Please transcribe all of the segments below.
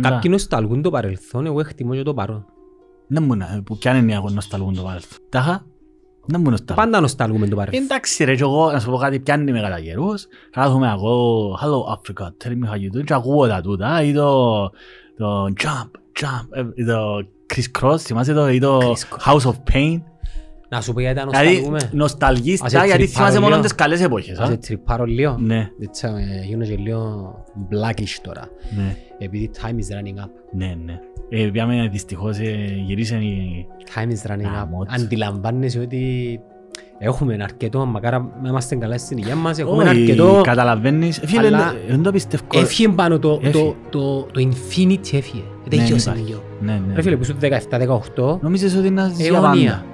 Κάποιοι νοσταλγούν το παρελθόν, εγώ εκτιμώ και το παρόν. Ναι μου να, που κι αν είναι αγώνα νοσταλγούν το παρελθόν. Τάχα, ναι μου νοσταλγούν. Πάντα νοσταλγούμε το παρελθόν. Εντάξει ρε, και εγώ να σου πω κάτι, πιάνει με κατά καιρούς. Κάθομαι εγώ, hello Africa, tell me how you do. Και ακούω τα τούτα, ή το, το jump, jump, ε, ή το Chris Cross, θυμάσαι το, ή το Chris Cross. House of Pain. Να σου πω γιατί τα Δηλαδή, νοσταλγούμε. νοσταλγείς Ας πια, έτσι γιατί θυμάσαι πάρω μόνο λίγο. τις καλές εποχές. Ας α; σε τρυπάρω λίγο. Ναι, Έτσι, ε, γίνω και λίγο blackish τώρα. ναι, Επειδή time is running up. ναι, ναι. Ε, πιάμε δυστυχώς ε, γυρίσαν οι... Time is running up. Γαμώτο. Αντιλαμβάνεσαι ότι έχουμε αρκετό, μακάρα να είμαστε καλά στην υγεία μας, έχουμε Όχι, αρκετό... Καταλαβαίνεις. Ε, Φίλε, αλλά- ε, δεν το πιστεύω. Έφυγε πάνω το, το, Έφυγε. το, το infinity έφυγε. Δεν Ναι, γιώσε υπάρχει. λίγο. Ναι, ναι. Ρε φίλε που σου 17-18, Νόμιζες ότι είναι για αιώνια. πάντα.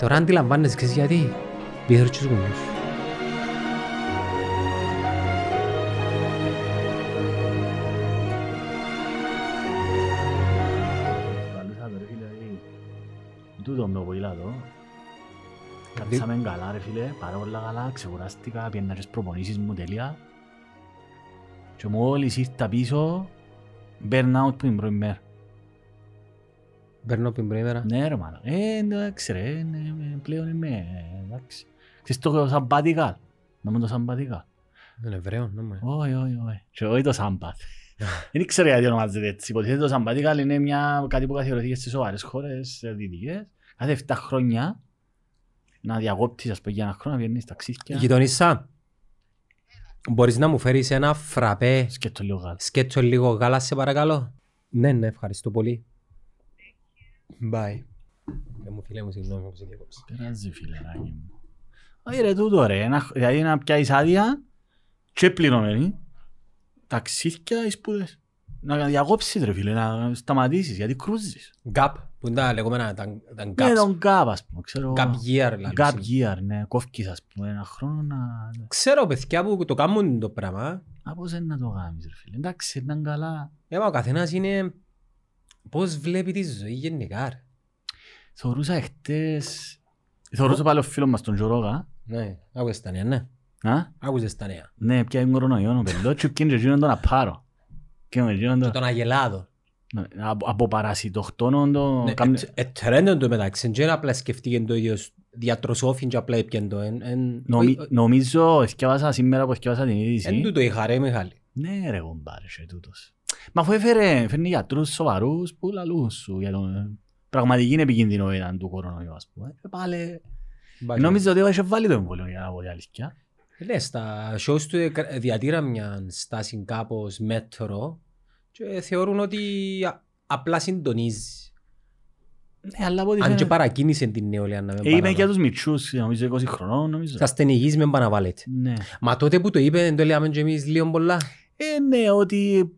Τώρα αντιλαμβάνεσαι, ξέρεις γιατί; Πήρε τους γονείς. Καλούσα το, ρε φίλε, δηλαδή, Τούτο με το ποηλάτο. Κάτσαμε καλά ρε φίλε, πάρα πολλά καλά, ξεκουράστηκα, πιένα και στις προπονήσεις μου τέλεια. Και μόλις ήρθα πίσω, burnout που την πρώτη μέρα. Παίρνω την πρώτη μέρα. Ναι ρε μάνα, ε, εντάξει ρε, ε, ναι, πλέον είμαι, ε, εντάξει. Ξέρεις το σαμπάτικα, να μην το σαμπάτικα. Είναι Εβραίο, ναι, μωρέ. Όχι, όχι, όχι. Και όχι το σάμπατ. Δεν ξέρω γιατί ονομάζεται έτσι. Υποτίθεται το σαμπάτικαλ είναι μια, κάτι που καθιερωθήκε στις σοβαρές χώρες ε, δυτικές. Κάθε 7 χρόνια να διακόπτεις ας πούμε για ένα χρόνο να βγαίνεις ταξίδια. Γειτονίσσα, μπορείς να μου φέρεις ένα φραπέ; Σκέτο λίγο γάλα. σκέτσο λίγο γάλα σε παρακαλώ. Ναι, ναι, ευχαριστώ πολύ. Bye. Ε, μου φίλε μου, συγγνώμη που σε διακόψα. Περάζει φιλεράκι μου. Όχι ρε τούτο ρε, να- δηλαδή να πιάσεις άδεια και πληρωμένη, ταξίδια ή σπουδές. Να διακόψεις ρε φίλε, να σταματήσεις γιατί κρούζεις. Gap, που είναι τα λεγόμενα, τα, τα Ναι, gaps. τον gap ας πούμε, ξέρω. Gap year, δηλαδή. Gap year, ναι, κόφκεις ας πούμε ένα χρόνο να... Ξέρω παιδιά που το κάνουν το πράγμα. Α, πώς είναι να το κάνεις ρε φίλε, εντάξει, ήταν καλά. Ε, μα ο καθένας είναι πώς βλέπει τη ζωή γενικά. ρε; Θωρούσα εχθές, θωρούσα πάλι ο φίλος μας τον Τζορόγα, Ναι, άκουσες τα νέα, ναι. α, Άκουσες τα νέα. ναι, πια είναι κορονοϊό ο πελός και πιάνε και εκείνον τον απάρω. Και με εκείνον Και τον... τον Αγελάδο. Ναι, Από, από παρασιτοκτόνο το... Ναι, κάμνε- ε, ε, τρέντον το μεταξύ, δεν απλά σκεφτήκε το ίδιο διατροσόφιν και απλά έπιαν το. Εν- εν- Νομι- όχι, Νομίζω, εθιάβασα σήμερα που εθιάβασα την Εν είδηση. τούτο είχα ρε Μιχάλη. Ναι ρε κομπάρε και τούτος. Μα αφού έφερε, φέρνει γιατρούς σοβαρούς που λαλούν σου για τον... Πραγματική επικίνδυνο του κορονοϊού ας πούμε. Ε, Πάλι... Νόμιζα ότι είχε βάλει το εμβόλιο για να πω την αλήθεια. Ναι, στα shows του εκ- διατήρα μια στάση κάπως μέτρο και θεωρούν ότι α- απλά συντονίζει. Ναι, αλλά από ό,τι Αν και φαίνεται- παρακίνησε την νεολαία να με Ε, Είπε για παραβάλει. τους μητσούς, νομίζω 20 χρονών, νομίζω. Στα στενηγείς με παραβάλλεται. Ναι. Μα τότε που το είπε δεν το λέμε και εμείς λίγο πολλά. Ε, ναι, ότι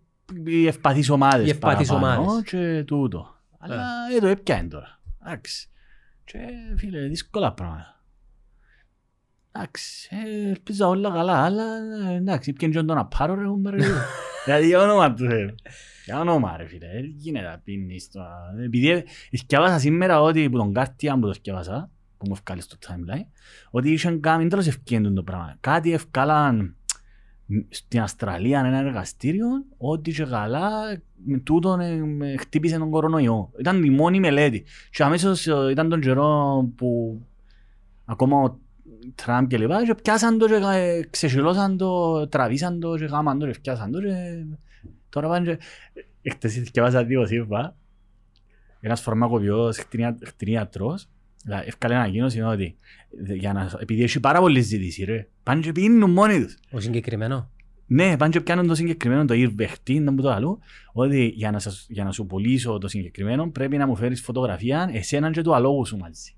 οι ευπαθείς ομάδες Οι ευπαθείς παραπάνω ομάδες. και τούτο. Αλλά ε, το έπιανε τώρα. Εντάξει. Και φίλε, δύσκολα πράγματα. Εντάξει, ε, ελπίζω όλα καλά, αλλά ε, εντάξει, πιάνε και τον απάρω ρε κουμπάρε. Δηλαδή για όνομα του Θεού. Για όνομα ρε φίλε, δεν γίνεται να πίνεις το... Επειδή θυκιάβασα σήμερα ότι που τον Guardian που το θυκιάβασα, που μου ευκάλει στο timeline, ότι είχαν κάνει, τέλος ευκαιρία το πράγμα. Κάτι ευκάλαν στην Αυστραλία ένα εργαστήριο ότι και καλά με τούτον ε, με χτύπησε τον κορονοϊό. Ήταν η μόνη μελέτη. Και αμέσως ε, ήταν τον καιρό που ακόμα ο Τραμπ και λοιπά και πιάσαν το και ε, ξεσυλώσαν το, τραβήσαν το και γάμαν το και πιάσαν το και τώρα πάνε και χτες θυκευάσα δύο σύμφα ένας φαρμακοποιός κτηνια- κτηνίατρος δηλαδή, έφκαλε ανακοίνωση ότι ε, για να, επειδή έχει πάρα πολλή ζήτηση ρε πάνε και πίνουν μόνοι τους Ο συγκεκριμένο. ναι, πάνε και πιάνουν το συγκεκριμένο, το ήρβεχτή, να μου το άλλο, ότι για να, σας, για να σου πουλήσω το συγκεκριμένο πρέπει να μου φέρεις φωτογραφία εσένα και του αλόγου σου μαζί.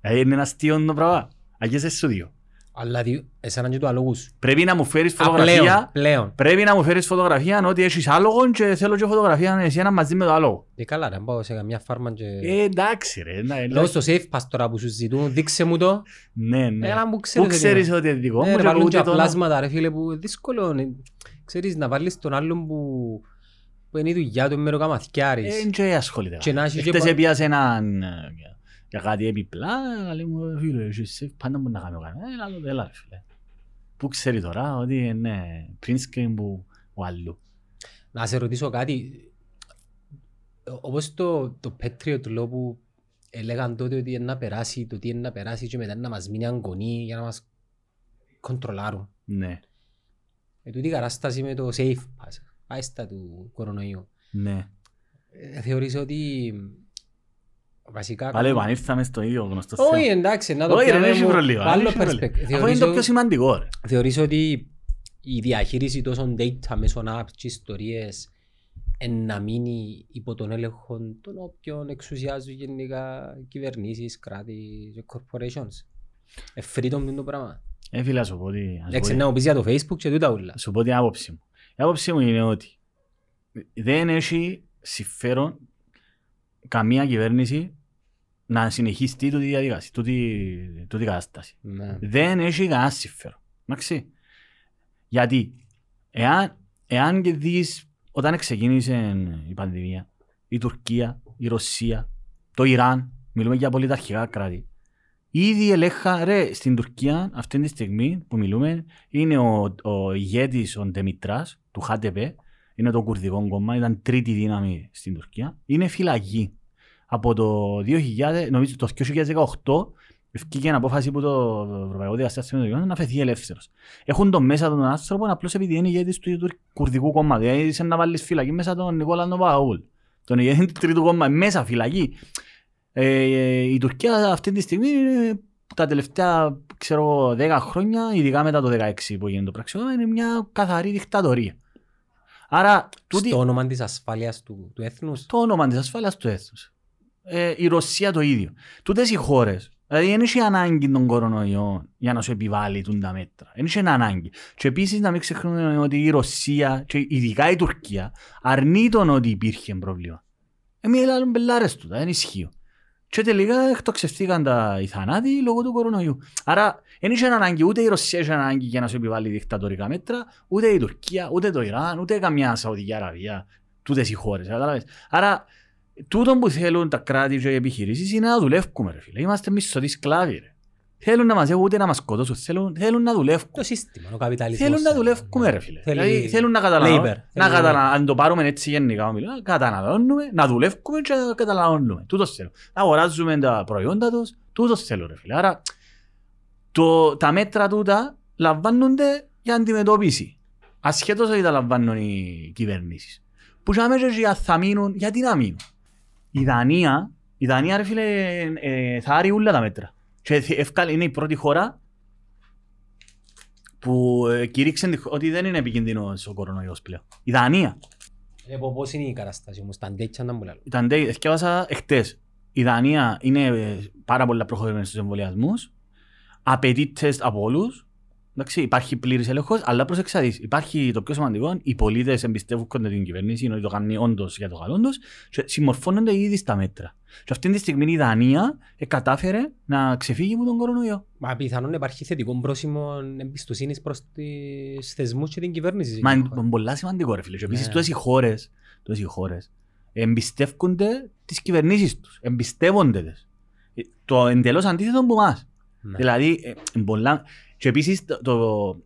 Δηλαδή είναι ένα αστείο το πράγμα. Αγίες εσύ σου δύο. Αλλά δι- εσέναν και του αλόγους σου. Πρέπει να μου φέρεις Α, πλέον, φωτογραφία, πλέον. πρέπει να μου φέρεις φωτογραφία ότι έχεις άλογο και θέλω και φωτογραφία εσένα μαζί με το άλογο. Ε, καλά ρε, πάω σε καμιά φάρμα και... Ε, εντάξει ρε. ναι, Λέω στο safe pass τώρα που σου ζητούν, δείξε μου το. Ναι, ναι. Έλα μου Πού ξέρεις. ότι ξέρεις είναι. ότι είναι δικό Ναι, μου ρε, και βάλουν πού και και το... πλάσματα ρε φίλε που δύσκολο είναι. Ξέρεις να βάλεις τον άλλον που, που είναι η δουλειά του με ροκαμαθιάρης. Ε, και ασχολείται. Και να έχει και Χτες πα- έπιασε έναν ε, για κάτι επιπλά, λέει μου, φίλε, εσύ σε πάντα μπορεί να κάνει ο κανένας. Ε, άλλο, έλα ρε φίλε. Πού ξέρει τώρα ότι είναι πρίσκεν που ο αλλού. Να σε ρωτήσω κάτι. Όπως το, το Patriot Law που έλεγαν τότε ότι είναι να περάσει, το τι είναι να περάσει και μετά να μας μείνει αγωνή για να μας κοντρολάρουν. Ναι, Ε, τούτη η κατάσταση με το safe pass, άιστα του κορονοϊού. ναι. Ε, θεωρείς ότι βασικά... Πάλι επανήλθαμε στο ίδιο γνωστό Όχι θέμα. εντάξει, να το Όχι ρε, δεν πιάμε έχει από πρόβλημα. δεν άλλο έχει πρόβλημα. perspective. Αφού είναι Θεωρείς το ο- πιο σημαντικό ρε. Θεωρείς ότι η διαχείριση τόσων data μέσω apps και ιστορίες εν να μείνει υπό τον έλεγχο των όποιων εξουσιάζουν γενικά κυβερνήσεις, κράτη και corporations. Εφρίτον το πράγμα. Ε, φίλε, να σου πω ότι... να σου πω Εντάξει, ότι- να μου πεις για το Facebook και τούτα ούλα. να σου πω την άποψη μου. Η άποψη μου είναι ότι δεν έχει συμφέρον καμία κυβέρνηση να συνεχίσει τούτη διαδικασία, τούτη, τούτη κατάσταση. Ναι. Δεν έχει κανένα συμφέρον. Εντάξει. Γιατί εάν, εάν και δεις όταν ξεκίνησε η πανδημία, η Τουρκία, η Ρωσία, το Ιράν, μιλούμε για πολιταρχικά κράτη, ήδη ελέγχα, ρε, στην Τουρκία αυτή τη στιγμή που μιλούμε είναι ο, ο ηγέτης ο Ντεμιτράς του ΧΑΤΕΠΕ, είναι το κουρδικό κόμμα, ήταν τρίτη δύναμη στην Τουρκία, είναι φυλακή. Από το 2000, νομίζω το 2018 Ευκήκε απόφαση που το Ευρωπαϊκό Δικαστήριο των να φεθεί ελεύθερος. Έχουν τον μέσα τον άνθρωπο απλώς επειδή είναι ηγέτης του, του κουρδικού κόμματος. Δηλαδή είσαι να βάλεις φυλακή μέσα τον Νικόλα Νοπαούλ. Τον ηγέτη του τρίτου κόμματο. Μέσα φυλακή. Ε, ε, η Τουρκία αυτή τη στιγμή είναι τα τελευταία ξέρω, 10 χρόνια, ειδικά μετά το 2016 που έγινε το πραξιό, είναι μια καθαρή δικτατορία. Άρα, τούτη, Στο όνομα της ασφάλειας του, του έθνους; το όνομα της ασφάλειας του έθνους. Ε, η Ρωσία το ίδιο. Τούτες οι χώρες, δηλαδή δεν έχει ανάγκη των κορονοϊών για να σου επιβάλλει τούν τα μέτρα. Δεν έχει ανάγκη. Και επίσης να μην ξεχνούμε ότι η Ρωσία και ειδικά η Τουρκία αρνεί τον ότι υπήρχε πρόβλημα. Εμείς λέμε μπελάρες του, δεν ισχύει. Και τελικά εκτοξευτήκαν τα οι θανάτοι λόγω του κορονοϊού. Άρα δεν είχε ανάγκη ούτε η Ρωσία είχε ανάγκη για να σου επιβάλλει δικτατορικά μέτρα, ούτε η Τουρκία, ούτε το Ιράν, ούτε καμιά Σαουδική Αραβία, τούτες οι χώρες. Κατάλαβες. Άρα τούτο που θέλουν τα κράτη και οι επιχειρήσεις είναι να δουλεύουμε ρε φίλε. Είμαστε μισθωτοί σκλάβοι ρε. Θέλουν να μας έχουν ούτε να μας σκοτώσουν, θέλουν, θέλουν να δουλεύουν. Το σύστημα, ο καπιταλισμός. Θέλουν να ε, δουλεύουμε ναι. ρε φίλε. Θέλει Δηλαδή, θέλουν να καταλάβουν. labor. Να Θέλει καταλα... Αν το πάρουμε έτσι γενικά, μιλώ, να καταναλώνουμε, να δουλεύουμε και να καταλαβαίνουμε. Τούτος θέλουν. Να αγοράζουμε τα προϊόντα τους, τούτος θέλουν ρε φίλε. Άρα το, τα μέτρα τούτα λαμβάνονται για αντιμετώπιση. Ασχέτως ότι τα λαμβάνουν οι κυβερνήσεις. Που για μέσα θα μείνουν, γιατί να μείνουν; Η Δανία, η Δανία ρε φίλε, ε, θα άρει όλα τα μέτρα. Και θε- ευκάλε- είναι η πρώτη χώρα που ε, κηρύξε τη- ότι δεν είναι επικίνδυνος ο κορονοϊός πλέον. Η Δανία. Ε, πω πώς είναι η κατάσταση όμως, τα ντέκια να μου λάλλουν. Ήταν ντε- εθιάβασα εχθές. Η Δανία είναι ε, πάρα πολλά προχωρημένη στους εμβολιασμούς. Απαιτεί τεστ από όλους. Εντάξει, υπάρχει πλήρης έλεγχος, αλλά προσέξτε να δεις. Υπάρχει το πιο σημαντικό, οι πολίτες εμπιστεύουν την κυβέρνηση, ότι το κάνει όντως για το καλό τους και συμμορφώνονται ήδη στα μέτρα. Και αυτή τη στιγμή η Δανία ε, κατάφερε να ξεφύγει από τον κορονοϊό. Μα πιθανόν υπάρχει θετικό πρόσημο εμπιστοσύνης προς τις θεσμούς και την κυβέρνηση. Μα είναι πολύ σημαντικό ρε φίλε. Και επίσης Ναι. τόσες οι χώρες, τόσες οι χώρες εμπιστεύονται τις κυβερνήσεις τους. Εμπιστεύονται τις. Ε, Το εντελώς αντίθετο από εμάς. Ναι. Δηλαδή, ε, ε, πολλά... Και επίσης το, το-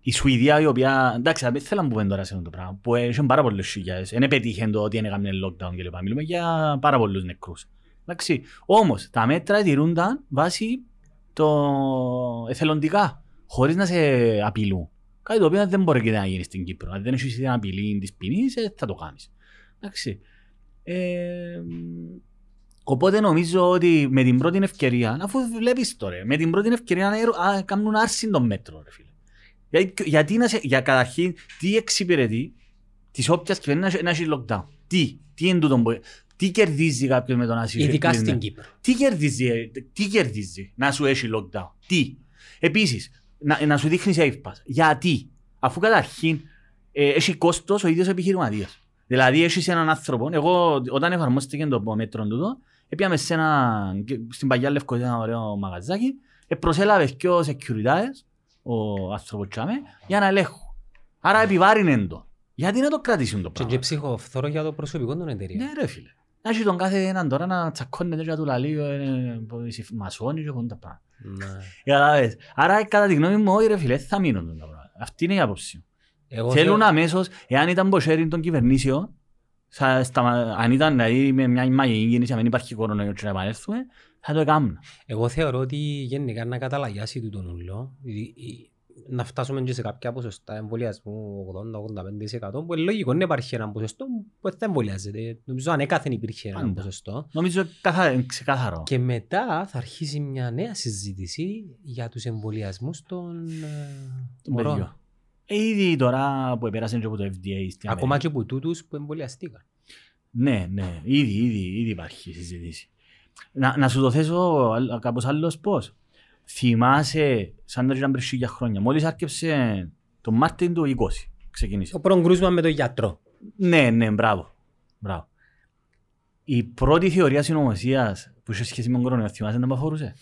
η Σουηδία η οποία, εντάξει, δεν θέλω να πούμε τώρα σε αυτό το πράγμα, που έχει πάρα πολλές χιλιάδες, δεν πετύχε το ότι έκανε lockdown και λοιπά, μιλούμε για πάρα πολλούς νεκρούς. Εντάξει, όμως τα μέτρα τηρούνταν βάσει το εθελοντικά, χωρίς να σε απειλούν. Κάτι το οποίο δεν μπορεί και να γίνει στην Κύπρο. Αν δεν έχεις την απειλή της ποινής, ε, θα το κάνεις. Εντάξει. Ε, Οπότε νομίζω ότι με την πρώτη ευκαιρία, αφού βλέπεις τώρα, με την πρώτη ευκαιρία να ερω- α, κάνουν άρση των μέτρων, ρε φίλε. Γιατί, γιατί να σε, για καταρχήν, τι εξυπηρετεί της όποιας κυβέρνησης να, έχει- να έχει lockdown; Τι, τι είναι τούτο που, τι κερδίζει κάποιος με το να έχει Ειδικά κλεισμένο. στην Κύπρο. Τι κερδίζει, ε, τι κερδίζει να σου έχει lockdown; Τι; Επίσης, να, να σου δείχνει safe pass. Γιατί; Αφού καταρχήν ε, έχει κόστος ο ίδιος επιχειρηματίας. Δηλαδή έχεις έναν άνθρωπο, εγώ όταν εφαρμόστηκε το μέτρο τούτο, έπιαμε σε ένα, στην Παγιά Λευκοσία ένα ωραίο μαγαζάκι, ε, προσέλαβε και ο securities, ο άνθρωπος τσάμε, για να ελέγχουν. Άρα επιβάρυνε το. Γιατί να το κρατήσουν το Και πράγμα; και ψυχοφθόρο για το προσωπικό των εταιρείων. Ναι ρε φίλε. Να έχει τον κάθε έναν τώρα να τσακώνεται και να του λαλεί ε, ε, μασόνι και έχουν τα πράγματα. Ναι. Καταλάβες. Άρα κατά τη γνώμη μου όχι ρε φίλε θα μείνουν τα πράγματα. Αυτή είναι η άποψη μου. Εγώ Θέλουν θεω- αμέσως, εάν ήταν ποσέρι των κυβερνήσεων, θα σταμα- αν ήταν δηλαδή με μια μαγική κίνηση, αν δεν υπάρχει κορονοϊό και να επανέλθουμε, θα το έκαναν. Εγώ θεωρώ ότι γενικά να καταλαγιάσει τούτο νουλό, η- η- να φτάσουμε και σε κάποια ποσοστά εμβολιασμού 80-85% που είναι λογικό να υπάρχει ένα ποσοστό που θα εμβολιάζεται. Νομίζω ανέκαθεν υπήρχε ένα Πάντα. ποσοστό. Νομίζω καθα- είναι ξεκάθαρο. Και μετά θα αρχίσει μια νέα συζήτηση για τους εμβολιασμούς των ε, Των μωρών. Παιδιών. Ε, ήδη τώρα που επέρασαν και από το FDA στην Ακόμα Αμερική. και από τούτους που εμβολιαστήκαν. Ναι, ναι, ήδη, ήδη, ήδη υπάρχει συζήτηση. Να, να σου το θέσω άλλ- κάπως άλλος πώς. Θυμάσαι, σαν να ήταν πριν χίλια χρόνια, μόλις άρκεψε το Μάρτιν του 20, ξεκίνησε. Το πρώτο κρούσμα με τον γιατρό. Ναι, ναι, μπράβο. μπράβο. Η πρώτη θεωρία συνωμοσίας που είχε σχέση με τον κορονοϊό, θυμάσαι να με αφορούσε;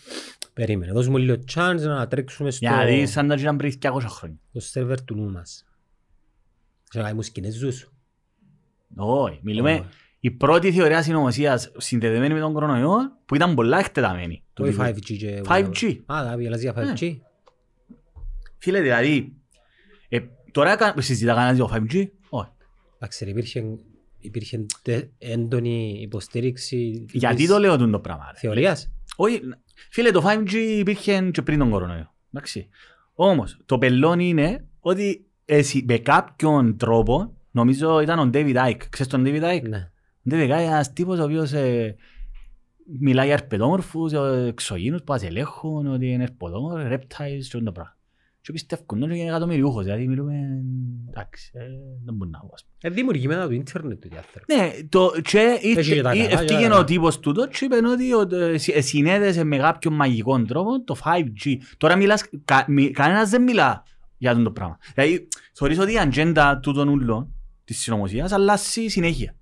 Περίμενε, δώσ' μου λίγο chance να τρέξουμε στο, Για να δεις σαν να ήταν πριν 200 χρόνια. στο σερβερ του νου μας. Σε να κάνουμε Κινέζους. Όχι, μιλούμε. Όχι. Η πρώτη θεωρία συνωμοσίας συνδεδεμένη με τον κορονοϊό που ήταν πολλά εκτεταμένη. Το Όχι βιβλίο. 5G και... 5G. Α, θα μιλάς για 5G. Φίλε, δηλαδή, ε, τώρα κα- συζητά κανένας για το 5G. Όχι. Εντάξει, ρε, υπήρχε, υπήρχε τε- έντονη υποστήριξη Γιατί της το λέω τούτο πράγμα. ρε. θεωρίας; Όχι, φίλε, το 5G υπήρχε και πριν τον κορονοϊό. Εντάξει. Όμως, το πελόν είναι ότι εσύ, με κάποιον τρόπο, νομίζω ήταν ο David Icke. Ξέρεις τον David Icke? Ναι. Ο David Icke είναι ένας τύπος ο οποίος ε, μιλάει για ερπετόμορφους, ε, εξωγήινους που μας ελέγχουν, ότι είναι ερπετόμορφοι, reptiles και όλα τα πράγματα. Και πιστεύουν ότι είναι εκατομμυριούχος, δηλαδή μιλούμε, εντάξει, ε, δεν μπορεί να πω. ας πούμε. Ε, δημιουργεί μετά το ίντερνετ του διάθερου. Ναι, το, και Έχει και τα καλά, έφτυγε για- ο τύπος τούτος και είπε ότι ο- ε, συ- ε, συνέδεσε με κάποιον μαγικό τρόπο το 5G. Τώρα μιλάς, κα, μι, κανένας δεν μιλά για αυτό το πράγμα. Δηλαδή, θεωρείς ότι η ατζέντα τούτων ούλων της συνωμοσίας αλλάζει συνέχεια.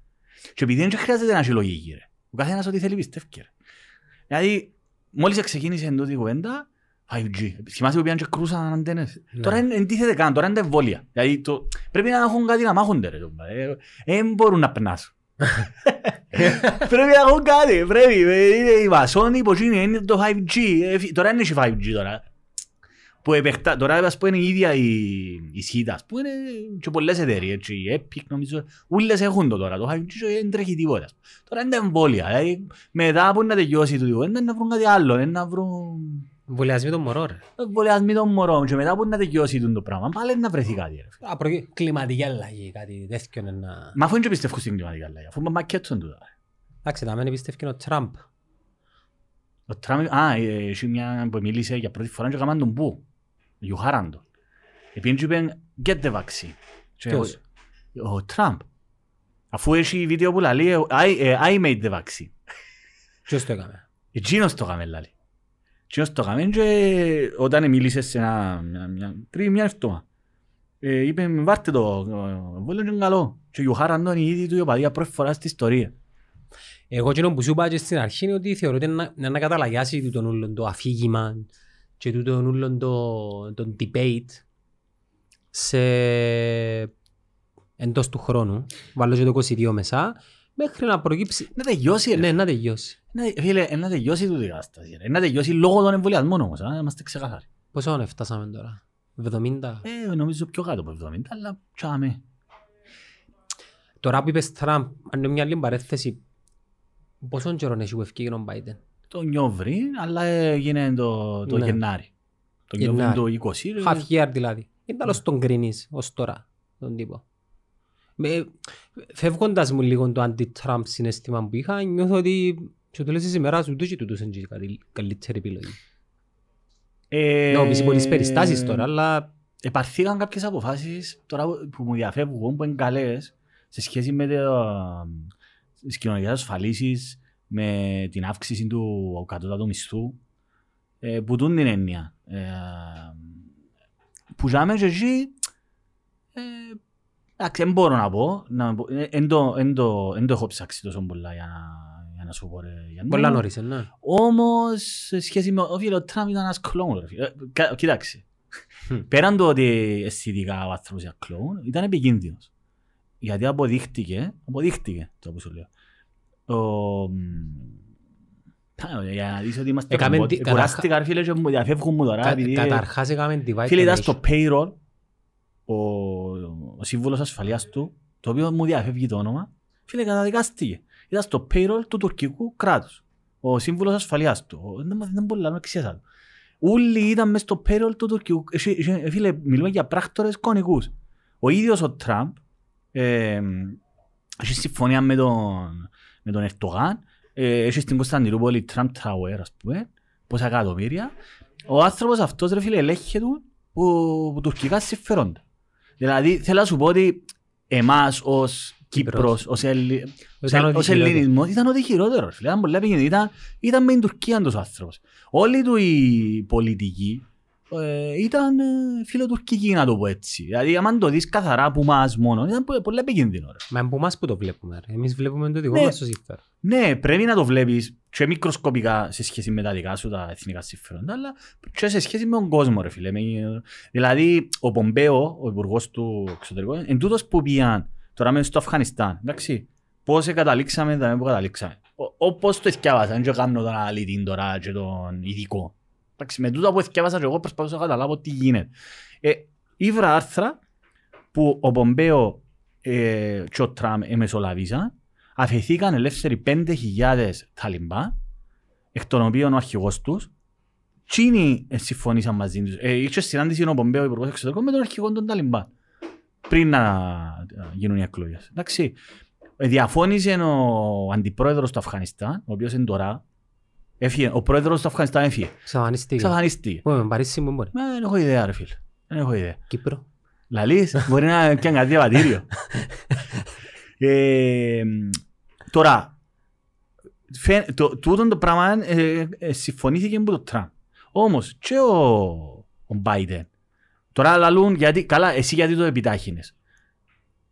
Και επειδή δεν χρειάζεται να έχει λογική, ρε. Ο καθένας ό,τι θέλει πιστεύει, ρε. Δηλαδή, μόλις ξεκίνησε τούτη η κουβέντα, 5G. Θυμάσαι που πήγαν και κρούσαν αντένες. Ναι. Τώρα είναι εντίθεται καν, τώρα είναι τα εμβόλια. Δηλαδή, το, πρέπει να έχουν κάτι να μάχονται, ρε. Δεν μπορούν να περνάσουν. πρέπει να έχουν κάτι, πρέπει. Ε, Είναι η βασόνη που είναι, είναι το 5G. Ε, φι- Τώρα είναι η 5G τώρα. Που επεκτά, τώρα ας πούμε είναι η ίδια η, η ΣΥΤΑ, που είναι και πολλές εταιρείες, έτσι, η Epic νομίζω, ούλες έχουν το τώρα, το 5G και δεν τρέχει τίποτα. Τώρα είναι τα εμβόλια, δηλαδή μετά που να τελειώσει το τίποτα, είναι να βρουν κάτι άλλο, είναι να βρουν Εμβολιασμοί των μωρών, ρε. εμβολιασμοί των μωρών και μετά που να τελειώσει το πράγμα, πάλι να βρεθεί κάτι. Ρε. φίλε. Α, προκει- Κλιματική αλλαγή, κάτι τέτοιο είναι να... Μα αφού δεν πιστεύω στην κλιματική αλλαγή, αφού είμαι μακέτσον τούτα. ρε. Εντάξει, τα μένει πιστεύει ο Τραμπ. Ο Τραμπ, α, ε, έχει μια που μίλησε για πρώτη φορά και έκαναν τον που, γιουχάραν τον. Επειδή του είπαν, get the vaccine. Και Ποιος; ο- Ο Τραμπ. Αφού έχει βίντεο που λέει, I, ε, I made the vaccine. Ποιος το έκαμε; Εκείνος το έκαμε, λέει. Εκείνος το έκαμε και όταν μίλησε σε ένα, μια, μια, πριν μια εβδομάδα. Ε, είπε, βάρτε το, ε, βόλιο είναι καλό. Και γιουχάραν τον οι ίδιοι του η οπαδία πρώτη φορά στην ιστορία. Εγώ εκείνο που σου είπα και στην αρχή είναι ότι θεωρώ ότι είναι να, να καταλαγιάσει τον ούλον το αφήγημα και τον ούλον το, το debate σε εντός του χρόνου. Βάλω και το 22 μέσα μέχρι να προκύψει. Να τελειώσει, ρε. Ναι, να τελειώσει. Να- Φίλε, ε, να τελειώσει τούτη η κατάσταση. ρε. Να τελειώσει λόγω των εμβολιασμών όμως, α, να είμαστε ξεκάθαροι. Πόσο ώρες φτάσαμε τώρα; 70. Ε, νομίζω πιο κάτω από 70, αλλά τσάμε. Τώρα που είπες Τραμπ, αν είναι μια άλλη παρέθεση, πόσο καιρό έχει που ευκήγε ο Biden; Το νιόβρι, αλλά έγινε το, το Ναι. Γενάρη. Το νιόβρι Γενάρη. το 20. ρε. Half year δηλαδή. Είναι τέλος τον κρίνεις ως τώρα τον τύπο. Με, φεύγοντας μου λίγο το anti-Trump συναίσθημα που είχα, νιώθω ότι στο τέλος της ημέρας ούτε και τούτος είναι και καλή- καλύτερη επιλογή. Ε, Να πεις πολλές περιστάσεις τώρα, αλλά Επαρθήκαν κάποιες αποφάσεις τώρα που- που μου διαφεύγουν, που είναι καλές, σε σχέση με το, τις κοινωνικές ασφαλίσεις, με την αύξηση του κατώτατου μισθού, ε, που τούν την έννοια. Ε, που ζάμε και εκεί, ε, εντάξει, δεν μπορώ να πω, να πω, ε, εν το- εν το εν το έχω ψάξει τόσο πολλά για να, για να σου πω, ρε, Γιάννη. πολλά νωρίς, ε, ναι. Όμως, σε σχέση με ο φίλο Τραμπ ήταν ένας κλόουν. ρε φίλε. Ε, κα- Κοίταξε. Μμ. Πέραν το ότι αισθητικά ο άνθρωπος είναι κλόουν, ήταν επικίνδυνος. Γιατί αποδείχτηκε, αποδείχτηκε το που σου λέω. Ο, μ, για να δεις ότι είμαστε Έκαμε ρομπότ. τι- Κουράστηκα ρε φίλε και μου διαφεύγουν μου τώρα. Κα- επειδή- Καταρχάς έκαμε divide Φίλε, ήταν and στο payroll, ο, ο σύμβουλος ασφαλείας του, το οποίο μου διαφεύγει το όνομα, φίλε καταδικάστηκε. Ήταν στο payroll του τουρκικού κράτους. Ο σύμβουλος ασφαλείας του. Ο- Δεν, δεν μπορεί να με εξιάσα. Όλοι ήταν μέσα στο payroll του τουρκικού. Εσύ- εσύ- Φίλε, μιλούμε για πράκτορες κονικούς. Ο ίδιος ο Τραμπ ε, έχει συμφωνία με τον, με τον Ερτογάν. Ε, έχει στην Κωνσταντινούπολη Trump Tower, ας πούμε, πόσα εκατομμύρια. Ο άνθρωπος αυτός, ρε φίλε, ελέγχεται που, που τουρκικά συμφέροντα. Δηλαδή, θέλω να σου πω ότι εμάς ως Κύπρος, Κύπρος. ως, Ελλη... Ήταν ό,τι ως χειρότερο. ελληνισμός, ήταν ό,τι χειρότερο. ρε Φίλε. Ήταν πολύ επικίνδυνο. Ήταν, ήταν με την Τουρκία τους ο άνθρωπος. Όλοι του οι πολιτικοί ε, ήταν ε, φιλοτουρκικοί, να το πω έτσι. Δηλαδή, άμα το δεις καθαρά από εμάς μόνος, ήταν πο- πολύ επικίνδυνο. Ρε. Μα από εμάς που το βλέπουμε. ρε. Εμείς βλέπουμε το δικό Ναι. μας το συμφέρον. Ναι, πρέπει να το βλέπεις και μικροσκοπικά σε σχέση με τα δικά σου τα εθνικά συμφέροντα, αλλά και σε σχέση με τον κόσμο, ρε φίλε. Με- Δηλαδή, ο Πομπέο, ο υπουργός του εξωτερικών, εν τούτος που πήγαν τώρα μέσα στο Αφγανιστάν, εντάξει, πώς καταλήξαμε, δεν που καταλήξαμε. Ο- Όπως το εθιάβασα, δεν κάνω τον αναλυτή τώρα και τον ειδικό. Εντάξει, με τούτα που εθιάβασα και εγώ προσπαθούσα να καταλάβω τι γίνεται. Ε, ήβρα άρθρα που ο Πομπέο ε, και ο Τραμ εμεσολαβήσαν αφαιθήκαν ελεύθεροι 5.000 Ταλιμπάν, εκ των οποίων ο αρχηγός τους, Τσίνοι ε, συμφωνήσαν μαζί τους. Ε, είχε συνάντηση ο Πομπέο, ο Υπουργός Εξωτερικών, με τον αρχηγό των Ταλιμπάν, πριν να ε, γίνουν οι εκλογές. Εντάξει, ε, διαφώνησε ο αντιπρόεδρος του Αφγανιστάν, ο οποίος είναι τώρα, έφυγε, ο πρόεδρος του Αφγανιστάν έφυγε, Ξαφανιστήκε. εξαφανίστηκε. Πού με Παρίσι μου μπορεί. Μα δεν έχω ιδέα ρε φίλε, δεν έχω ιδέα. Κύπρο. Λαλείς, μπορεί να πιάνε κάτι διαβατήριο. ε, τώρα, φαι, το, τούτο το πράγμα ε, ε, συμφωνήθηκε με τον Τραμπ. Όμως και ο, ο Biden, τώρα λαλούν, γιατί, καλά, εσύ γιατί το επιτάχυνες.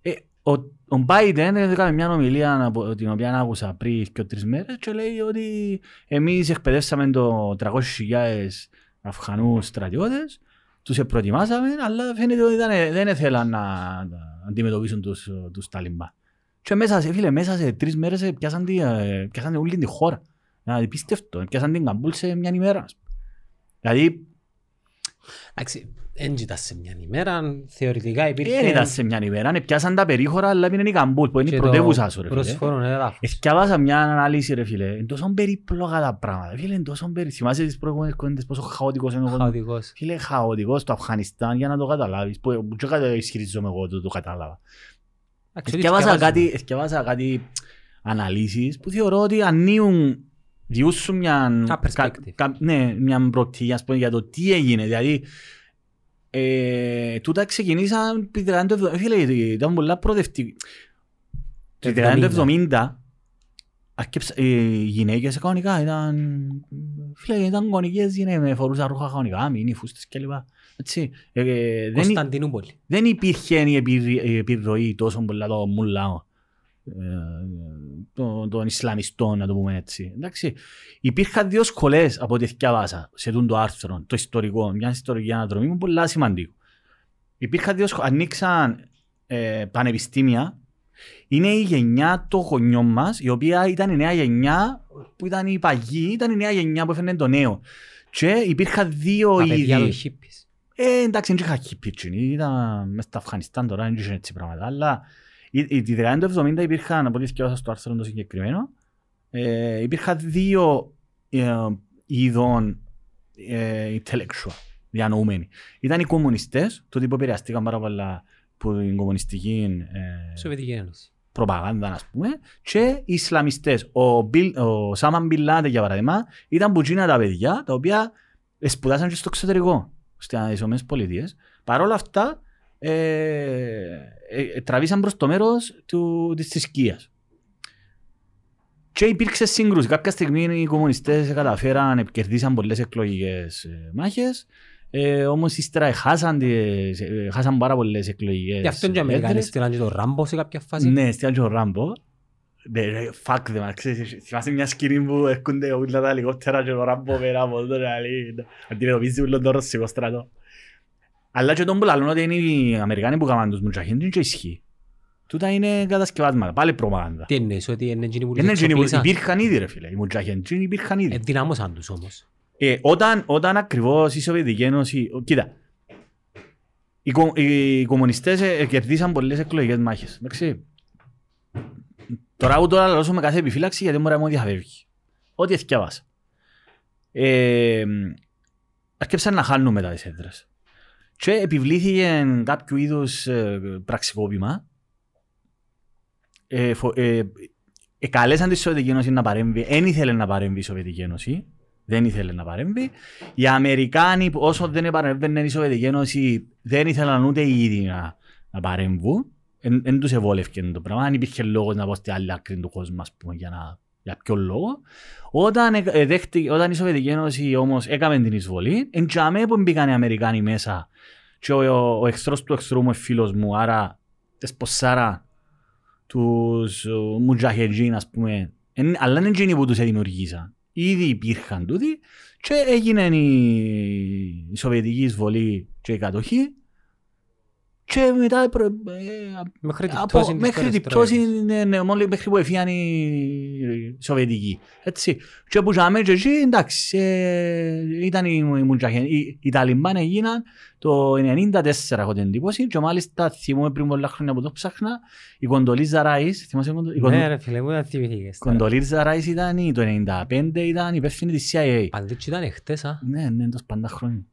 Ε, ο, ο Biden έκανε μια ομιλία από την οποία άκουσα πριν και τρεις μέρες και λέει ότι εμείς εκπαιδεύσαμε το 300.000 Αφγανούς στρατιώτες τους προετοιμάσαμε, αλλά φαίνεται ότι δεν, δεν ήθελαν να, να αντιμετωπίσουν τους, τους Ταλιμπάν. Και μέσα σε, φίλε, μέσα σε τρεις μέρες ε, πιάσαν, τη, ε, πιάσαν όλη τη χώρα. Δηλαδή πίστεψ' το, πιάσαν την Καμπούλ σε μια ημέρα. ας πούμε. Δηλαδή, Εντάξει, δεν ήταν σε μια ημέρα. Θεωρητικά υπήρχε... δεν ήταν σε μια ημέρα, ε, πιάσαν τα περίχωρα, αλλά είναι η Καμπούλ, που είναι η και το πρωτεύουσα σου, ρε φίλε. Πρόσφορον έδαφος. Εθκιάβασα μια ανάλυση, ρε φίλε. Είναι τόσο περίπλοκα τα πράγματα. Φίλε, είναι τόσο περίπλοκα. Θυμάσαι τις προηγούμενες κουβέντες πόσο χαοτικός είναι ο κόσμος; Χαοτικός. Φίλε, χαοτικός στο Αφγανιστάν για να το καταλάβεις. Που που και κάτι ισχυρίζομαι εγώ ότι το κατάλαβα. Εντάξει, ό,τι Εθκιάβασα διαβάζουμε. κάτι, εθκιάβασα κάτι αναλύσεις που θεωρώ ότι ανοίγουν διούσουν μια, Κα perspective. κα- ναι, μια προοπτική ας πούμε, για το τι έγινε. Δηλαδή, ε, τούτα ξεκινήσαν επί τη δεκαετία του 70. Φίλε, ήταν πολλά προοδευτική. Τη δεκαετία του 70 αρκεψα- ε, οι γυναίκες κανονικά ήταν, φίλε, ήταν γονικές γυναίκες, φορούσαν ρούχα κανονικά, μίνι, φούστες κλπ. Έτσι. Ε, ε, δεν, Κωνσταντινούπολη. δεν υπήρχε η επιρροή, η επιρροή τόσο πολλά το μουλάο ε, των, των Ισλαμιστών, να το πούμε έτσι. Εντάξει. Υπήρχαν δύο σχολές από ό,τι διάβασα σε αυτό το άρθρο, το ιστορικό, μια ιστορική αναδρομή που είναι πολύ σημαντικό. Υπήρχαν δύο σχολές, ανοίξαν ε, πανεπιστήμια, είναι η γενιά των γονιών μας, η οποία ήταν η νέα γενιά που ήταν η παγή, ήταν η νέα γενιά που έφερε το νέο. Και υπήρχαν δύο Τα παιδιά είδη. των χίπης. Ε, εντάξει, δεν είχα χιπίτσιν, ήταν μέσα στα Αφγανιστάν τώρα, δεν είχε έτσι πράγματα, αλλά η- η- τη δεκαετία του 70 υπήρχαν, από ό,τι θυκεύασα στο άρθρο το συγκεκριμένο, ε, υπήρχαν δύο ε, είδων ε, intellectual, διανοούμενοι. Ήταν οι κομμουνιστές, το που επηρεαστήκαν πάρα πολλά από την κομμουνιστική ε, Σοβιετική Ένωση. προπαγάνδα, ας πούμε, και οι Ισλαμιστές. Ο, Μπιλ, ο Σάμαν Μπιλάντε, για παράδειγμα, ήταν που τα παιδιά, τα οποία σπουδάσαν και στο εξωτερικό, στις Ηνωμένες Πολιτείες. Παρ' όλα αυτά, ε, ε, ε, τραβήσαν προς το μέρος του, της θρησκείας. Και υπήρξε σύγκρουση. Κάποια στιγμή οι κομμουνιστές καταφέραν, επικερδίσαν πολλές εκλογικές ε, μάχες, ε, όμως ύστερα χάσαν, τις, ε, χάσαν πάρα πολλές εκλογικές Γι' αυτό και οι Αμερικάνοι έδρες. στείλαν και τον Ράμπο σε κάποια φάση. Ναι, στείλαν και ο Ράμπο. Ναι, ρε, fuck them, ξέρεις, θυμάσαι μια σκηνή που έρχονται όλα τα ελικόπτερα και ο Ράμπο πέρα από το δηλαδή, αντιμετωπίζει όλο το ρωσικό στρατό. Αλλά και τον που λαλούν ότι είναι οι Αμερικάνοι που κάνουν τους Μουτζαχίν, δεν και ισχύει. Τούτα είναι κατασκευάσματα, πάλι προπαγάνδα. Τι εννοείς, ότι είναι εκείνοι που τους Είναι εκείνοι που εξοπλίσαν. υπήρχαν ήδη ρε φίλε, οι Μουτζαχίν, εκείνοι υπήρχαν ήδη. Ενδυνάμωσαν τους όμως. Ε, όταν, όταν ακριβώς η Σοβιετική Ένωση... ο- Κοίτα, οι, κο- οι κομμουνιστές ε, κερδίσαν πολλές εκλογικές μάχες. Εντάξει. Τώρα ούτε τώρα λαλώσω με κάθε επιφύλαξη γιατί μπορεί να μου διαφεύγει. Ό,τι εθιάβασα. Ε, Αρκέψαν να χάνουν μετά τις έδρες. Και επιβλήθηκε κάποιο είδους ε, πραξικόπημα. Ε, φο- ε, εκαλέσαν τη Σοβιετική Ένωση να παρέμβει. Δεν ήθελε να παρέμβει η Σοβιετική Ένωση. Δεν ήθελε να παρέμβει. Οι Αμερικάνοι, που όσο δεν παρέμβαινε η Σοβιετική Ένωση, δεν ήθελαν ούτε οι ίδιοι να, να παρέμβουν. Δεν τους ευόλευκε το πράγμα. Αν υπήρχε λόγος να πω στη άλλη άκρη του κόσμου, ας πούμε, για, να, για ποιο λόγο; Όταν, ε, ε, δέχτηκε, όταν η Σοβιετική Ένωση όμως έκαμε την εισβολή, εν τζαμέ που μπήκαν οι Αμερικάνοι μέσα και ο, ο, ο εχθρός του εχθρού μου είναι φίλος μου, άρα τεσποσάρα τους ε, Μουτζαχετζίν, ας πούμε, εν, αλλά δεν είναι εκείνοι που τους δημιουργήσαν. Ήδη υπήρχαν τούτοι και έγινε η, η Σοβιετική εισβολή και η κατοχή και μετά προ- ε, Μέχρι την από, πτώση της μέχρι την περιστρόικας. πτώση, ναι, ναι, μόλι μέχρι που έφυγαν οι Σοβιετικοί. Έτσι. Και που ζάμε και εκεί, εντάξει, ε, ήταν οι, οι, Μουτζαχεν- οι, οι Ταλιμπάν έγιναν το 1994 έχω την εντύπωση και μάλιστα θυμούμαι πριν πολλά χρόνια που το ψάχνα η Κοντολίζα Ράις, θυμάσαι Κοντο- η Κοντο- Ναι ρε φίλε, μου να θυμηθήκες. τώρα. Κοντολίζα Ράις ήταν η- το 1995 ήταν υπεύθυνη της CIA. Παντούτσι ήταν χτες, α. Ναι, ναι, τόσο πάντα χρόνια.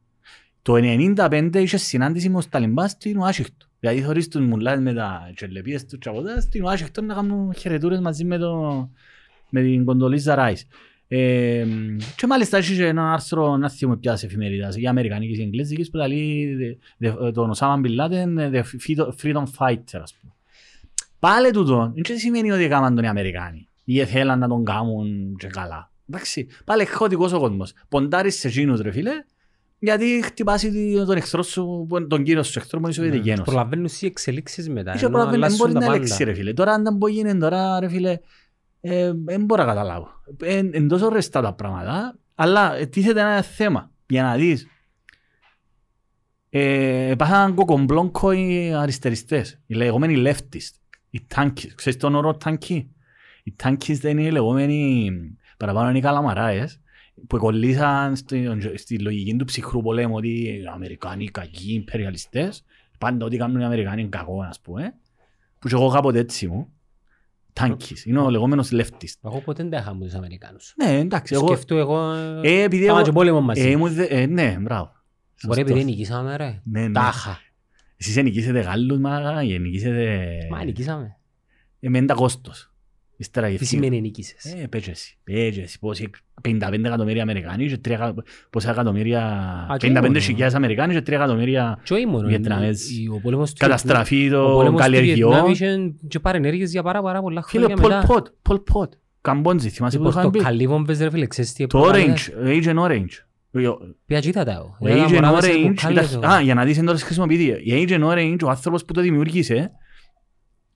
Το 1995 είχε συνάντηση με τους Ταλιμπάν στην Ουάσιγκτο. Δηλαδή θωρείς τους μουλάδες με τα τσελεπίες τους τσαπωτά στην Ουάσιγκτο να κάνουν χαιρετούρες μαζί με, το, με την Κοντολίζα Ράις. Ε, και μάλιστα έχει ένα άρθρο, να θυμούμε πια σε εφημερίδας, η Αμερικανικής και η Εγγλέζικης που λέει δε- δε- τον Οσάμα Μπιν Λάτεν the freedom fighter, ας πούμε. Πάλι τούτο, δεν σημαίνει ότι έκαναν τον οι Αμερικάνοι ή θέλαν να τον κάνουν και καλά. Εντάξει, πάλι χωτικός ο κόσμος. Ποντάρεις σε εκείνους ρε φίλε, γιατί χτυπάς τη- τον εχθρό σου, που είναι τον κύριο σου εχθρό που είναι η Σοβιετική Ναι. Ένωση. Προλαβαίνουν οι εξελίξεις μετά. Είχε ενώ προλαβαίνει, δεν μπορεί αλλάσουν τα να πάντα. λέξει ρε φίλε. Τώρα αν δεν μπορεί γίνει τώρα ρε φίλε, ε, δεν μπορώ να καταλάβω. Είναι τόσο ρεστά τα πράγματα, αλλά ε, τίθεται ένα θέμα για να δεις. Ε, πάθαν κοκομπλόγκο οι αριστεριστές, οι λεγόμενοι leftist, οι τάνκις. Ξέρεις τον όρο τάνκι. Οι τάνκις δεν είναι οι λεγόμενοι, παραπάνω είναι οι καλαμαράες, που κολλήσαν στη, στη λογική του ψυχρού πολέμου ότι οι Αμερικάνοι κακοί υπεριαλιστές, πάντα ό,τι κάνουν οι Αμερικάνοι είναι κακό, ας πούμε. Που και εγώ κάποτε έτσι μου. Τάνκις. Είναι ο λεγόμενος leftist. Εγώ ποτέ δεν τα είχα με τους Αμερικάνους. Ναι, εντάξει. Εγώ, Σκεφτώ εγώ... ε, επειδή Πάμε και εγώ... πόλεμο μαζί. Ε, μου δε- ε, ναι, μπράβο. Μπορεί Σωστός. επειδή νικήσαμε ρε. Ναι, ναι. Τάχα. Εσείς νικήσετε Γάλλους, μα νικήσετε... Μα νικήσαμε. Ε, με τα κόστος. Ύστερα Τι γευτεί. σημαίνει νικήσεις. Ε, πέτσε εσύ. Πέτσε εσύ. Πόσοι 55 εκατομμύρια Αμερικάνοι και 3 εκα- πόσα εκατομμύρια... Α, και 55 μόνο. χιλιάδες Αμερικάνοι και 3 εκατομμύρια Και όχι μόνο. Βιετναμέζοι. η- Ο πόλεμος του καταστραφή Βιετνάμ- ο των πόλεμος του Βιετνάμ καλλιεργειών. είχε και παρενέργειες για πάρα πάρα πολλά Φίλε, χρόνια Πολ μετά. Πότ, Πολ Πότ. Καμπόντζη, θυμάσαι Οι που είχαν πει. πορτοκαλί βόμβες ρε φίλε, ξέρεις τι Το έπρεπε να Orange, Agent Orange. Ποια κοίτα τα εγώ. Ο Ένα Agent μωρά μέσα σε Orange, μπουκάλες, ήταν- εγώ. α, για να δεις εντός χρησιμοποιείται. Η Agent Orange, ο άνθρωπος που το δημιούργησε,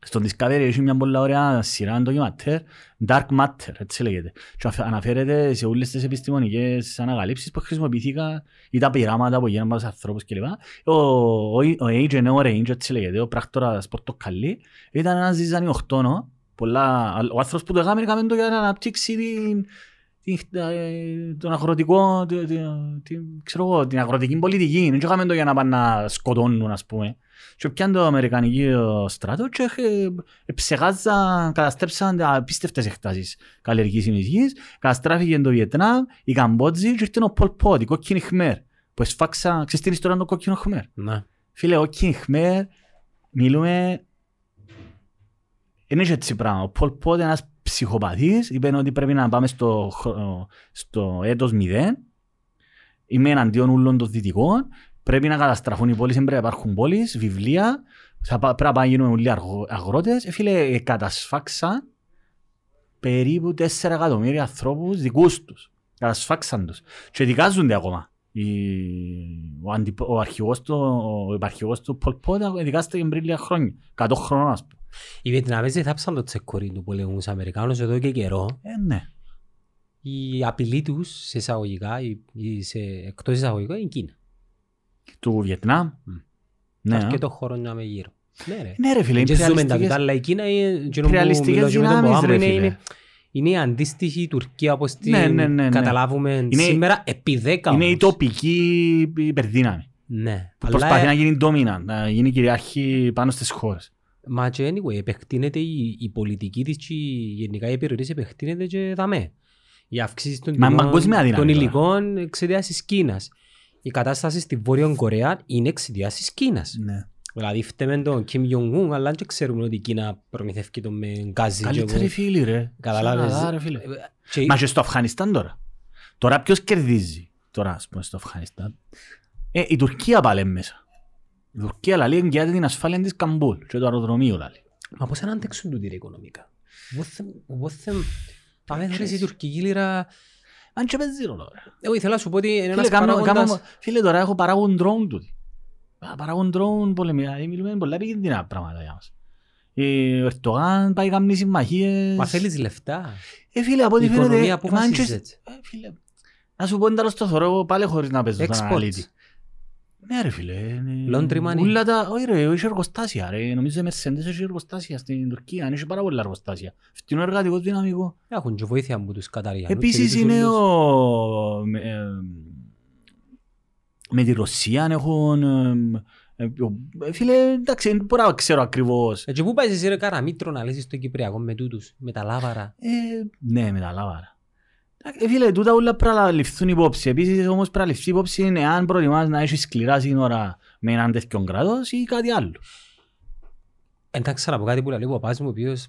στον Discovery έχει μια πολλά ωραία σειρά ντοκιματέρ, Dark Matter, έτσι λέγεται. Και αφ- αναφέρεται σε όλες τις επιστημονικές ανακαλύψεις που χρησιμοποιήθηκαν ή τα πειράματα που γίνανε με τους ανθρώπους κλπ. Ο, ο, ο Agent Orange, έτσι λέγεται, ο πράκτορας πορτοκαλί, ήταν ένας ζυζανιοκτόνο, πολλά, ο άνθρωπος που το έκαμε, έκαμε το για να αναπτύξει την, την, ε, τον αγροτικό, την, την, την, ξέρω εγώ, την αγροτική πολιτική. Δεν έκαμε το για να πάνε να σκοτώνουν, ας πούμε. Και πιάνε το Αμερικανικό στράτο και ε, ψεγάζαν, καταστρέψαν απίστευτες εκτάσεις καλλιεργήσιμης γης, καταστράφηκε το Βιετνάμ, η Καμπότζη και ήρθε ο Πολ Πότ, η κόκκινη Χμέρ, που εσφάξα, ξέρεις την ιστορία του κόκκινου Χμέρ; Ναι. Φίλε, ο Κιν Χμέρ, μιλούμε... Είναι έτσι πράγμα. Ο Πολ Πότ είναι ένας ψυχοπαθής, είπε ότι πρέπει να πάμε στο, χρο- στο έτος μηδέν, είμαι εναντίον όλων των δυτικών, πρέπει να καταστραφούν οι πόλεις, δεν πρέπει να υπάρχουν πόλεις, βιβλία, θα πά- πρέπει να γίνουμε όλοι αργο- αγρότες. Ε, φίλε, ε, κατασφάξαν περίπου 4 εκατομμύρια ανθρώπους δικούς τους. Κατασφάξαν τους. Και δικάζονται ακόμα. Η... Ο, αντιπ... ο, αρχηγός του, ο υπαρχηγός του Πολ Πότα δικάστηκε πριν λίγα χρόνια. 100 χρόνων ας πούμε. Οι Βιετναμέζοι θάψαν το τσεκορί του πολέμου στους Αμερικάνους εδώ και καιρό. Ε, ναι. Η απειλή τους σε εισαγωγικά ή- ή σε εκτός εισαγωγικών είναι η Κίνα. Του Βιετνάμ. Μμ. Ναι, Και α. το χώρο να με γύρω. Ναι ρε. ναι ρε φίλε, είναι Και ζούμε τα ρεαλιστικές- τούτα, αλλά η Κίνα είναι εκείνο που ρεαλιστικές μιλώ και με τον δυνάμεις, Ποάμ, ρε είναι- φίλε. είναι- Είναι η αντίστοιχη Τουρκία όπως την Ναι, ναι, ναι, ναι. καταλάβουμε Είναι- σήμερα επί δέκα Είναι η όμως. τοπική υπερδύναμη. Ναι. Που Αλλά, προσπαθεί ε, να γίνει dominant, να γίνει κυριάρχη πάνω στις χώρες. Μα και anyway, επεκτείνεται η, η πολιτική της και η- γενικά η περιοχή επεκτείνεται και δαμέ. Η αύξηση των Μα τιμών παγκόσμια δύναμη των τώρα. υλικών εξαιτίας της Κίνας. Η κατάσταση στη Βόρεια Κορέα είναι εξαιτίας της Κίνας. Ναι. Δηλαδή φταίμε τον Kim Jong-un, αλλά δεν ξέρουμε ότι η Κίνα προμηθεύει τον με γκάζι. και Καλύτεροι εγώ- φίλοι ρε. Καταλάβες; Σαναδά, ρε, φίλε. Και- Μα και στο Αφγανιστάν τώρα. Τώρα ποιος κερδίζει τώρα ας πούμε στο Αφγανιστάν. Ε, η Τουρκία πάλι μέσα. Η Τουρκία λέει εγγυάται την ασφάλεια της Καμπούλ και το αεροδρομίο λέει. Μα πώς να αντέξουν τούτοι ρε οικονομικά; Πότε τα μέθρες η τουρκική λίρα... Αν και παίζει ρόλο ρε. Εγώ ήθελα να σου πω ότι είναι Φίλε, ένας κάνω- παράγοντας... κάνω- Φίλε τώρα έχω παράγουν drone τούτοι. Α, Παράγουν drone πολεμικά. Ε, Μιλούμε πολλά επικίνδυνα πράγματα για μας. Ε, Ο Ερτογάν πάει κάνει συμμαχίες. Μα θέλεις λεφτά; Ε, φίλε, από ό,τι Η φαίνεται... οικονομία που ε, Manchester- βασίζεται. Ε, φίλε, να σου πω εντάλλως στο θωρώ πάλι χωρίς να παίζω τον Exports. αναλύτη. Ναι ρε φίλε. είναι- Laundry money. Ούλα τα... Όχι ρε, έχει εργοστάσια ρε. Νομίζω η Mercedes έχει εργοστάσια στην Τουρκία. Έχει πάρα πολλά εργοστάσια. Φτηνό εργατικό δυναμικό. Έχουν και βοήθεια από τους Καταριανούς. Επίσης και τους είναι ούλους. ο... με- ε, Με τη Ρωσία έχουν... ε, ε, ο- Φίλε, εντάξει, δεν μπορώ να ξέρω ακριβώς. Ε, Και πού πάει εσύ ρε Καραμήτρο να λύσεις το Κυπριακό με τούτους, με τα λάβαρα; Ε, ναι, με τα λάβαρα. Ε, φίλε, τούτα όλα πρέπει να ληφθούν υπόψη. Επίσης όμως πρέπει να ληφθεί υπόψη είναι αν προτιμάς να έχεις σκληρά σύνορα με έναν τέτοιον κράτος ή κάτι άλλο. Εντάξει να πω κάτι που λέει ο παπάς μου, ο οποίος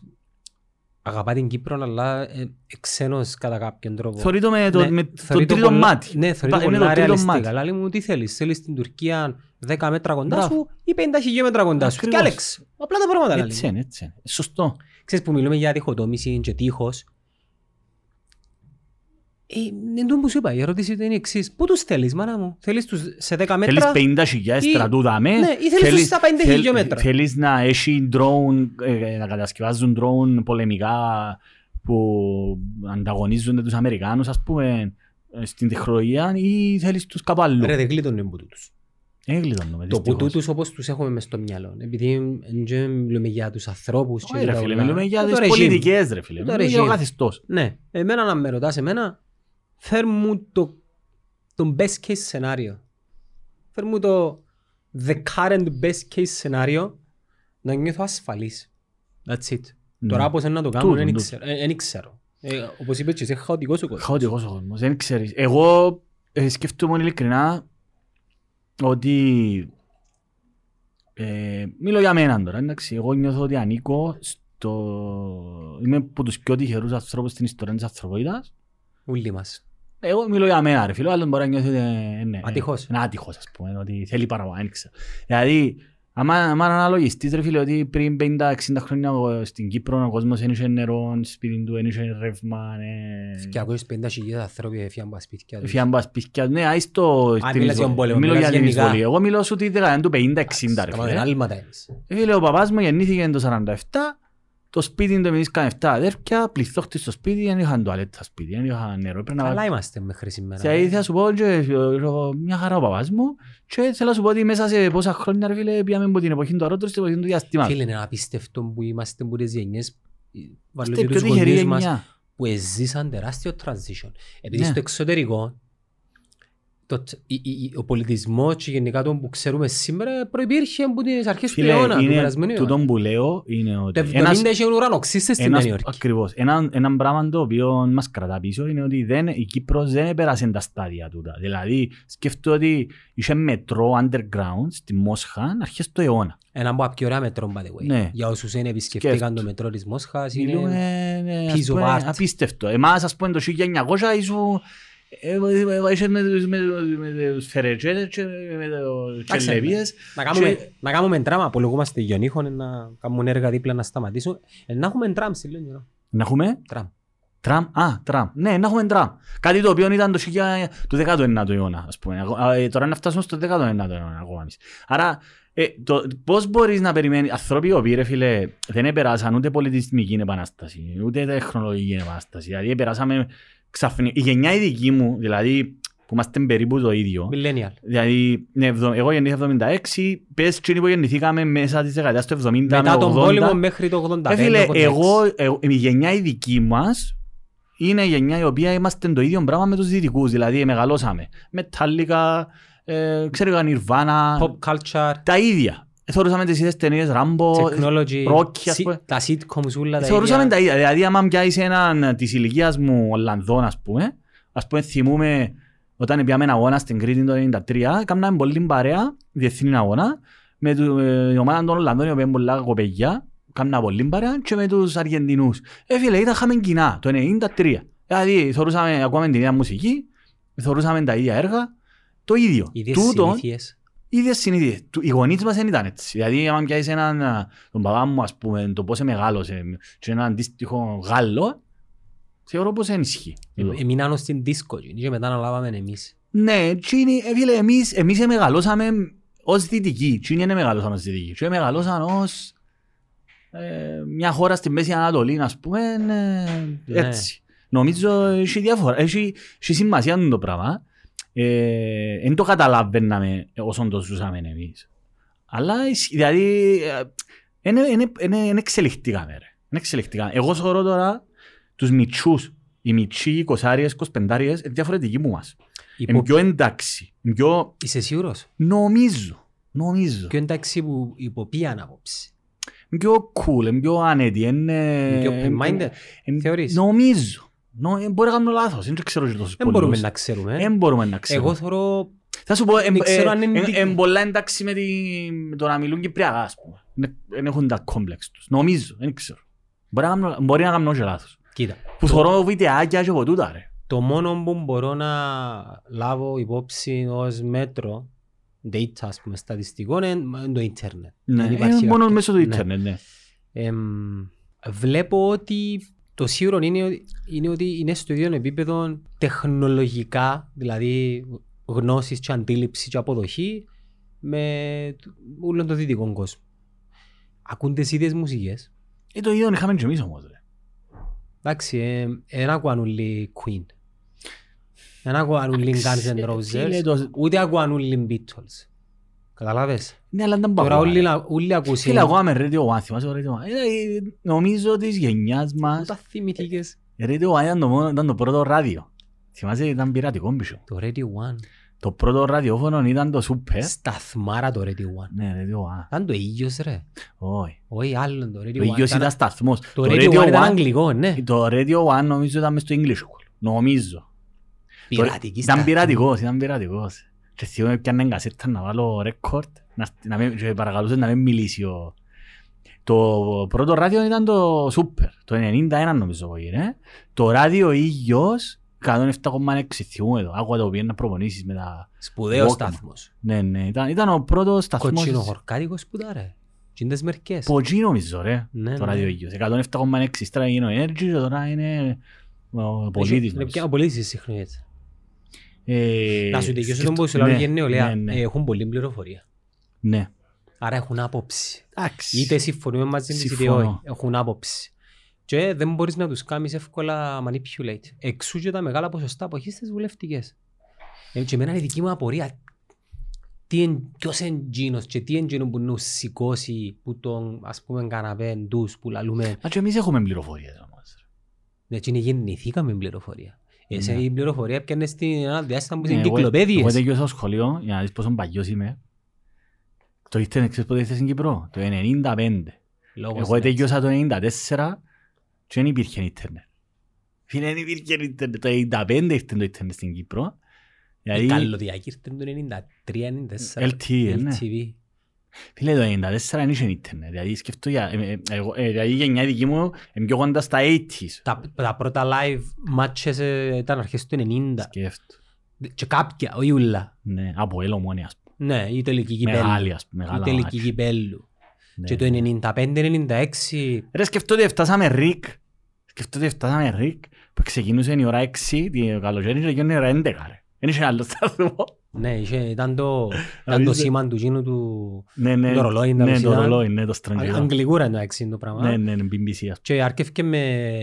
αγαπά την Κύπρο, αλλά ε, ξένος κατά κάποιον τρόπο. Θεωρεί το με το, Ναι, με το θεωρεί τρίτο πολλά- μάτι. Ναι, θεωρεί το Πα- είναι πολλά το τρίτο ρεαλιστικά. μάτι. Λέει μου τι θέλεις, θέλεις στην Τουρκία 10 μέτρα κοντά Μπράβο. σου ή 50 χιλιόμετρα κοντά σου; Και Ακριβώς. Άλεξ, απλά τα πράγματα λέει. Έτσι είναι, έτσι είναι. Σωστό. Ξέρεις που μιλούμε για διχοτόμηση και τείχος. Ε, εν τω που σου είπα, η ερώτηση του είναι η εξής. Πού τους θέλεις, μάνα μου; Θέλεις τους σε 10 Θέλεις μέτρα 50 χιλιάδες ή- στρατού δαμέ. Ναι, ή θέλεις τους στα 5 θέλ- χιλιόμετρα; Θέλεις να έχει drone, ε, να κατασκευάζουν drone πολεμικά που ανταγωνίζονται τους Αμερικάνους, ας πούμε, ε, στην τεχνολογία ή θέλεις τους κάπου αλλού. Ρε, δεν γλίτωνε που τούτους. Ε, γλιτώνουμε, Το που δυστυχώς. τούτους όπως τους έχουμε μες στο μυαλό. Επειδή δεν μιλούμε για τους ανθρώπους. και Όχι ρε τα φίλε, όλα. μιλούμε για Το τις regime. πολιτικές ρε φίλε. Το Μιλούμε για το regime. καθεστώς. Ναι, εμένα να με ρωτάς εμένα, φέρ μου το, το best case scenario. Φέρ μου το the current best case scenario να νιώθω ασφαλής. That's it. Ναι. Τώρα πώς είναι να το κάνω, Τούτο, δεν τούτο. ξέρω. Ε, Δεν ξέρω. Ε, Όπως είπες και εσύ, χαοτικός ο κόσμος. Χαοτικός ο κόσμος, δεν ξέρεις. Εγώ ε, σκέφτομαι ειλικρινά ότι ε, μιλώ για μένα τώρα, εντάξει. Εγώ νιώθω ότι ανήκω στο... Είμαι από τους πιο τυχερούς ανθρώπους στην ιστορία της ανθρωπότητας. Ούλοι μας. Εγώ μιλώ για μένα ρε φίλο, άλλος μπορεί να νιώθει ότι ε, ναι, Άτυχος. Είναι άτυχος ας πούμε, ότι θέλει παραπάνω, δεν ξέρω. Δηλαδή, άμα, άμα αναλογιστείς ρε φίλε ότι πριν 50-60 χρόνια ο- στην Κύπρο ο κόσμος δεν είχε νερό, σπίτι του δεν είχε ρεύμα, ναι. 250.000 άνθρωποι έφυγαν από τα σπίτια τους. Φιάν πας σπίτια, ναι, άις το... Α, στην μιλάς για εισβολή. τον πόλεμο, Μιλώ μιλάς για την γενικά. εισβολή. Εγώ μιλώ σου τη δεκαετία του 50-60 ρε Σκαμάτε φίλε. άλματα εμείς. Ε, Φίλε, ο παπάς μου γεννήθηκε το 47, το σπίτι του εμείς είχαν 7 αδέρφια, πληθόχτης στο σπίτι, δεν είχαν τουαλέτα στο σπίτι, δεν είχαν νερό. Έπρεπε να Καλά είμαστε μέχρι σήμερα. Και ήθελα να σου πω και ε, μια χαρά ο παπάς μου και θέλω να σου πω ότι μέσα σε πόσα χρόνια ρε φίλε πήγαμε από την εποχή του αρρώντρου στην εποχή του διαστήματος. Φίλε, είναι απίστευτο που είμαστε που τις γενιές βάλω Είστε και πιο τους τυχεροί γονείς μας γενιά. που εζήσαν τεράστιο transition. Επειδή Ναι. στο εξωτερικό το, τ- η- η- η- ο πολιτισμός και γενικά το που ξέρουμε σήμερα προϋπήρχε από τις αρχές του Φίλε, αιώνα, του είναι περασμένου αιώνα. τούτο που λέω είναι Το ότι 70 ένας- είχε ουρανοξύστες στην Ένας, Νέα Υόρκη. ακριβώς. Ένα, ένα πράγμα το οποίο μας κρατά πίσω είναι ότι δεν, η Κύπρος δεν επέρασε τα στάδια τούτα. Δηλαδή, σκέφτομαι ότι είχε μετρό underground στη Μόσχα αρχές του αιώνα. Ένα από τα πιο ωραία μετρό, by the way. Ναι. Για όσους δεν επισκεφτήκαν Σκέφτο. το μετρό της Μόσχας, είναι... Μιλούμε ναι, piece ας of πούμε, art. απίστευτο. Εμάς, ας πούμε, το 1900 ήσου... ε, ε, ε, Είχες με τους- με τους- με τους φερετζέτες και με τους Εντάξει, τσελεβίες. Να κάνουμε, Και- να κάνουμε τράμα, απολογούμαστε γιονίχων, να κάνουμε έργα δίπλα να σταματήσουν. Ε, να έχουμε τραμ σε λίγο καιρό. Να έχουμε Τραμ. τραμ. Α, τραμ. Ναι, να έχουμε τραμ. Κάτι το οποίο ήταν το 1000 του 19ου αιώνα, ας πούμε. Αγω- α, ε, Τώρα να φτάσουμε στο 19ο αιώνα ακόμα εμείς. Άρα, ε, το, πώς μπορείς να περιμένεις, άνθρωποι οι οποίοι ρε φίλε δεν επεράσαν ούτε πολιτισμική επανάσταση, ούτε τεχνολογική επανάσταση. Δηλαδή, περάσαμε ξαφνικά. Η γενιά η δική μου, δηλαδή, που είμαστε περίπου το ίδιο, Millennial. Δηλαδή, ναι, ευδο- εγώ γεννήθηκα 76, πες τσίνοι που γεννηθήκαμε μέσα της δεκαετίας του 70 Μετά με τον 80. πόλεμο μέχρι το 85. Ε, φίλε, 86. εγώ, εγώ, η γενιά η δική μας είναι η γενιά η οποία είμαστε το ίδιο πράγμα με τους δυτικούς. Δηλαδή, μεγαλώσαμε. Μετάλλικα, ε, ξέρω εγώ, Nirvana, Pop culture, τα ίδια. Θεωρούσαμε τις ίδιες ταινίες, Rambo, technology, Rocky, ας si- πούμε. τα sitcoms ούλα τα Θεωρούσαμε ίδια. τα ίδια. Δηλαδή, άμα πιάσεις έναν της ηλικίας μου Ολλανδόν, ας πούμε, ας πούμε, θυμούμε όταν πιάμε ένα αγώνα στην Κρήτη το 1993, κάναμε πολύ παρέα, διεθνή αγώνα, με του- ε, την ομάδα των Ολλανδών, οι οποίοι είναι πολλά κοπεγιά, κάναμε πολύ παρέα και με τους Αργεντινούς. Ε, φίλε, ήταν είχαμε κοινά, το 1993. Δηλαδή, θεωρούσαμε, ακούαμε την ίδια μουσική, θεωρούσαμε τα ίδια έργα, το ίδιο. Ίδιες Τούτο, συνήθειες. Ίδιες συνήθειες. Του- Οι γονείς μας δεν ήταν έτσι. Δηλαδή, άμα πιάσεις έναν, α, τον παπά μου, ας πούμε, το πώς μεγάλωσε και έναν αντίστοιχο Γάλλο, θεωρώ πως δεν ισχύει. Ε, Έμειναν ως στην δίσκο και μετά αναλάβαμε εμείς. Ναι, τσίνοι, ε, φίλε, εμείς, εμείς μεγαλώσαμε ως δυτικοί. Τσίνοι είναι μεγαλώσαν ως δυτικοί. Και μεγαλώσαν ως ε, μια χώρα στη Μέση Ανατολή, ας πούμε, ε, Ναι. έτσι. Νομίζω έχει διαφορά, έχει, έχει σημασία το πράγμα. Ε, δεν το καταλάβαιναμε όσον το ζούσαμε εμείς. Αλλά, ισχύει, δηλαδή, ε, είναι, είναι, είναι, είναι εξελιχτήκαμε, ρε. Είναι εξελιχτήκαμε. Εγώ θεωρώ τώρα τους μητσούς, οι μητσοί, οι κοσάριες, οι κοσπεντάριες, είναι διαφορετικοί μου μας. Υπο- Είναι πιο εντάξει. Είναι πιο... Είσαι σίγουρος; Νομίζω. Νομίζω. Ποιο εντάξει που υπό ποιαν άποψη. Είναι πιο cool, είναι πιο άνετη. Είναι... Πιο ε, open-minded. ε, Θεωρείς; Νομίζω. Νο- ε, Μπορεί να κάνω λάθος. Δεν ξέρω και τόσους Δεν μπορούμε πολλούς. να ξέρουμε. Δεν μπορούμε να ξέρουμε. Εγώ θεωρώ Θα σου πω, δεν ξέρω αν είναι δι- είναι πολλά εντάξει με, τη- με το να μιλούν Κυπριακά, ας πούμε. Είναι- Δεν έχουν τα κόμπλεξ τους. Νομίζω, δεν ξέρω. Μπορεί να κάνω- Μπορεί να κάνω και λάθος. Κοίτα, Που θωρώ βιντεάκια και από τούτα, ρε. το μόνο που μπορώ να λάβω υπόψη ως μέτρο data, ας πούμε, στατιστικό είναι το ίντερνετ. Ναι, Δεν υπάρχει ε, μόνο κάποιο. μέσω του Ναι. ίντερνετ, ναι. Εμ, βλέπω ότι το σίγουρο είναι, ότι- είναι ότι είναι στο ίδιο επίπεδο τεχνολογικά, δηλαδή γνώσεις και αντίληψη και αποδοχή με το- όλον το δυτικό κόσμο. Ακούν τις ίδιες μουσικές. Ε, το ίδιο είχαμε και εμείς όμως, ρε. Εντάξει, δεν ακούαν όλοι Queen. Δεν ακούαν όλοι Guns N' Ε, φίλε, Roses, το- ούτε ακούαν όλοι Beatles. Καταλάβες; Ναι, αλλά ήταν Τώρα παγώνα, όλοι, ρε. να- όλοι ακούσουν. Φίλε, ακούγαμε Radio One, θυμάσαι το Radio One. Ε, ε, Νομίζω της γενιάς μας, Τα θυμηθήκες; Radio One ήταν το, μόνο, ήταν το πρώτο ράδιο. Θυμάσαι, ήταν πειρατικό πίσω. Το Radio One. Το πρώτο ραδιόφωνο ήταν το Super. Σταθμάρα το Radio One. Ναι, Radio One. Ήταν το ίδιος ρε. Όχι. Όχι άλλον το Radio Το One. ίδιος ήταν σταθμός. Το Radio One ήταν αγγλικό, ναι. Το Radio One νομίζω ήταν μες στο English School. Νομίζω. Πειρατική Ήταν σταθμή. πειρατικός, ήταν πειρατικός. Και θυμάμαι πιάνε κασέτα να βάλω ρεκόρτ να, να μην, και παρακαλούσε να μην μιλήσει ο... Το πρώτο ράδιο ήταν το Super, το 91 νομίζω που έγινε. Το ράδιο Ήγιος, 107,6 θυμούμαι εδώ. Άκουγα το πήγαινε να προπονήσεις με τα... Σπουδαίος Walkman. σταθμός. Ναι, ναι, ήταν, ήταν ο πρώτος σταθμός... Κοτσινοχορκάτικο σπουδά ρε. Τι είναι τις μερικές. Ποτσί νομίζω ρε, Ναι, το ναι. ράδιο Ήγιος. 107,6 ύστερα έγινε ο Energy και τώρα είναι ο πολίτης. Είναι νομίζω. πια πολίτης συχνότητα. Ε, Να σου τελειώσω τον σκεφτώ- που σου λέω ναι, για νεολαία. ναι, ναι. Ε, Έχουν πολλή πληροφορία. Ναι. Άρα έχουν άποψη. Εντάξει. Είτε συμφωνούμε μαζί τους είτε Συμφωνώ. όχι. Έχουν άποψη. Και δεν μπορείς να τους κάνεις εύκολα manipulate. Εξού και τα μεγάλα ποσοστά αποχή στις βουλευτικές. Ε, και εμένα είναι η δική μου απορία. Τι εν, ποιος είναι εκείνος και τι είναι εκείνο που να σηκώσει που τον ας πούμε καναπέ τους που λαλούμε. Μα και εμείς έχουμε πληροφορίες όμως. Ναι, και είναι γεννηθήκαμε με πληροφορία. Εσύ Ναι. η πληροφορία πιάνε στην ένα διάστημα που Ναι, είναι εγώ- Εγώ κυκλοπαίδειες. τελειώσα στο σχολείο, για να δεις πόσο παγιός είμαι. Το ίντερνετ ξέρεις πότε ήρθε στην Κύπρο, το 95. Λόγος Εγώ ναι. τελειώσα το 94 και δεν υπήρχε ίντερνετ. Φίλε, δεν υπήρχε ίντερνετ. Το 95 ήρθε το ίντερνετ στην Κύπρο. Η Δηλαδή, καλωδιακή ήρθε το 93-94. LTE, ναι. LTV. φίλε, το 94 δεν είχε ίντερνετ. Δηλαδή, σκεφτώ για... ε, ε, εγώ- ε, Δηλαδή, η γενιά δική μου είναι πιο κοντά στα 80s. Τα, τα πρώτα live matches ε, ήταν αρχές του 90. Σκέφτω. Και κάποια, όχι ούλα. Ναι, από έλο μόνοι, ας πούμε. Ναι, η τελική κυπέλου. Μεγάλη, ας πούμε, Η μεγάλα τελική μάτια. κυπέλου. Ναι. Και το 95-96 Ρε σκεφτώ ότι φτάσαμε ρίκ. Σκεφτώ ότι φτάσαμε ρίκ που ξεκινούσε η ώρα 6 την καλοκαίρι και έγινε η ώρα 11 ρε. Δεν είχε άλλο σταθμό. Ναι, είχε, ήταν το, ήταν δεις, το ε. σήμα του γίνου του Ναι, ναι. Το ρολόι ήταν Ναι, όπως το ήταν. ρολόι, ναι, το στρογγυλό. Αγγλικούρα είναι το το πράγμα. Ναι, ναι, ναι, BBC ας πούμε. Και αρκεύκε με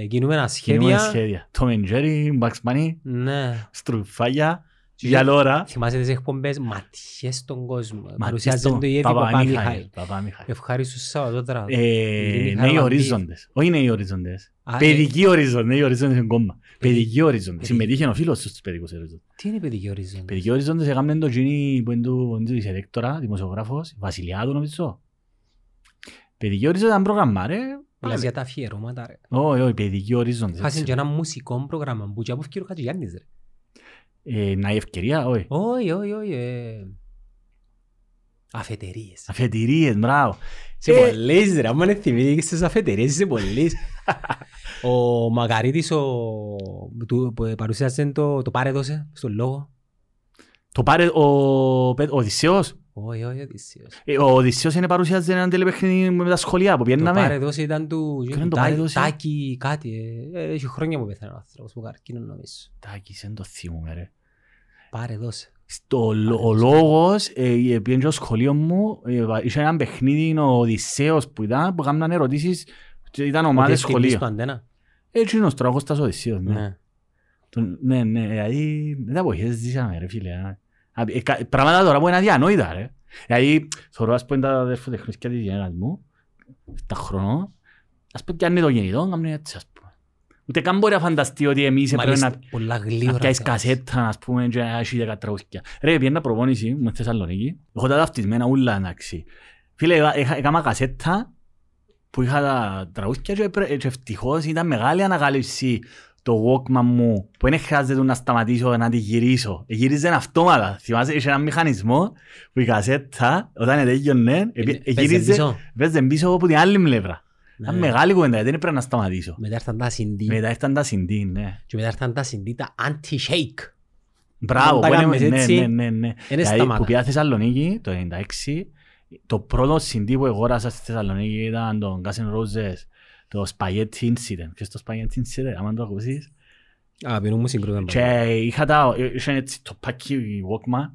κινούμενα Κινούμενα σχέδια. σχέδια. Tom and Jerry, Bugs Bunny, Ναι. Στρουφάγια. Για τώρα. Θυμάσαι τις εκπομπές ματιές στον κόσμο. Μα Παρουσιάζεται τι στο- το η Εύη Παπαμιχαήλ, Παπαμιχαήλ. Παπαμιχαήλ. Ευχαριστούς Σαββατότρα. Ε, Ειρήνη Νέοι Χαραλαμπίδη. ορίζοντες. Όχι νέοι ορίζοντες. Α, Παιδικοί ορίζοντες. Νέοι ορίζοντες είναι κόμμα. Παιδικοί ορίζοντες. παιδικοί. Συμμετείχε ο φίλος στους παιδικούς ορίζοντες. Τι είναι παιδική ορίζοντα. Παιδικοί ορίζοντες έκαναν το γίνει που είναι του που είναι του δισελέκτορα, δημοσιογράφος, Βασιλιάδου νομίζω. Παιδικοί ορίζοντες ήταν πρόγραμμα ρε. Μιλάς για τα αφιερώματα ρε. Όχι, όχι, παιδικοί ορίζοντες. Χάσουν έτσι. και ένα μουσικό πρόγραμμα που και από ευκαιρό Χατζηγιάννης ρε. Ε, Να η ευκαιρία, όχι. Όχι, όχι, όχι. ε. Αφετερίες. Αφετηρίες, μπράβο. Σε Ε, πολλές ρε, άμα είναι θυμήθηκες στις αφετερίες είσαι πολλές. Ο Μακαρίτης ο... του- που παρουσίασε το, το πάρε δώσε στον λόγο. Το πάρε ο Πε- ο Οδυσσέος. Όχι, όχι, Οδυσσίος. Ε, Ο Οδυσσέος είναι παρουσιάζει έναν τηλεπαιχνίδι με τα σχολεία που Το πάρε πιέναμε. δώσε ήταν του Ποιο είναι το πάρε Τά- δώσε; Τάκη κάτι. ε, ε, Έχει χρόνια που πέθανε ο άνθρωπος που καρκίνο νομίζω. Τάκης, δεν το θυμούμαι ρε. Πάρε δώσε. Στο, λο- ο λόγος, ε, πήγαινε στο σχολείο μου, ε, βα- είχε έναν παιχνίδι ο Οδυσσέος που ήταν, που έκαναν ερωτήσεις, και ήταν Ο ομάδες διευθυντής σχολείο. του Αντένα. Έτσι είναι ο Στραγώστας Οδυσσέος, ναι. Ναι. Τον- Ναι, ναι, δηλαδή, δεν τα εποχές ζήσαμε ρε φίλε. Α. Α, ε, κα- Πράγματα τώρα που είναι αδιανόητα ρε. Δηλαδή, θωρώ ας πούμε τα αδερφοτεχνούσκια της γυναίκας μου, τα χρόνο, ας πούμε πιάνει το γεννητό, κάνει έτσι ας πούμε. Ούτε καν μπορεί να φανταστεί ότι εμείς έπρεπε Μάλιστα, να πολλά να γλύωρα. πιάσεις θεάς. κασέτα, ας πούμε, και να έχει δέκα τραγούδια. Ρε, πιένα προπόνηση μου στη Θεσσαλονίκη, έχω τα ταυτισμένα ούλα, εντάξει. Φίλε, είχα- είχα- έκανα κασέτα που είχα τα τραγούδια και, έπρε- και ευτυχώς ήταν μεγάλη ανακάλυψη το Walkman μου που δεν χρειάζεται να σταματήσω να τη γυρίσω. Ε, Γύριζε αυτόματα. Θυμάσαι, είχε έναν μηχανισμό που η κασέτα, όταν τέλειωνε, Ε, επί- παίζε γύριζε, πίσω. παίζε πίσω από την άλλη πλευρά. Ήταν Ναι. μεγάλη κουβέντα, γιατί δεν έπρεπε να σταματήσω. Μετά ήρθαν τα CD. Μετά ήρθαν τα συντή, ναι. Και μετά ήρθαν τα CD τα anti-shake. Μπράβο, τα που είναι- κάνεις ναι, έτσι, ναι, ναι, ναι. Δηλαδή, σταμάτα. που πήγα Θεσσαλονίκη το 96, το πρώτο συντή που αγόρασα στη Θεσσαλονίκη ήταν το Guns N' Roses, το Spaghetti Incident. Ποιος το Spaghetti Incident, άμα το ακούσεις. Α, πίνω μου συγκρούταν. Και είχα τα, είχαν έτσι το πακί Walkman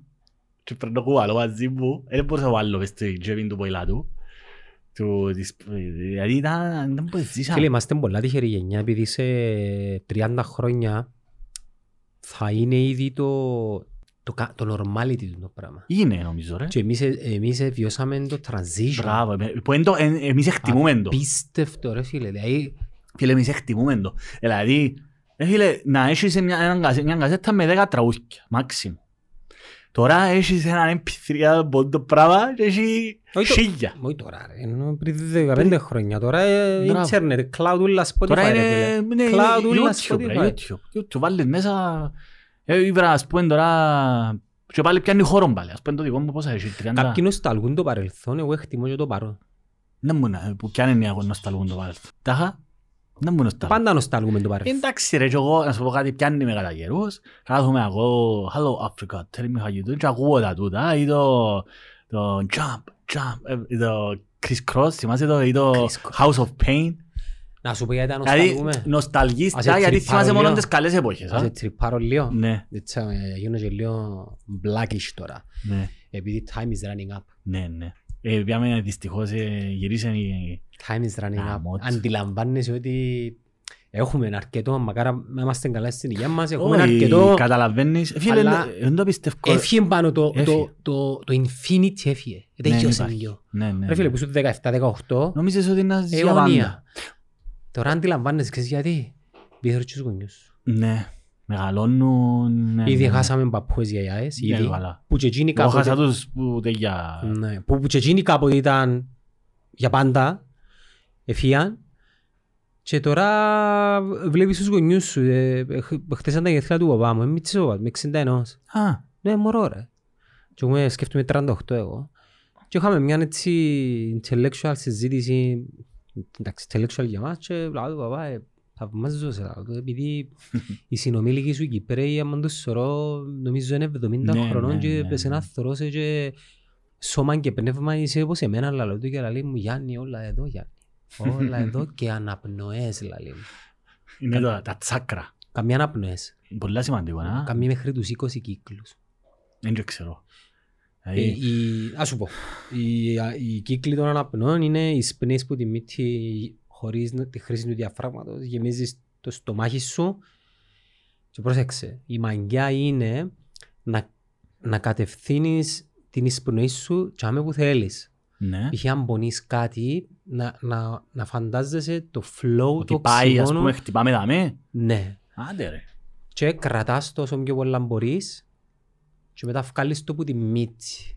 και πρέπει να κουβάλω μαζί μου. Δεν μπορούσα να βάλω μες στη τσέπη του ποηλάτου. Του, της- δηλαδή ήταν, δεν μπορείς Φίλε, ζήσαμε. είμαστε πολλά τυχερή γενιά επειδή σε 30 χρόνια θα είναι ήδη το, το, κα- το normality του το πράγμα. Είναι νομίζω ρε. Και εμείς, ε- εμείς ε, βιώσαμε το transition. Μπράβο, ε, που είναι το, ε, εμείς εκτιμούμε το. Απίστευτο ρε φίλε. Δηλαδή, Φίλε, εμείς εκτιμούμε το. Δηλαδή, ε, φίλε, να έχεις μια, έναν κασέ- μια κασέτα με 10 τραγούδια, μάξιμο. Τώρα έχεις έναν MP3 από το πράγμα και έχει Όχι το- χίλια. όχι τώρα ρε, ενώ πριν 15 χρόνια. Τώρα ε, Μπράβο. ίντερνετ, cloud, ούλα Spotify Τώρα ρε είναι φίλε. ναι, Cloud, ούλα YouTube, ρε, Spotify. YouTube. YouTube, βάλεις μέσα, ε, ήβρα, ας πούμε τώρα, και πάλι πιάνει χώρο πάλι. Ας πούμε το δικό μου πόσα έχει, 30. Κάποιοι νοσταλγούν το παρελθόν, εγώ εκτιμώ και το παρόν. Δεν μου να, που πιάνει μια νοσταλγούν το παρελθόν. Τάχα, δεν μου νοσταλγούν. Πάντα νοσταλγούμε το παρελθόν. Εντάξει ρε, και εγώ να σου πω κάτι πιάνει με κατά καιρούς. Κάθομαι εγώ, hello Africa, tell me how you doing. Και ακούω τα τούτα, ή το, το jump, jump, ε, ή το Chris Cross, θυμάσαι το, ή το Chris Cross. House of Pain. Να σου πω γιατί τα Δηλαδή, νοσταλγούμε. νοσταλγείς Ας πια, έτσι γιατί θυμάσαι πάρω μόνο λίγο. τις καλές εποχές. Ας α; σε τρυπάρω λίγο. Ναι, Έτσι, ε, γίνω και λίγο blackish τώρα. ναι, Επειδή time is running up. ναι, ναι. Ε, πιάμε δυστυχώς ε, γυρίσαν οι... Time is running up. Γαμώτ. Αντιλαμβάνεσαι ότι έχουμε αρκετό, μακάρα να είμαστε καλά στην υγεία μας, έχουμε Όχι, αρκετό... καταλαβαίνεις. Ε, Φίλε, αλλά- δεν το πιστεύω. Έφυγε πάνω το, Έφυγε. το, το, το infinity έφυγε. Ναι, Τελειώσε υπάρχει. λίγο. Ναι, ναι. Ρε φίλε ναι. που σου 17-18, Νόμιζες ότι να ζεις για πάντα. αιώνια. Τώρα αντιλαμβάνεσαι, ξέρεις γιατί; Επειδή τους γονιούς σου. Ναι, μεγαλώνουν. ναι, Ήδη ναι. χάσαμε παππούες γιαγιάες, Ναι, ήδη. καλά. Που και εκείνοι Εγώ χάσα κάποτε... τους που για... Ναι, που, που και εκείνοι κάποτε ήταν για πάντα, εφίαν. Και τώρα βλέπεις τους γονιούς σου. Ε, ε, χ- χτες ήταν τα γενέθλια του παπά μου, είμαι μητσό, με 61. Α, Ναι, μωρό ρε. Και εγώ σκέφτομαι 38 εγώ. Και είχαμε μια έτσι intellectual συζήτηση, εντάξει, intellectual για μας και λέω του παπά, ε, θαυμάζω σε λέω του, επειδή οι συνομήλικοι σου Κυπρέοι, άμα τους σωρώ, νομίζω είναι 70 Ναι, χρονών ναι, και ναι, πες ένα ναι. θωρώσαι και σώμα και πνεύμα είσαι όπως εμένα, λαλό του και λέει μου Γιάννη, όλα εδώ Γιάννη. Όλα εδώ και αναπνοές, λαλή μου. είναι το- τα τσάκρα. Καμία αναπνοές. Πολλά σημαντικό, να. Καμία μέχρι τους 20 κύκλους. Δεν το ξέρω. Ε, Δηλαδή, η, ας σου πω, οι, οι κύκλοι των αναπνών είναι οι σπνείς που τη μύτη χωρίς να- τη χρήση του διαφράγματος γεμίζεις το στομάχι σου και πρόσεξε, η μαγιά είναι να, να κατευθύνεις την εισπνοή σου και που θέλεις. Ναι. Π.χ. αν πονείς κάτι, να, να, να φαντάζεσαι το flow Ότι του πάει, ας οξυγόνου. πούμε, χτυπάμε δαμέ. Ναι. Άντε ρε. Και κρατάς το όσο πιο πολλά μπορείς και μετά βγάλεις το που τη μύτη.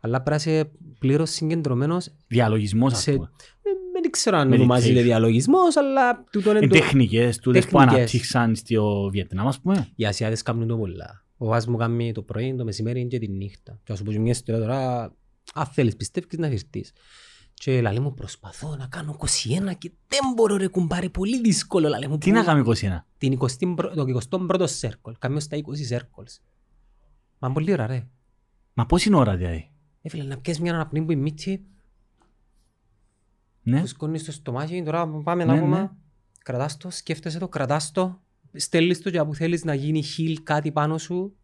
Αλλά πρέπει να είσαι πλήρως συγκεντρωμένος. Διαλογισμός, ας Σε- πούμε. Ε, Δεν ξέρω αν Meditation. ονομάζεται διαλογισμός, αλλά τούτο είναι Εν το... τέχνικες, τούτες που Τέχνικες. αναπτύξαν στο Βιετνάμ, ας πούμε. Οι Ασιάτες κάνουν το πολλά. Ο βάς μου κάνει το πρωί, το μεσημέρι και τη νύχτα. Και να σου πω και μια ιστορία τώρα, αν θέλεις πιστεύεις να φυρτείς. Και λαλή μου προσπαθώ να κάνω 21 και δεν μπορώ ρε κουμπάρε, πολύ δύσκολο λαλή μου. Τι που- να κάνουμε 21. Την 20, πρω- το 21ο σέρκολ, κάμιο στα 20 σέρκολς. Μα πολύ ώρα ρε. Μα πώς είναι ώρα δηλαδή; Έφυλε να πιέσεις μια αναπνοή που η μύτη, Ναι. που σκόνεις το στομάχι, τώρα πάμε να Ναι, ναι. πούμε. Κρατάς το, σκέφτεσαι το, κρατάς το, στέλνεις το και που θέλεις να γίνει χιλ κάτι πάνω σου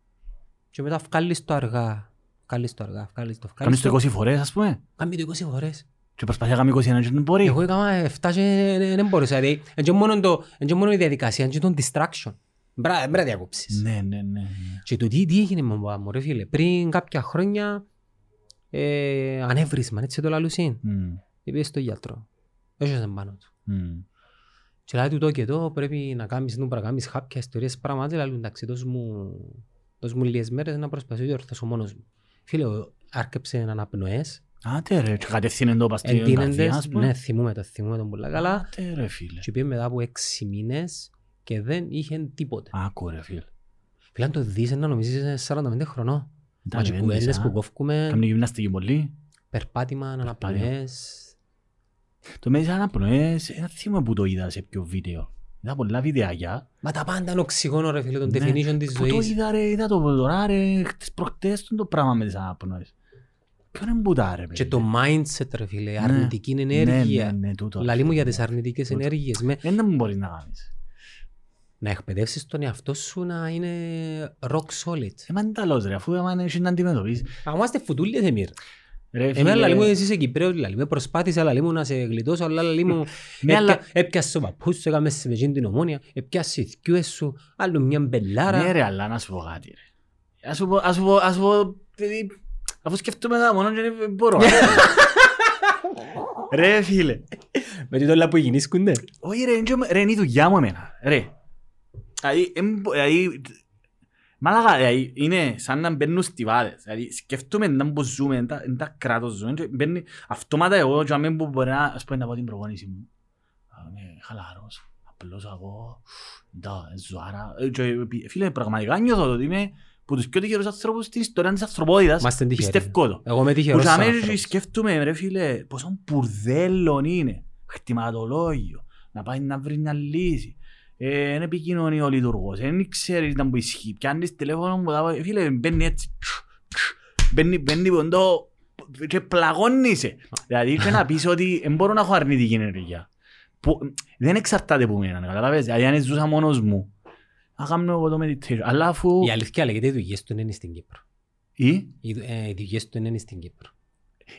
και μετά βγάλεις το αργά. Βγάλεις το αργά, βγάλεις το, Κάνεις βγάλεις το το. 20 φορές, ας πούμε. Κάμει το 20 φορές. Και προσπαθεί να κάνει 21 και δεν μπορεί. Εγώ έκανα 7 και δεν μπορούσα. Δηλαδή, είναι και μόνο το- είναι και μόνο η διαδικασία, είναι και το distraction. Μπρα- Πρέπει να διακόψεις. Ναι, ναι, ναι. ναι. Και το τι, τι έγινε με μου ρε φίλε. Πριν κάποια χρόνια ε, ανέβρισμα, έτσι το λαλουσίν. Μμ, Είπε στο γιατρό. Έχασε πάνω του. μμ. Και λέει του το και το πρέπει να κάνεις, νου, πρέπει να κάνεις κάποια ιστορίες πράγματα. Λέει εντάξει, δώσ' μου, δώσ' μου λίγες μέρες να προσπαθήσω να διορθώσω μόνος μου. Φίλε, ο- άρκεψε αναπνοές, Άντε ρε, και κατευθύνεν το πας στην καρδιά, εντείνεντες, ας πούμε. ναι, θυμούμε το, θυμούμε τον πολλά καλά. Άντε ρε φίλε. Και πήγε μετά από έξι μήνες και δεν είχε τίποτε. Άκου ρε φίλε. Φίλε, αν το δεις να νομίζεις είσαι 45 χρονών. Τα Μα και λεβέντες, κουβέντες α. που κόφκουμε, Κάμνει γυμναστική πολύ. περπάτημα, αναπνοές. Το μέσα αναπνοές, ένα θύμα που το είδα σε πιο βίντεο. Είδα πολλά βιντεάκια. Μα τα πάντα είναι οξυγόνο ρε φίλε, τον Ναι. definition της Πού το ζωής. είδα ρε, είδα το τώρα ρε, τις προχτές το πράγμα με τις αναπνοές. Ποιον είναι μπουτά ρε Και παιδί; το mindset ρε φίλε, Ναι. αρνητική Ναι, ενέργεια. ναι, ναι, τούτο. Λαλή μου για τις αρνητικές Τούτο. ενέργειες. Με, Δεν μου μπορείς να κάνεις. Να εκπαιδεύσεις τον εαυτό σου να είναι rock solid. Ε, μα είναι ταλός ρε, αφού άμα έχεις να αντιμετωπίσεις. Μα είμαστε φουτούλες εμείς. Ρε Εμένα φίλε, λαλή μου εσύ είσαι Κυπρέος, λαλή μου προσπάθησα λαλή μου να σε γλιτώσω, αλλά λαλή μου Ναι, αλλά- έπια- έπιασες ο παππούς σου, έκαμες σε εκείνη την ομόνια, έπιασε οι θκιούες σου, άλλο μια Ναι μπελάρα. ρε, αλλά να σου πω κάτι ρε. Ας σου πω, ας σου πω, ας σου πω, παιδί, αφού σκέφτομαι τα μόνο και δεν μπορώ. Ρε φίλε. Με τι όλα που γινήσκονται. Όχι ρε, είναι και- ρε, είναι η δουλειά μου εμένα. Ρε. Δηλαδή, εμ- δηλαδή, Μάλακα, δηλαδή, είναι σαν να μπαίνουν στιβάδες. Δηλαδή, σκέφτομαι να που ζούμε, εν τα- εν τα κράτος ζούμε. και Μπαίνει αυτόματα εγώ, και αμέ που μπορεί να, ας πω, να πω την προπόνηση μου. Α, Είμαι χαλαρός, απλώς εγώ, τα, ζωάρα. Ε, και, Φίλε, πραγματικά νιώθω ότι είμαι που τους πιο τυχερούς ανθρώπους στην ιστορία της ανθρωπότητας. Είμαστε τυχεροί. Πιστεύω το. Εγώ είμαι Που τυχερός για σαν μένα άνθρωπος. σκέφτομαι ρε φίλε πόσο μπουρδέλον είναι. Χτιματολόγιο. Να πάει να βρει μια λύση. Ε, είναι επικοινωνία ο λειτουργός. Δεν ξέρεις τι να που ισχύει. Πιάνεις τηλέφωνο μου. τα- Φίλε μπαίνει έτσι. Μπαίνει, μπαίνει ποντό και πλαγώνεσαι. Δηλαδή και να πεις ότι δεν μπορώ να έχω αρνητική ενέργεια. Που, δεν εξαρτάται από μένα, καταλάβες. Δηλαδή αν ζούσα μόνος μου, να κάνω εγώ το meditation. Αλλά αφού... Η αλήθεια λέγεται οι δουλειές του δεν είναι στην Κύπρο. Ή, Οι, δου- ε, οι δουλειές του δεν είναι στην Κύπρο.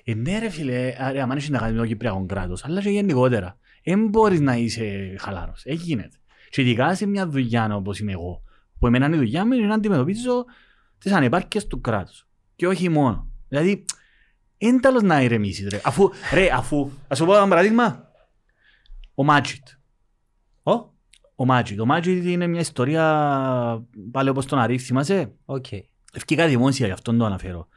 Ε, ναι ρε φίλε, ρε, άμα έχεις να κάνεις με το Κυπριακό κράτος, αλλά και γενικότερα. Δεν μπορείς να είσαι χαλαρός. Δεν γίνεται. Και ειδικά σε μια δουλειά όπως είμαι εγώ, που εμένα η δουλειά μου είναι να αντιμετωπίζω τις ανεπάρκειες του κράτους. Και όχι μόνο. Δηλαδή, είναι τέλος να ηρεμήσεις ρε. Αφού, ρε, αφού, ας σου πω ένα παράδειγμα. Ο Μάτζιτ. Ω, Ο Μάτζιτ. Ο Μάτζιτ είναι μια ιστορία πάλι όπως τον Αρίφ, θυμάσαι; οκ. Ευκήκα δημόσια, γι' αυτόν το αναφέρω.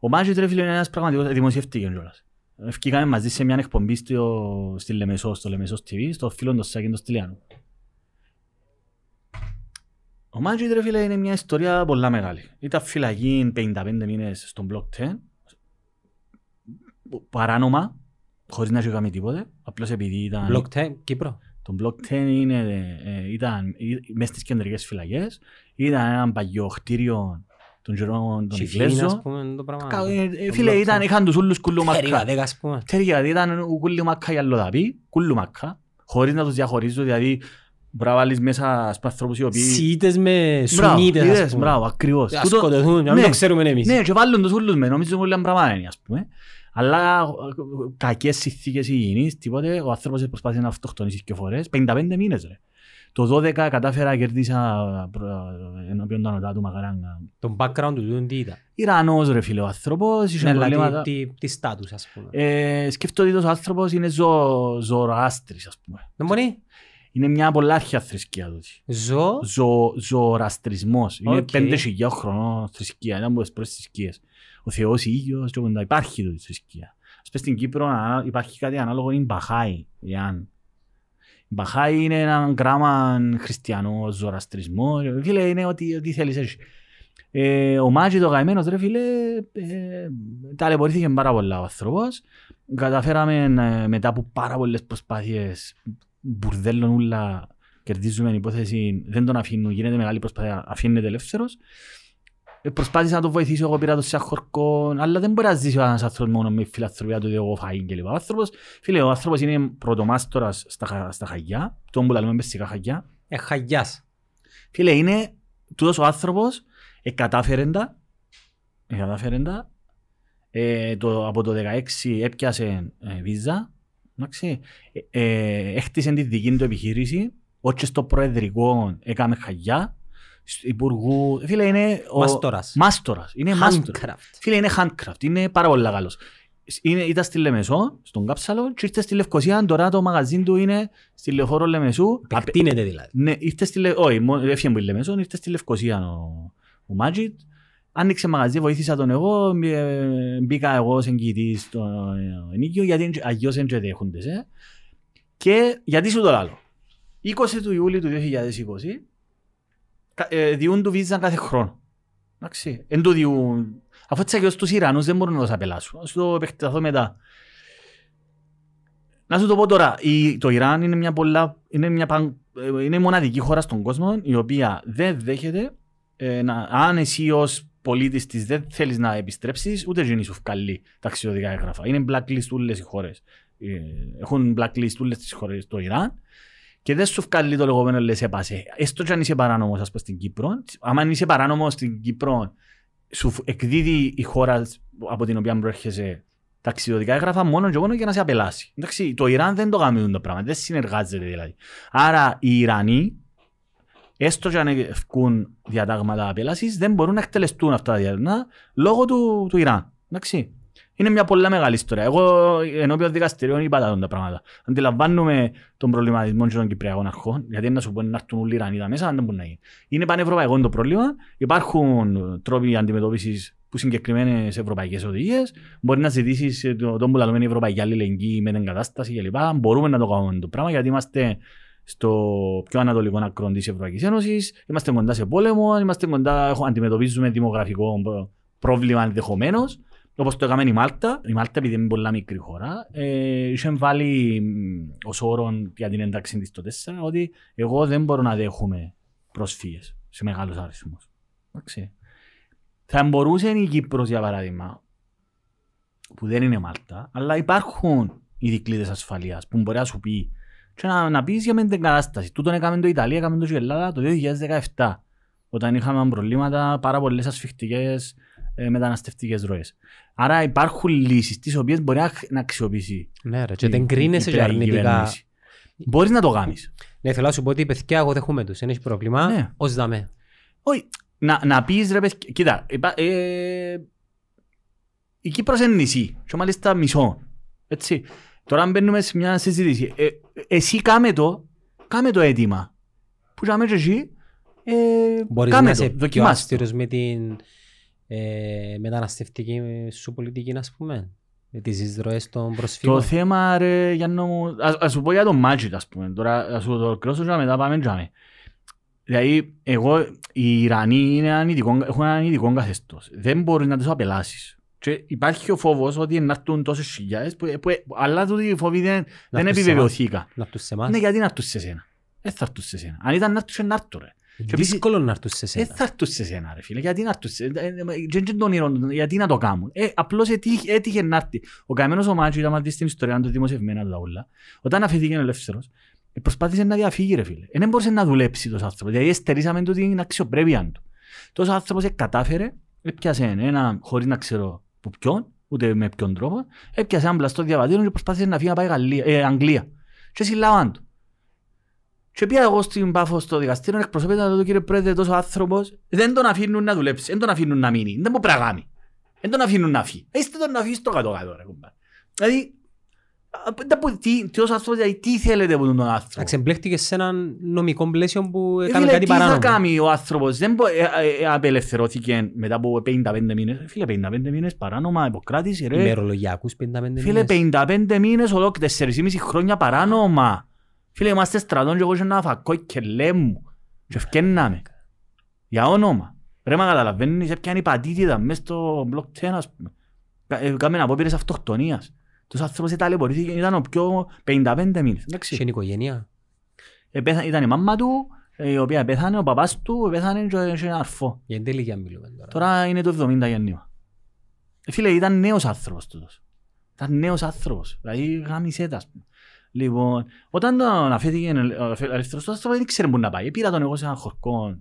Ο Μάτζιτ ρε φίλε είναι ένας πραγματικός, δημοσιεύτηκε κιόλας. Ευκήκαμε μαζί σε μια εκπομπή στο, στη Λεμεσό, στο Λεμεσός TV, στο φίλο του Σάκη του Στυλιάνου. Ο Μάτζιτ ρε φίλε είναι μια ιστορία πολλά μεγάλη. Ήταν φυλακή 55 μήνες στον Block 10, παράνομα, χωρίς να έχει κάνει τίποτε, απλώς επειδή ήταν... Block 10, Κύπρο. Το Block 10 είναι, ε, ήταν ε, μέσα στις κεντρικές φυλακές. Ήταν ένα παλιό κτίριο των γερών των Τσιφίν, ας Ιγκλέζων. πούμε, το πράγμα. Κα- ε, ε, Το Φίλε, Block ήταν, 10. είχαν τους ούλους κουλουμακά. Τερίγα, ας πούμε. Τερίγα, ήταν ο κουλουμακά για αλλοδαπή, κουλουμακά, χωρίς να τους διαχωρίζω, δηλαδή μπορεί να βάλεις μέσα στους ανθρώπους οι οποίοι... Σιήτες με Μπράβο, Σουνίτες, ας είδες, πούμε. μπράβο, ακριβώς. Ας Τούτο- σκοτωθούν, να μην ναι. το ξέρουμε εμείς. Ναι, και βάλουν τους ούλους με, νομίζω όλοι πράγμα είναι, ας πούμε. Αλλά ε, κακές συνθήκες υγιεινής, τίποτε, ο άνθρωπος προσπάθησε να αυτοκτονήσει και φορές, 55 μήνες ρε. Το 12 κατάφερα να κερδίσα προ- ενώπιον του ανωτά του Μακαράγκα. Το background του τούτου τι ήταν; Ιρανός ρε φίλε ο άνθρωπος, είχε Ναι, αλλά προβλήματα. τι- τι- τι στάτους ας πούμε. Ε, σκέφτομαι ότι ο άνθρωπος είναι ζω, ζωροάστρης ας πούμε. Δεν μπορεί. Είναι μια πολλά αρχαία θρησκεία τους. Ζω. Ζω, ζωραστρισμός. Είναι Οκ. πέντε χιλιά χρονών θρησκεία. Ήταν από τις πρώτες θρησκείες. Ο Θεός Ήγιος και onda. υπάρχει τούτη θρησκεία. Ας πούμε στην Κύπρο α, υπάρχει κάτι ανάλογο, είναι η Μπαχάη. Η Αν. Η Μπαχάη είναι ένα γράμμα χριστιανό ζωραστρισμό. Φίλε, είναι ό,τι, ό,τι θέλεις έχει. Ε, ο Μάτζι το καημένος ρε φίλε, ε, ταλαιπωρήθηκε πάρα πολλά ο άνθρωπος. Καταφέραμε ε, μετά από πάρα πολλές προσπάθειες μπουρδέλων ούλα κερδίζουμε την υπόθεση, δεν τον αφήνουν, γίνεται μεγάλη προσπάθεια, αφήνεται ελεύθερος. Ε, προσπάθησα να τον βοηθήσω, εγώ πήρα το σε χορκό, αλλά δεν μπορεί να ζήσει ένας άνθρωπος μόνο με η φιλανθρωπία του, εγώ φαΐν κλπ. Ο άνθρωπος, φίλε, ο άνθρωπος είναι πρωτομάστορας στα, Χα- στα Χαγιά, τον που λέμε μεσικά Χαγιά. Ε, χαγιάς. Φίλε, είναι τούτος ο άνθρωπος, εκατάφερε τα, εκατάφερε τα, ε, το, από το 16 έπιασε ε, βίζα, εντάξει, ε, ε, έχτισε τη δική του επιχείρηση, όχι στο προεδρικό έκαμε χαγιά, στο υπουργού, φίλε είναι ο... Μάστορας. Μάστορας, είναι μάστορας. Handcraft. Φίλε είναι handcraft, είναι πάρα πολύ καλός. Είναι, ήταν στη Λεμεσό, στον Κάψαλο και ήρθε στη Λευκοσία, τώρα το μαγαζί του είναι στη Λεωφόρο Λεμεσού. Επεκτείνεται δηλαδή. Ναι, ήρθε στη, Λε- όχι, μόνο- έφυγε από τη Λεμεσό, ήρθε στη Λευκοσία ο, ο Μάτζιτ. Άνοιξε μαγαζί, βοήθησα τον εγώ, ε, μπήκα εγώ ως εγγυητής στο ε, ενοίκιο, γιατί αγιώς δεν δέχοντες. Ε. Και γιατί σου το λάλλω; 20 του Ιούλη του 2020, κα- ε, διούν του βίζα κάθε χρόνο. Εντάξει, εν του διούν, αφού έτσι αγιώς τους Ιρανούς δεν μπορούν να τους απελάσουν. Να σου το επεκταθώ μετά. Να σου το πω τώρα, η, το Ιράν είναι μια, πολλά, είναι, μια παν- ε, είναι η μοναδική χώρα στον κόσμο η οποία δεν δέχεται ε, να, αν εσύ ως πολίτης της δεν θέλεις να επιστρέψεις, ούτε γίνει σου βγάλει ταξιδιωτικά έγγραφα. Είναι blacklist όλες οι χώρες. έχουν blacklist όλες τις χώρες στο Ιράν και δεν σου βγάλει το λεγόμενο λες έπασε. Έστω και αν είσαι παράνομος, ας πούμε, στην Κύπρο, άμα είσαι παράνομος στην Κύπρο, σου φ- εκδίδει η χώρα από την οποία προέρχεσαι ταξιδιωτικά έγγραφα μόνο και μόνο για να σε απελάσει. Εντάξει, το Ιράν δεν το κάνει το πράγμα, δεν συνεργάζεται δηλαδή. Άρα οι Ιρανοί, έστω και αν ευκούν διατάγματα απέλασης, δεν μπορούν να εκτελεστούν αυτά τα διατάγματα λόγω του, του Ιράν. Εντάξει. Είναι μια πολύ μεγάλη ιστορία. Εγώ ενώπιον δικαστηρίων είπα τα τα πράγματα. Αντιλαμβάνομαι τον προβληματισμό και των Κυπριακών αρχών, γιατί να σου πω να έρθουν όλοι οι Ιρανοί τα μέσα, αν δεν μπορεί να γίνει. Είναι πανευρωπαϊκό το πρόβλημα. Υπάρχουν τρόποι αντιμετώπισης που συγκεκριμένες ευρωπαϊκές οδηγίες. Μπορεί να ζητήσεις τον που λέμε ευρωπαϊκή αλληλεγγύη με την κατάσταση κλπ. Μπορούμε να το κάνουμε το πράγμα γιατί είμαστε στο πιο ανατολικό άκρο της Ευρωπαϊκής Ένωσης. Είμαστε κοντά σε πόλεμο, είμαστε κοντά, έχουμε- αντιμετωπίζουμε δημογραφικό προ- πρόβλημα ενδεχομένως. Όπως το έκαμε η Μάλτα. Η Μάλτα, επειδή είναι πολλά μικρή χώρα, ε, είχε βάλει ως όρο για την ένταξη της το 4 ότι εγώ δεν μπορώ να δέχομαι προσφύγες σε μεγάλους αριθμούς. Θα μπορούσε η Κύπρος, για παράδειγμα, που δεν είναι Μάλτα, αλλά υπάρχουν οι δικλείδες ασφαλείας που μπορεί να σου πει και να, να πεις για με την κατάσταση. Τούτον έκαμε το Ιταλία, έκαμε το και η Ελλάδα το 2017, όταν είχαμε προβλήματα πάρα πολλές ασφιχτικές ε, μεταναστευτικές ροές. Άρα υπάρχουν λύσεις τις οποίες μπορεί να, να αξιοποιήσει. Ναι ρε, και η- δεν η κρίνεσαι και Κυπριακή αρνητικά. κυβέρνηση. Μπορείς να το κάνεις. Ναι, θέλω να σου πω ότι παιδιά εγώ δέχομαι τους, δεν έχει πρόβλημα. Ναι. Ως δαμέ. Όχι, να, να πεις ρε παιδιά, κοίτα, υπά- ε, η Κύπρος είναι νησί και μάλιστα μισό, έτσι. Τώρα μπαίνουμε σε μια συζήτηση. Ε, εσύ κάμε το, κάμε το αίτημα. Που κάμε και εσύ, ε, Μπορείς κάμε να το, είσαι πιο δοκιμάστε. αυστηρός με την ε, μεταναστευτική σου πολιτική, ας πούμε. Με τις εισρωές των Το προσφύγων. θέμα ρε Γιάννο μου, ας, ας σου πω για το Μάτζιτ ας πούμε, τώρα ας σου το ολοκληρώσω και μετά πάμε τζάμε. Δηλαδή, εγώ, οι Ιρανοί είναι ανητικό, έχουν ένα ανητικό καθεστώς. Δεν μπορείς να τους απελάσεις. Και υπάρχει ο φόβος ότι να έρθουν τόσες χιλιάδες, που, που, αλλά τούτοι οι φόβοι δεν, δεν έρθουν σε επιβεβαιωθήκα. Να έρθουν σε εμάς. Ναι, γιατί να έρθουν σε σένα. Δεν θα έρθουν σε σένα. Αν ήταν να έρθουν, να έρθουν ρε. και Δύσκολο να έρθουν σε Δεν σένα. θα έρθουν σε σένα ρε φίλε. Γιατί να έρθουν σε ε, ε, ε, δεν τον ήρων, γιατί να το κάνουν. Ε, απλώς έτυχε, έτυχε να έρθει. Ο καημένος ο Μάτσο, ήταν δει στην ιστορία του δημοσιευμένα του τα ούλα, όταν αφήθηκε ελεύθερος, ε, προσπάθησε να διαφύγει ρε φίλε. Ε, Δεν μπορούσε να δουλέψει τόσος άνθρωπος. Δηλαδή εστερήσαμε του την αξιοπρέπεια του. Τόσος άνθρωπος ε, κατάφερε, έπιασε ένα, χωρίς να ξέρω που ποιον, ούτε με ποιον τρόπο, έπιασε ένα πλαστό διαβατήριο και προσπάθησε να φύγει να πάει Γαλλία, ε, Αγγλία. Και συλλάβαν του. Και πήγα εγώ στην Πάφο στο δικαστήριο, εκπροσωπείται να το κύριε Πρόεδρε, τόσο άνθρωπος, δεν τον αφήνουν να δουλέψει, δεν τον αφήνουν να μείνει, δεν μπορεί να κάνει. Δεν τον αφήνουν να φύγει. Είστε τον να φύγει στο κάτω-κάτω, ρε κουμπά. Δηλαδή, δεν πω τι, τι ως άνθρωπος, δηλαδή, τι θέλετε από τον άνθρωπο; Αξεμπλέχτηκε σε ένα νομικό πλαίσιο που Ε, έκανε φίλε, κάτι τι θα παράνομο. κάνει ο άνθρωπος, δεν μπο- ε, ε, ε, απελευθερώθηκε μετά από 55 μήνες. Ε, Φίλε, 55 μήνες παράνομα, υποκράτηση, ρε. Ημερολογιακούς 55 Φίλε, μήνες. 55 μήνες ολόκληρα, 4,5 χρόνια παράνομα. Φίλε, είμαστε στρατών και εγώ και ένα φακό και μου. Και ευκαινάμε. Για όνομα. Ρε, μα καταλαβαίνεις, έπιανε πατήτητα μες στο μπλοκ 10, ας πούμε. Κα- ε, Κάμεν απόπειρες αυτοκτονίας. Τους άνθρωπος ταλαιπωρήθηκε, ήταν ο πιο 55 μήνες. Εντάξει. Και είναι οικογένεια. Επέθα- Ήταν η μάμα του, ε, η οποία πέθανε, ο παπάς του πέθανε και και ένας αρφός. Για την τελικία μιλούμε τώρα. Τώρα είναι το 70 γεννήμα. Ε, Φίλε, ήταν νέος άνθρωπος τούτος. Ήταν νέος άνθρωπος. Δηλαδή, γάμισέ τα, ας πούμε. Λοιπόν, όταν τον αφέθηκε ο ελεύθερος του άνθρωπος, δεν ξέρει πού να πάει. Πήρα τον εγώ σε ένα χορκό,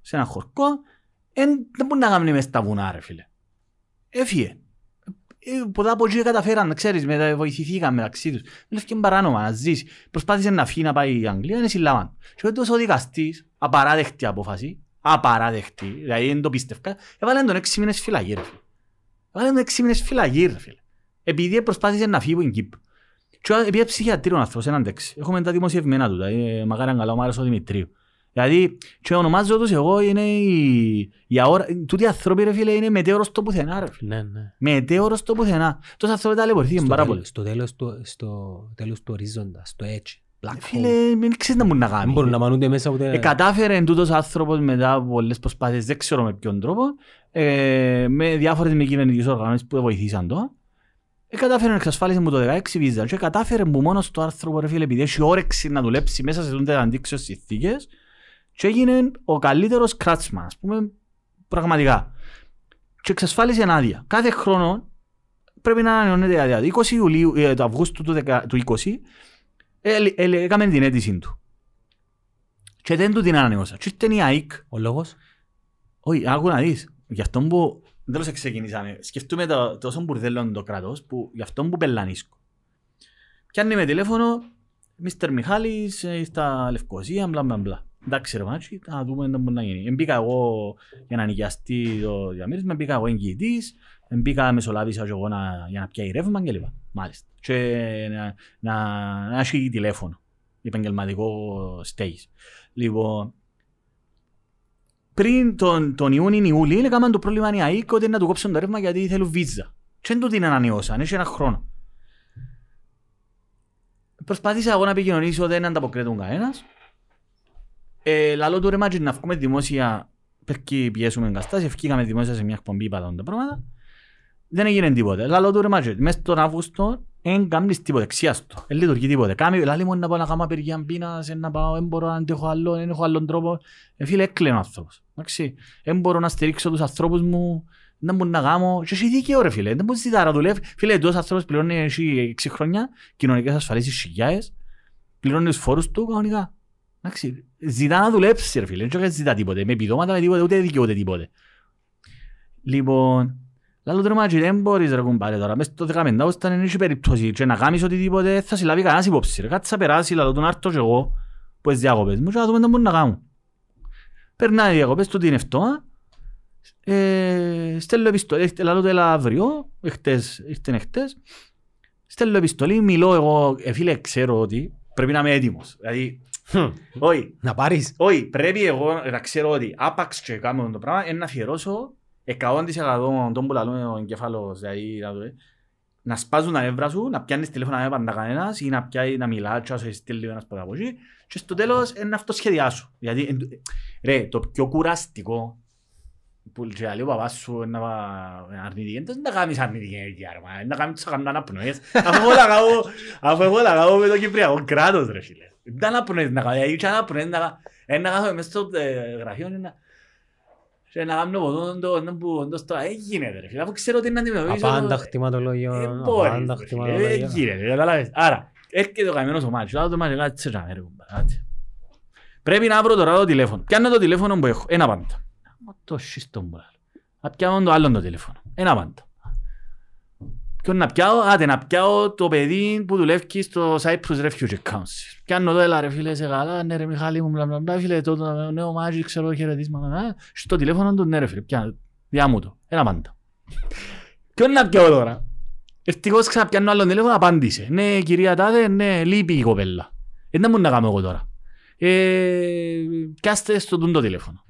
σε ένα χορκό, εν, δεν μπορεί να κάνει μες στα βουνά, ρε φίλε. Έφυγε. Ε, Ποτά από εκεί καταφέραν, ξέρεις, μετα, βοηθηθήκαν μεταξύ τους. Δεν έφυγε παράνομα να ζήσει. Προσπάθησε να φύγει να πάει η Αγγλία, είναι συλλάβαν. Και έτος ο δικαστής, απαράδεκτη απόφαση, απαράδεκτη, δηλαδή δεν το πίστευκα, έβαλε τον έξι μήνες φυλακή, ρε φίλε. Έβαλε τον έξι μήνες φυλακή, ρε φίλε. Επειδή προσπάθησε να φύγει από την Κύπρο. Και ο- επειδή ψυχιατρίο ο άνθρωπος, έναν τέξι. Έχουμε τα δημοσιευμένα του, δηλαδή, μακάρι αν καλά ο Μάρος ο Δημητρίου. Δηλαδή, και ονομάζω τους εγώ, είναι η, η αόρα, τούτοι οι άνθρωποι, ρε φίλε, είναι μετέωρος στο πουθενά, ρε φίλε. Ναι, ναι. Μετέωρος στο πουθενά. Τόσο άνθρωποι ταλαιπωρηθήκαν Στο πάρα τέλος- πολύ. Στο τέλος του, στο τέλος του ορίζοντα, στο έτσι. Black hole. Φίλε, μην ξέρεις να μπορεί να Δεν κάνει. μπορούν να μανούνται μέσα ούτε... Ε, κατάφερε τούτος άνθρωπος μετά από πολλές προσπάθειες, δεν ξέρω με ποιον τρόπο, ε, με διάφορες μη κυβερνητικές οργανώσεις που βοηθήσαν το, ε, κατάφερε να εξασφάλισε μου το 16 βίζα και κατάφερε που μόνος το άνθρωπο, ρε φίλε, επειδή έχει όρεξη να δουλέψει μέσα σε τούντες αντίξεως συνθήκες και έγινε ο καλύτερος κράτσμαν, ας πούμε, πραγματικά. Και εξασφάλισε άδεια. Κάθε χρόνο πρέπει να ανανεώνεται η άδεια. 20 Ιουλίου, ε, του Αυγούστου του, 10 του 20, ε, ε, ε, έκαμε την αίτηση του. Και δεν του την ανανεώσα. Και ήρθε η ΑΗΚ. Ο λόγος. Όχι, άκου να δεις. Γι' αυτό που δεν το ξεκινήσαμε. Σκεφτούμε το, τόσο μπουρδέλο είναι το κράτος που γι' αυτό που πελανίσκω. Πιάνει με τηλέφωνο, Μίστερ Μιχάλης, ε, στα Λευκοσία, μπλα μπλα μπλα. Εντάξει ρε Μάτζι, να δούμε τι μπορεί να γίνει. Εμπήκα εγώ για να νοικιαστεί το διαμέρισμα, εμπήκα εγώ εγγυητής, εμπήκα μεσολάβησα και εγώ να, για να πιάει ρεύμα κλπ. Μάλιστα. Και να, να, να έχει τηλέφωνο, επαγγελματικό stage. Λοιπόν, πριν τον, τον Ιούνιο-Ιούλη, έκαναν το πρόβλημα η ΑΕΚ ότι να του κόψουν το ρεύμα γιατί θέλουν βίζα. Και δεν του την ανανεώσαν, έχει ένα χρόνο. Προσπάθησα εγώ να επικοινωνήσω, δεν ανταποκρίνουν κανένας. Ε, λαλό του ρε μάτσι να βγούμε δημόσια, πρέπει πιέσουμε εγκαστάσεις, ευκήκαμε δημόσια σε μια εκπομπή είπα τα πράγματα. Δεν έγινε τίποτε. Λαλώ του ρε Μάτζι, μέσα στον Αύγουστο δεν κάνεις τίποτε, ξήαστο. Δεν λειτουργεί τίποτε. Κάμνει, λαλεί μου να πάω να κάνω απεργία πείνας, να πάω, δεν μπορώ να αντέχω άλλο, δεν έχω άλλον τρόπο. Ε, φίλε, έκλαιεν ο άνθρωπος. Εντάξει, δεν μπορώ να στηρίξω τους ανθρώπους μου, δεν μπορώ να κάνω. Και έχει δίκαιο ρε φίλε, δεν μπορείς ζητά να δουλεύει. Φίλε, τόσο άνθρωπος πληρώνει εσύ 6 χρόνια, κοινωνικές ασφαλίσεις χιλιάες, πληρώνει τους φόρους του κανονικά. Εντάξει, ζητά να δουλέψει ρε φίλε, δεν ζητά τίποτε, με επιδόματα, με τίποτε, ούτε δικαιούται τίποτε. Λοιπόν, Λαλώ του ρε Μάτζι δεν μπορείς ρε κουμπάρε τώρα, μες στο 15 Αύγουστο δεν έχει περίπτωση και να κάνεις οτιδήποτε θα συλλάβει κανένας υπόψη ρε. Κάτσε να περάσει, λαλώ του να έρθω και εγώ που τις διακοπές μου και να δούμε τι μπορούν να κάνουν. Περνάει οι διακοπές του την εφτομά, ε, στέλνω επιστολή, έχετε- λαλώ του έλα αύριο, εχτές, ήρθεν εχτές, στέλνω επιστολή, μιλώ εγώ, ε, φίλε ξέρω ότι πρέπει να είμαι έτοιμος. Δηλαδή, όχι, Να πάρεις. όχι, πρέπει εγώ να ξέρω ότι άπαξ και κάνω το πράγμα είναι να αφιερώσω 100% τον που λαλούμε ο εγκέφαλος, δηλαδή να, το- να σπάζουν τα νεύρα σου, να πιάνεις τηλέφωνα να μην πάντα κανένας ή να, πιάνει, να μιλάς και να σε στείλει ένας από από εκεί και στο τέλος είναι αυτό σχεδιάσου. Γιατί, εν- ρε, το πιο κουραστικό που και λέει ο παπάς σου είναι να πά- αρνητική, δεν να κάνεις αρνητική ενέργεια, ρε, μα, είναι να κάνεις να κάνουν αναπνοές. Αφού εγώ τα κάνω- Αφού εγώ τα κάνω με το Κυπριακό κράτος, ρε φίλε. Δεν αναπνοές να κάνω, γιατί και αναπνοές να κάνω. Ε, να κάθομαι μες στο ε, γραφείο είναι να... Και να κάνω ποτόν το το που όντως το έγινε ρε φίλε, αφού ξέρω τι να αντιμετωπίσω. Απάντα Ε, χτιματολόγιο. μπορείς, Απάντα ρε φίλε, χτιματολόγιο. ε, γίνεται, καταλάβες. Άρα, έρχεται ο καημένος ο μάτσος, άλλο το μάτσο κάτσε να ρε κουμπά, κάτσε. Πρέπει να βρω τώρα το τηλέφωνο. Πιάνω το τηλέφωνο που έχω, ένα πάντα. Μα το σύστο μου λάλλω. Να πιάνω το άλλο το τηλέφωνο, ένα πάντα. Ποιον να πιάω, άτε να πιάω το παιδί που δουλεύει στο Cyprus Refugee Council. Πιάνω το έλα ρε φίλε σε καλά, ναι ρε Μιχάλη μου, μπλα μπλα μπλα, φίλε το το νέο μάζι, ξέρω χαιρετίσματα, να, στο τηλέφωνο του, ναι ρε φίλε, πιάνω, διά μου το, ένα πάντα. Ποιον να πιάω τώρα; Ευτυχώς ξαναπιάνω άλλο τηλέφωνο, απάντησε. Ναι κυρία Τάδε, ναι, λείπει η κοπέλα. Ε, δεν μου να κάνω εγώ τώρα. Ε, πιάστε στο τούντο τηλέφωνο.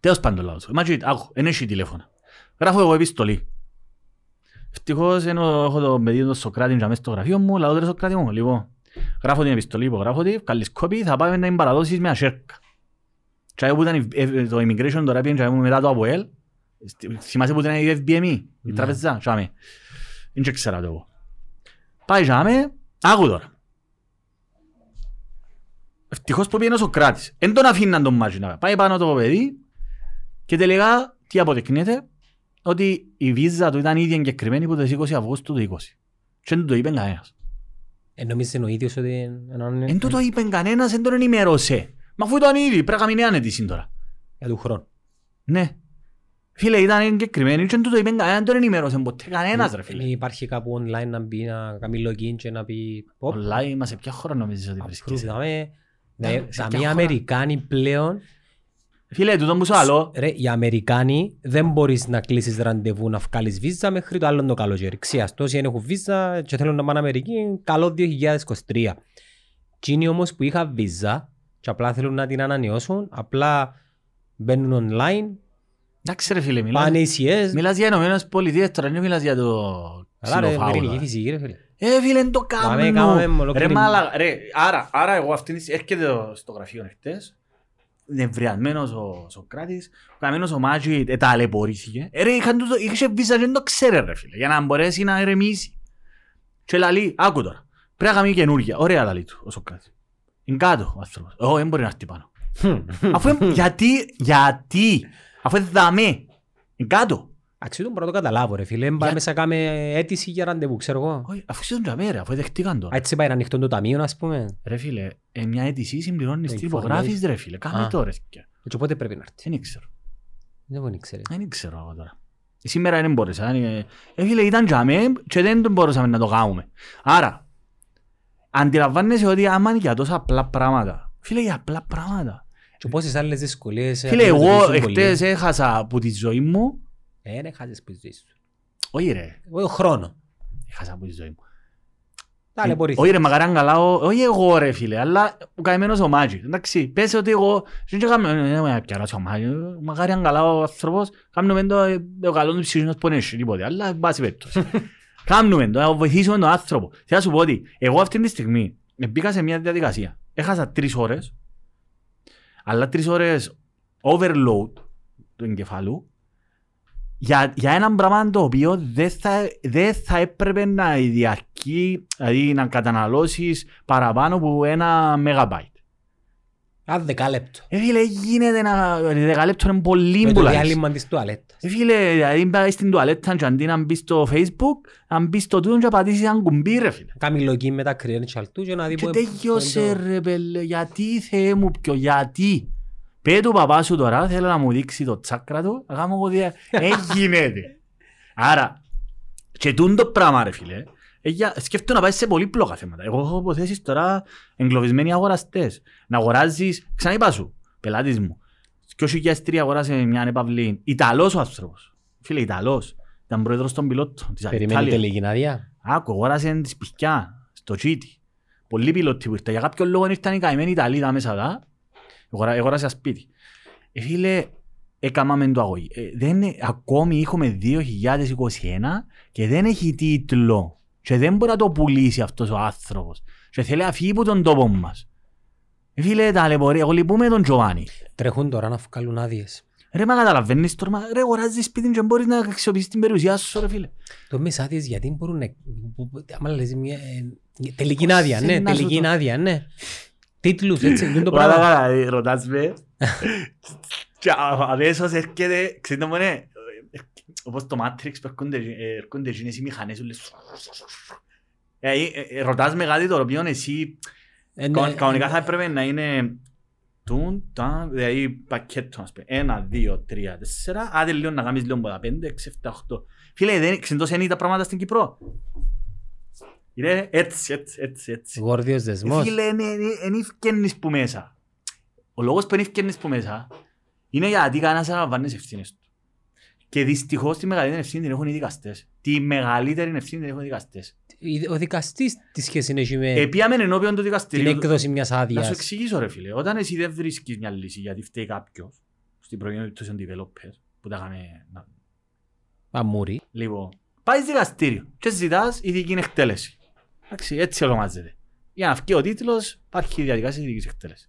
Τέλος πάντων λάθος. Μάτσι, άκου, δεν έχει τηλέφωνο. Γράφω εγώ επιστολή. Ευτυχώς ενώ έχω το παιδί του Σοκράτης μέσα στο γραφείο μου, λαό του Σοκράτη μου, λοιπόν. Γράφω την επιστολή, υπογράφω τη, καλής κόπη, θα πάμε να την παραδώσεις με ασέρκα. Και που ήταν ε, το immigration τώρα πήγαινε μετά το ΑΠΟΕΛ, θυμάσαι που ήταν η FBME, η Ναι. τραπεζά, τζιαμέ. Δεν ξέρα το εγώ. Πάει τζιαμέ, άκου τώρα. Ευτυχώς που πήγαινε ο Σοκράτης. Εν τον αφήναν τον Μάτζι να πάει. Πάει πάνω το παιδί και τελικά τι αποδεικνύεται ότι η βίζα του ήταν ήδη εγκεκριμένη από το 20 Αυγούστου του 20. Και δεν του το είπε κανένας. Ε, νομίζεις ο ίδιος ότι... έναν- Εν του το είπε κανένας, δεν τον ενημέρωσε. Μα αφού ήταν ήδη, πρέπει να κάνει ανέτηση τώρα. Για του χρόνου. Ναι. Φίλε, ήταν εγκεκριμένη και δεν του το είπε κανένας, δεν τον ενημέρωσε ποτέ κανένας ρε φίλε. Μην υπάρχει κάπου online να μπει, να κάνει login και να πει... «Οπ, Online, μα σε ποια χώρα νομίζεις ότι βρίσκεσαι; Δαμε, Ναι, δε- σε δαμε ποια οι χώρα; Αμερικάνοι πλέον, Φίλε, τούτο που σου άλλο, ρε, οι Αμερικάνοι δεν μπορείς να κλείσεις ραντεβού να βγάλεις βίζα μέχρι το άλλο το καλοκαίρι. Ξίας, τόσοι δεν έχουν βίζα και θέλουν να πάνε Αμερική, καλό 2023. Εκείνοι όμως που είχαν βίζα και απλά θέλουν να την ανανεώσουν, απλά μπαίνουν online, εντάξει ρε φίλε, μιλάς, πάνε ECS, μιλάς για Ηνωμένες Πολιτείες, τώρα δεν μιλάς για το αλλά ρε, ξυλοφάουλα. μερική φυσική ρε φίλε. Ε, φίλε, δεν το Δαμε, κάνω. κάμαμε Ρε, ολόκληρη- μάλα, ρε, άρα, άρα εγώ αυτήν τη έρχεται το- στο γραφείο χτες, νευριασμένος ο Σοκράτης, ο καμένος ο Μάτζι ε, ταλαιπωρήθηκε. Ε, ρε, είχαν τούτο, είχε βίζα και δεν το ξέρε ρε φίλε, για να μπορέσει να ερεμήσει. Και λαλεί, άκου τώρα, πρέπει να κάνει καινούργια. Ωραία λαλεί του ο Σοκράτης. Είναι κάτω ο άνθρωπος. Όχι, δεν μπορεί να έρθει πάνω. Αφού, εμ- γιατί, γιατί, αφού είναι δαμέ, είναι κάτω. Αξιού τον πρώτο καταλάβω ρε φίλε, πάμε μέσα κάμε αίτηση για ραντεβού, ξέρω εγώ. Όχι, αφού είσαι τον τζαμέ ρε, αφού δεχτήκαν τώρα. Έτσι πάει να ανοιχτό το ταμείο, ας πούμε. Ρε φίλε, ε, μια αίτηση συμπληρώνεις Ε, τι υπογράφεις information. ρε φίλε, κάμε Α. το ρε. Και οπότε πρέπει να έρθεις. Δεν ξέρω, Δεν μπορεί να ξέρει. δεν ξέρω εγώ τώρα. Σήμερα δεν μπόρεσα, ε, ε, φίλε ήταν τζαμέ και δεν τον μπορούσαμε να το κάνουμε. Άρα, αντιλαμβάνεσαι ότι άμα είναι για τόσα απλά πράγματα, φίλε για απλά πράγματα. Και πόσες άλλες δυσκολίες Φίλε, εγώ αντιμετωπίζουν πολλοί. εχθές έχασα από τη ζωή μου, Ε, δεν χάσεις που ζεις σου. όχι ρε, Εγώ το χρόνο. έχασα από τη ζωή μου. Ταλαιπωρήθηκες. Όχι ρε, μακαράν καλά, ο- όχι εγώ ρε φίλε, αλλά ο καημένος ο Μάτζι. Εντάξει, πες ότι εγώ, δεν και κάνω, δεν μου πιαράσει ο Μάτζι, μακαράν καλά ο άνθρωπος, κάνουμε το, ε, ο καλός του ψυχισμός που είναι εσύ, τίποτε, αλλά εν πάση περιπτώσει. Κάνουμε το, να βοηθήσουμε τον άνθρωπος. Θέλω να σου πω ότι εγώ αυτή τη στιγμή ε, μπήκα σε μια διαδικασία. Έχασα τρεις ώρες, αλλά τρεις ώρες overload του εγκεφάλου, για, για έναν πράγμα το οποίο δεν θα, δεν θα έπρεπε να διαρκεί, δηλαδή να καταναλώσεις παραπάνω από ένα megabyte. Α, δεκάλεπτο. Ε, φίλε, γίνεται να... Δεκαλέπτο είναι πολύ Με το πολλά. διάλειμμα της τουαλέτας. Ε, φίλε, δηλαδή πάει στην τουαλέτα και αντί να μπεις στο facebook, να μπεις στο τούτο και πατήσεις ένα κουμπί ρε φίλε. Κάνει login με τα credential του και να δει Και που- τέλειωσε που είναι το- ρε πέλε, γιατί Θεέ μου πιο, γιατί; Πέ του παπά σου τώρα, θέλω να μου δείξει το τσάκρα του, να κάνω εγώ δια... Ε, γίνεται. Άρα, και τούν το πράγμα ρε φίλε, ε, για- σκέφτομαι να πάει σε πολύπλοκα θέματα. Εγώ έχω υποθέσεις τώρα εγκλωβισμένοι αγοραστές. Να αγοράζεις, ξαναείπα σου, πελάτης μου. Και όσοι για τρία αγοράσει μια ανεπαυλή. Ιταλός ο άνθρωπος. Φίλε, Ιταλός. Ήταν πρόεδρος των πιλότων της Περιμένει Αλιτάλια. τελική άδεια. Άκου, αγόρασε τη σπιχιά, στο τσίτι. Πολλοί πιλότοι που ήρθαν. Για κάποιο λόγο ήρθαν οι καημένοι Ιταλοί τα μέσα δά. Αγορα- Αγόρασε ένα σπίτι. Ε, φίλε, έκαναμε το αγωγή. Ε, δεν, ακόμη έχουμε 2021 και δεν έχει τίτλο. Και δεν μπορεί να το πουλήσει αυτός ο άνθρωπος. Και θέλει να φύγει από τον τόπο μας. Ε, φίλε, ταλαιπωρία. Εγώ λυπούμε τον Τζοβάνι. Τρέχουν τώρα να βγάλουν άδειες. Ρε, μα καταλαβαίνεις τώρα, μα, ρε, αγοράζεις σπίτι και μπορείς να αξιοποιήσεις την περιουσία σου, ρε φίλε. Το μες άδειες γιατί μπορούν να... που- που- άμα λες μια... ε, Τελική άδεια, Πώς ναι, να σου τελική το- άδεια, ναι. Τίτλους, έτσι, είναι το Καλά, πράγμα. καλά, ε, ρωτάς με. Και α- αμέσως έρχεται, ξέρετε μόνο, ε, όπως το Matrix που έρχονται, ε, έρχονται εκείνες οι μηχανές σου, λες, Ε, ε, ε, ρωτάς με κάτι το οποίο εσύ Ε, ναι, κα- κανονικά θα έπρεπε να είναι Τούν, τα, δηλαδή πακέτο, ας πούμε. Ένα, δύο, τρία, τέσσερα. Άντε λίγο να κάνεις λίγο από τα πέντε, έξι, εφτά, οχτώ. Φίλε, δεν ξεντός είναι τα πράγματα στην Κυπρό. Είναι έτσι, έτσι, έτσι, έτσι. Γόρδιος Ε, δεσμός. Φίλε, είναι ευκαινείς που μέσα. Ο λόγος που είναι ευκαινείς που μέσα είναι γιατί κανένας δεν αναλαμβάνει τις ευθύνες του. Και δυστυχώς τη μεγαλύτερη ευθύνη την έχουν οι δικαστές. Τη μεγαλύτερη ευθύνη την έχουν οι δικαστές. Ο δικαστής τι σχέση έχει με Επίαμε ενώπιον του την δικαστηρίου. έκδοση μιας Να σου άδειας. εξηγήσω ρε φίλε, όταν εσύ δεν βρίσκεις μια λύση γιατί φταίει κάποιος, στην προηγούμενη περίπτωση ο developer, που τα είχαμε... να- Αμούρι. Λοιπόν, πάει δικαστήριο και ζητάς ειδική εκτέλεση. Εντάξει, έτσι ονομάζεται. Για να βγει ο τίτλος, υπάρχει η διαδικασία ειδικής εκτέλεσης.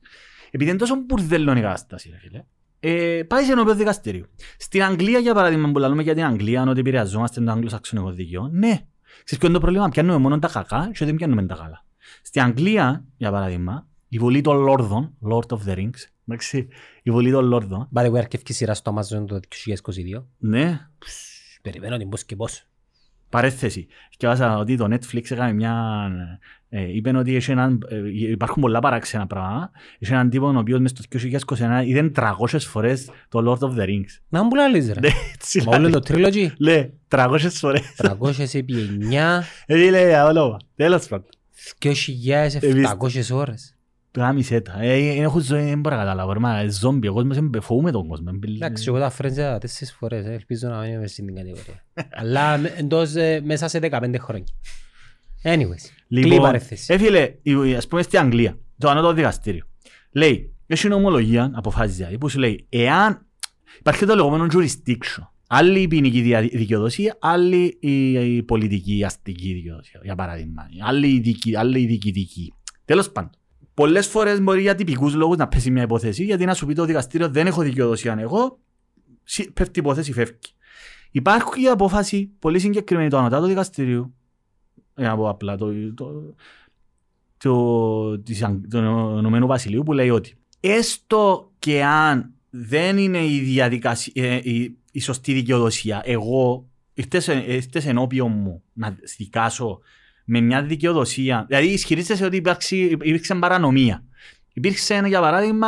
Επειδή είναι τόσο μπουρδέλων η κατάσταση, ρε φίλε, ε, πάει σε ενώπιον δικαστήριο. Στην Αγγλία, για παράδειγμα, που λέμε για την Αγγλία, ότι επηρεαζόμαστε το αγγλοσαξονικό δίκαιο, ναι. Ξέρεις ποιο είναι το πρόβλημα, πιάνουμε μόνο τα κακά και δεν πιάνουμε τα καλά. Στην Αγγλία, για παράδειγμα, η βολή των Λόρδων, Lord of the Rings, εντάξει, η βολή των Λόρδων, By the way, αρκεύκει σειρά στο Amazon το 2022. ναι, Περιμένω την πώς και πώς. Παρέθεση. Και βάζα ότι το Netflix έκανε μια... Ε, είπε ότι είχε έναν, ε, υπάρχουν πολλά παράξενα πράγματα. Είχε έναν τύπο ο οποίος μες στο 2021 είδε 300 φορές το Lord of the Rings. Να μου λάλεις ρε. Ναι, έτσι Μα όλο λέει. το trilogy. Λέει, 300 φορές. 300 επί 9, Έτσι λέει, όλο. Τέλος πάντων. 2.700 ώρες. Γάμισε τα. Ε, ε, έχω ζωή, δεν μπορώ να καταλάβω. Μα, ζόμπι, ο κόσμος είναι- φοβούμαι τον κόσμο. Εντάξει, εγώ τα Friends είδα τέσσερις φορές. ε, Ελπίζω να μην είμαι στην κατηγορία. Αλλά με- εντός, ε, μέσα σε 15 χρόνια. Anyways, κλείνει η παρέθεση. ε, φίλε, η- ας πούμε στη Αγγλία, το ανώτατο δικαστήριο, λέει, έχει νομολογία, αποφάσεις δηλαδή, που σου λέει, εάν υπάρχει το λεγόμενο jurisdiction, άλλη η ποινική δια- δικαιοδοσία, άλλη η, η πολιτική η αστική δικαιοδοσία, για παράδειγμα, άλλη η, δική, άλλη η διοικητική. Τέλος πάντων. Πολλές φορές μπορεί για τυπικούς λόγους να πέσει μια υπόθεση, γιατί να σου πει το δικαστήριο δεν έχω δικαιοδοσία εγώ, σι- πέφτει η υπόθεση, φεύγει. Υπάρχει η απόφαση πολύ συγκεκριμένη του ανωτάτου δικαστηρίου, για να πω απλά, το, το, το, της, Αγγ- του Ηνωμένου Βασιλείου που λέει ότι έστω και αν δεν είναι η, διαδικασία, ε, η, η σωστή δικαιοδοσία, εγώ ήρθες, ε, ήρθες ενώπιον μου να δικάσω με μια δικαιοδοσία, δηλαδή ισχυρίζεσαι ότι υπάρξει, υπήρξε παρανομία. Υπήρξε για παράδειγμα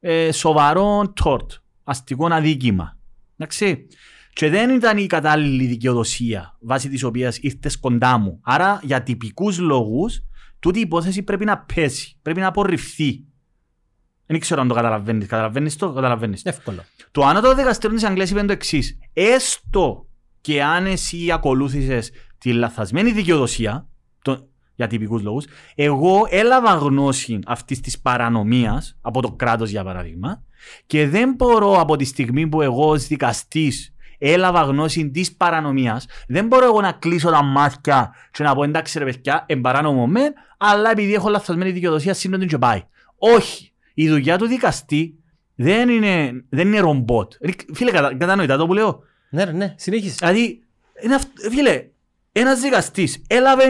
ε, σοβαρό τόρτ, αστικό αδίκημα. Εντάξει. Και δεν ήταν η κατάλληλη δικαιοδοσία βάσει της οποίας ήρθες κοντά μου. Άρα για τυπικούς λόγους, τούτη η υπόθεση πρέπει να πέσει, πρέπει να απορριφθεί. Δεν ξέρω αν το καταλαβαίνεις. Καταλαβαίνεις το, καταλαβαίνεις. Εύκολο. Το άνωτο δικαστήριο της Αγγλίας είπε το εξής. Έστω και αν εσύ ακολούθησες τη λαθασμένη δικαιοδοσία το, για τυπικούς λόγους, εγώ έλαβα γνώση αυτής της παρανομίας από το κράτος, για παράδειγμα, και δεν μπορώ από τη στιγμή που εγώ ως δικαστής έλαβα γνώση της παρανομίας, δεν μπορώ εγώ να κλείσω τα μάτια και να πω εντάξει ρε παιδιά, εμπαράνομο μεν, αλλά επειδή έχω λαθασμένη δικαιοδοσία, σύντομα και πάει. Όχι. Η δουλειά του δικαστή δεν είναι, δεν είναι ρομπότ. Φίλε, κατα, κατανοητά το που λέω; Ναι, ρε, ναι, συνέχισε. Δηλαδή, είναι αυ... φίλε, ένας δικαστής έλαβε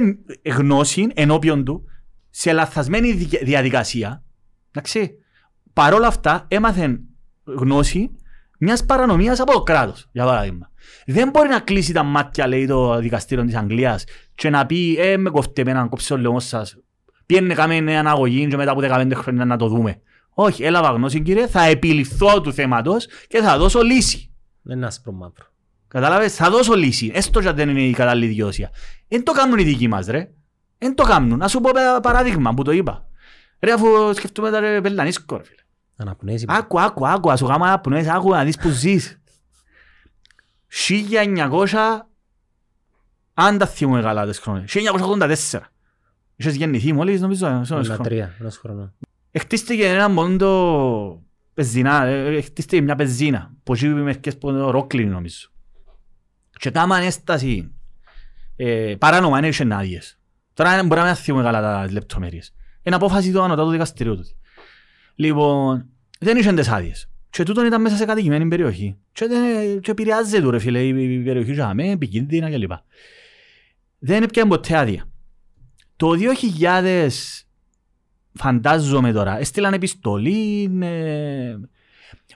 γνώση ενώπιον του σε λαθασμένη δι- διαδικασία. Εντάξει. Παρόλα αυτά, έμαθε γνώση μιας παρανομίας από το κράτος, για παράδειγμα. Δεν μπορεί να κλείσει τα μάτια, λέει το δικαστήριο της Αγγλίας, και να πει: Ε, με κοφτέ με να κόψει ο λαιμό σας. Πιένε κάμε μια αναγωγή, και μετά από 15 χρόνια να το δούμε. Όχι, έλαβα γνώση, κύριε, θα επιληφθώ του θέματος και θα δώσω λύση. Δεν είναι άσπρο μαύρο. Κατάλαβες, θα δώσω λύση. Έστω και αν δεν είναι η κατάλληλη δικαιοδοσία. Δεν το κάνουν οι δικοί μας, ρε. Δεν το κάνουν. Να σου πω πα- παράδειγμα που το είπα. Ρε, αφού σκεφτούμε τα ρε πελανίσκο, ρε φίλε. Αναπνέζει. Άκου, άκου, άκου, ας σου γάμα να πνοές, άκου να δεις που ζεις. 1900, αν τα θυμούμε καλά τις χρόνες, 1984. Είχες γεννηθεί μόλις, νομίζω, σε ένας Ένα χρόνος. τρία, ένας χρόνος. Εκτίστηκε ένα μόντο πεζινά, ε, εκτίστηκε μια πεζίνα, που εκεί μερικές που είναι ρόκλινη νομίζω. Και κάμαν έσταση ε, παράνομα, δεν είχαν άδειες. Τώρα δεν μπορούμε να θυμούμε καλά τα λεπτομέρειες. Είναι απόφαση του ανωτάτου δικαστηρίου του. Λοιπόν, δεν είχαν τις άδειες. Και τούτον ήταν μέσα σε κατοικημένη περιοχή. Και, δεν, και επηρεάζεται ρε φίλε η, η περιοχή για με, επικίνδυνα κλπ. Δεν έπιανε ποτέ άδεια. Το 2000 φαντάζομαι τώρα, έστειλαν επιστολή. ε,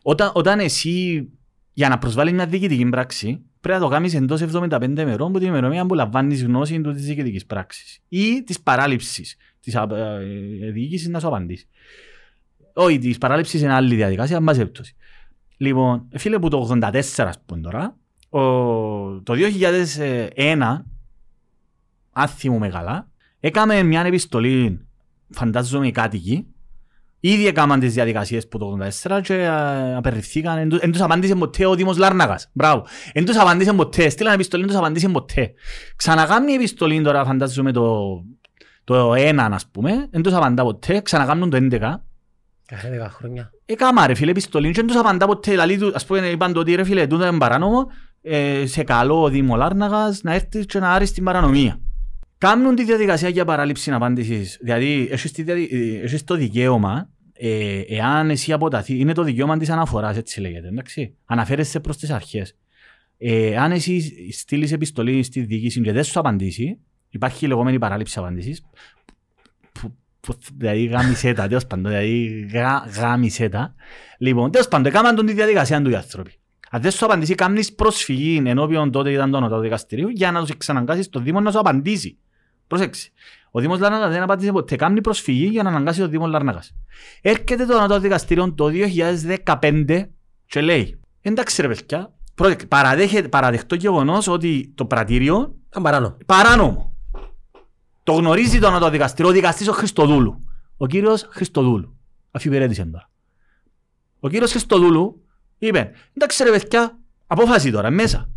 όταν, όταν εσύ για να προσβάλλεις μια διοικητική πράξη, πρέπει να το κάνεις εντός 75 ημερών από την ημερομηνία που λαμβάνεις γνώση του της διοικητικής πράξης ή της παράληψης της α- ε, διοίκησης να σου απαντήσει. Όχι, της παράληψης είναι άλλη διαδικασία, μας έπτωση. Λοιπόν, φίλε που το 84 ας πούμε τώρα, ο, το 2001, αν θυμούμε καλά, έκαμε μια επιστολή, φαντάζομαι οι κάτοικοι, Ήδη έκαναν τις διαδικασίες που το 84 και ε, απερριφθήκαν. Εν τους απάντησε ποτέ ο Δήμος Λάρνακας. Μπράβο. Εν τους απάντησε ποτέ. Στείλαν επιστολή, εν τους απάντησε ποτέ. Ξανακάμουν η επιστολή τώρα, φαντάζομαι το, το 1, ας πούμε. Εν τους απαντά ποτέ. Ξανακάμουν το 11. Κάθε δέκα χρόνια. Έκαμα ρε φίλε επιστολή και εν τους απαντά ποτέ. Δηλαδή, ας πούμε, είπαν το ότι ρε φίλε, τούτο είναι παράνομο. Ε, σε καλό ο Δήμο Λάρνακας να έρθει και να άρει την παρανομία. Κάνουν τη διαδικασία για παράληψη απάντησης. Δηλαδή, έχεις, τη διαδι... ε, έχεις το δικαίωμα ε, εάν εσύ αποταθεί, είναι το δικαίωμα της αναφοράς, έτσι λέγεται, εντάξει. Αναφέρεσαι προς τις αρχές. Ε, αν εσύ στείλεις επιστολή στη διοίκηση και δεν σου απαντήσει, υπάρχει η λεγόμενη παράληψη απάντησης, που, που, δηλαδή γάμισε τα, τέλος πάντων, δηλαδή γά, γάμισε τα. Λοιπόν, τέλος πάντων, έκαναν τον τη διαδικασία του οι άνθρωποι. Αν δεν σου απαντήσει, κάνεις προσφυγή ενώπιον τότε ήταν το νοτό δικαστηρίου για να τους εξαναγκάσεις το Δήμο να σου απαντήσει. Προσέξτε. Ο Δήμος Λάρνακας δεν απάντησε ποτέ. Κάνει προσφυγή για να αναγκάσει το Δήμο Λάρνακας. Έρχεται το νοτό δικαστήριο το 2015 και λέει εντάξει ρε παιδιά, παραδεχτώ γεγονός ότι το πρατήριο Ήταν παράνομο. παράνομο. Το γνωρίζει το νοτό δικαστήριο, ο δικαστής ο Χριστοδούλου. Ο κύριος Χριστοδούλου. Αφιπηρέτησε τώρα. Ο κύριος Χριστοδούλου είπε εντάξει ρε παιδιά, απόφαση τώρα μέσα.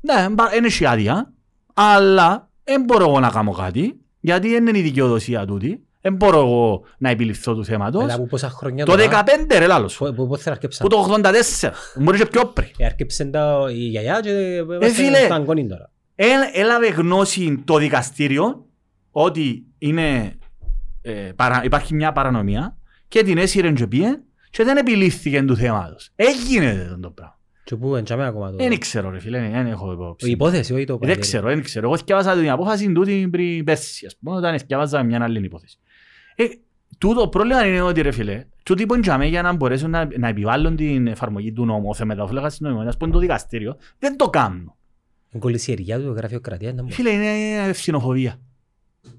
Ναι, είναι έχει άδεια, αλλά δεν μπορώ εγώ να κάνω κάτι, γιατί δεν είναι η δικαιοδοσία τούτη. Δεν μπορώ εγώ να επιληφθώ του θέματος. Μετά από πόσα χρόνια Το 15 ρε λάλος. Πού- πού- Πότε θα αρκέψαν; Που το 84. Μπορεί και πιο πριν. Ε, Αρκέψαν τα η γιαγιά και φίλε. είμαστε στα αγκόνι τώρα. Έλα- Έλαβε γνώση το δικαστήριο ότι είναι, ε, παρα, υπάρχει μια παρανομία και την έσυρε και πήγε και δεν επιλήφθηκε του θέματος. Έγινε το πράγμα. Και πού εντιαμε ακόμα το... Δεν ξέρω ρε φίλε, δεν έχω Η υπόψη. υπόθεση, όχι το Δεν πρατήριο. ξέρω, δεν ξέρω. Εγώ θυκεύασα την απόφαση τούτη πριν πέρσι, ας πούμε, όταν θυκεύαζα μια άλλη υπόθεση. Ε, τούτο πρόβλημα είναι ότι ρε φίλε, τούτοι που εντιαμε για να μπορέσουν να, να επιβάλλουν την εφαρμογή του νόμου, ο θεμεταφύλακας της νομιμότητας, που είναι το δικαστήριο, δεν το κάνουν. Η κολυσιεργιά του γραφειοκρατία ήταν Φίλε, είναι ευθυνοφοβία.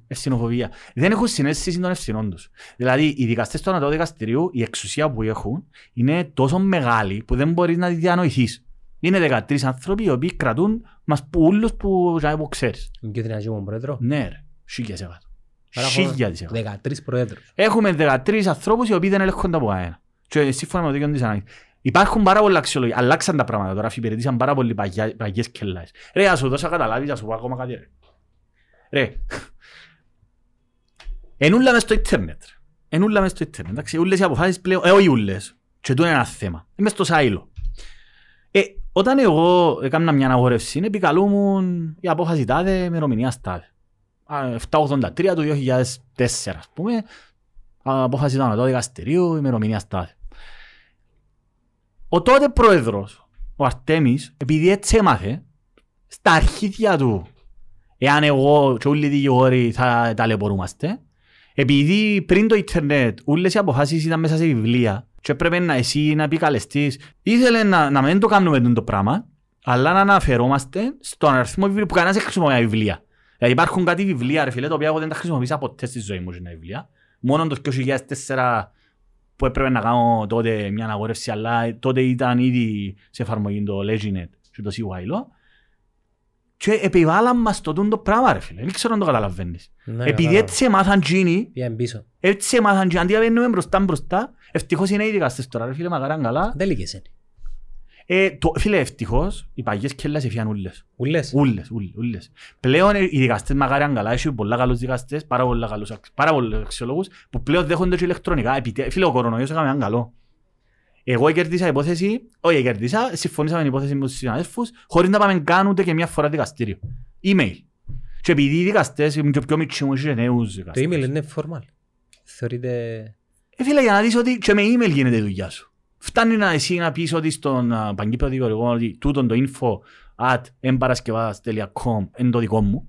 Ευθυνοφοβία. Δεν έχουν συνέστηση των ευθυνών τους. Δηλαδή, οι δικαστές του ανατό δικαστηρίου, η εξουσία που έχουν, είναι τόσο μεγάλη που δεν μπορείς να τη διανοηθείς. Είναι 13 άνθρωποι οι οποίοι κρατούν μας που ούλους που, που ξέρεις. Είναι πιο δυνατή μου πρόεδρο. Ναι ρε, σίγια σε κάτω. Άρα έχουμε Σίγια της εκατό. 13 προέδρους. Έχουμε 13 ανθρώπους οι οποίοι δεν ελέγχονται από αένα. Και σύμφωνα με το δίκαιο της ανάγκης. Υπάρχουν πάρα πολλά αξιολογία. Αλλάξαν τα πράγματα τώρα. Αφιπηρετήσαν πάρα πολλοί παγιά- παγιές κελάες. Ρε, ας σου δώσω καταλάβεις, ας σου πω ακόμα κάτι ρε. Ρε. Ενούλα μες στο ίντερνετ. ρε. Ενούλα μες στο ίντερνετ. Εντάξει, ούλες οι αποφάσεις πλέον, ε, όχι ούλες. Και τούτο είναι ένα θέμα. Είμαι στο σάιλο. Ε, όταν εγώ έκανα μια αναγόρευση, επικαλούμουν η απόφαση τάδε, ημερομηνία τάδε. Α, 783 του 2004, ας πούμε, απόφαση του ανατό δικαστηρίου, ημερομηνία τάδε. Ο τότε πρόεδρος, ο Αρτέμις, επειδή έτσι έμαθε, στα αρχίδια του, εάν εγώ και όλοι οι δικηγόροι θα ταλαιπωρούμαστε, επειδή πριν το ίντερνετ όλες οι αποφάσεις ήταν μέσα σε βιβλία και έπρεπε να εσύ να επικαλεστείς, ήθελε να, να μην το κάνουμε τούτο το πράγμα, αλλά να αναφερόμαστε στον αριθμό βιβλίων που κανένας δεν χρησιμοποιεί βιβλία. Δηλαδή υπάρχουν κάτι βιβλία, ρε φίλε, τα οποία εγώ δεν τα χρησιμοποίησα ποτέ στη ζωή μου, είναι βιβλία. Μόνο το 2004 που έπρεπε να κάνω τότε μια αναγόρευση, αλλά τότε ήταν ήδη σε εφαρμογή το Leginet και το CYLO. Και επιβάλλαν μας το τούτο πράγμα, ρε φίλε. Δεν ξέρω αν το καταλαβαίνεις. Ναι, Επειδή κατάλαβα. έτσι έμαθαν τζίνοι, Πήγαν πίσω. έτσι έμαθαν τζίνοι, αντί να μπαίνουμε μπροστά μπροστά, ευτυχώς είναι οι δικαστές τώρα, ρε φίλε, μακαράν καλά. Δεν λύκεσαι. Ε, το, φίλε, ευτυχώς, οι παγιές κέλλας έφυγαν ούλες. Ούλες. Ούλες, ούλες, ούλες. Πλέον ε, οι δικαστές μακάραν καλά, έχει πολλά καλούς δικαστές, πάρα πολλά καλούς, αξ- πάρα πολλούς αξιολόγους, που πλέον δέχονται και ηλεκτρονικά. Επιτε... Φίλε, ο κορονοϊός έκαμε έναν καλό. Εγώ κερδίσα υπόθεση, όχι κερδίσα, συμφωνήσα με την υπόθεση με τους συναδέλφους, χωρίς να πάμε καν ούτε και μια φορά δικαστήριο. Email. Και επειδή οι δικαστές, ήμουν και πιο μικροί μου, είχε νέους Το δικαστές. email είναι formal. Θεωρείται... Ε, φίλε, για να δεις ότι και με email γίνεται η δουλειά σου. Φτάνει να εσύ να πεις ότι στον uh, παγκύπριο δικηγόρο ότι τούτον το info at εμπαρασκευάς.com είναι το δικό μου.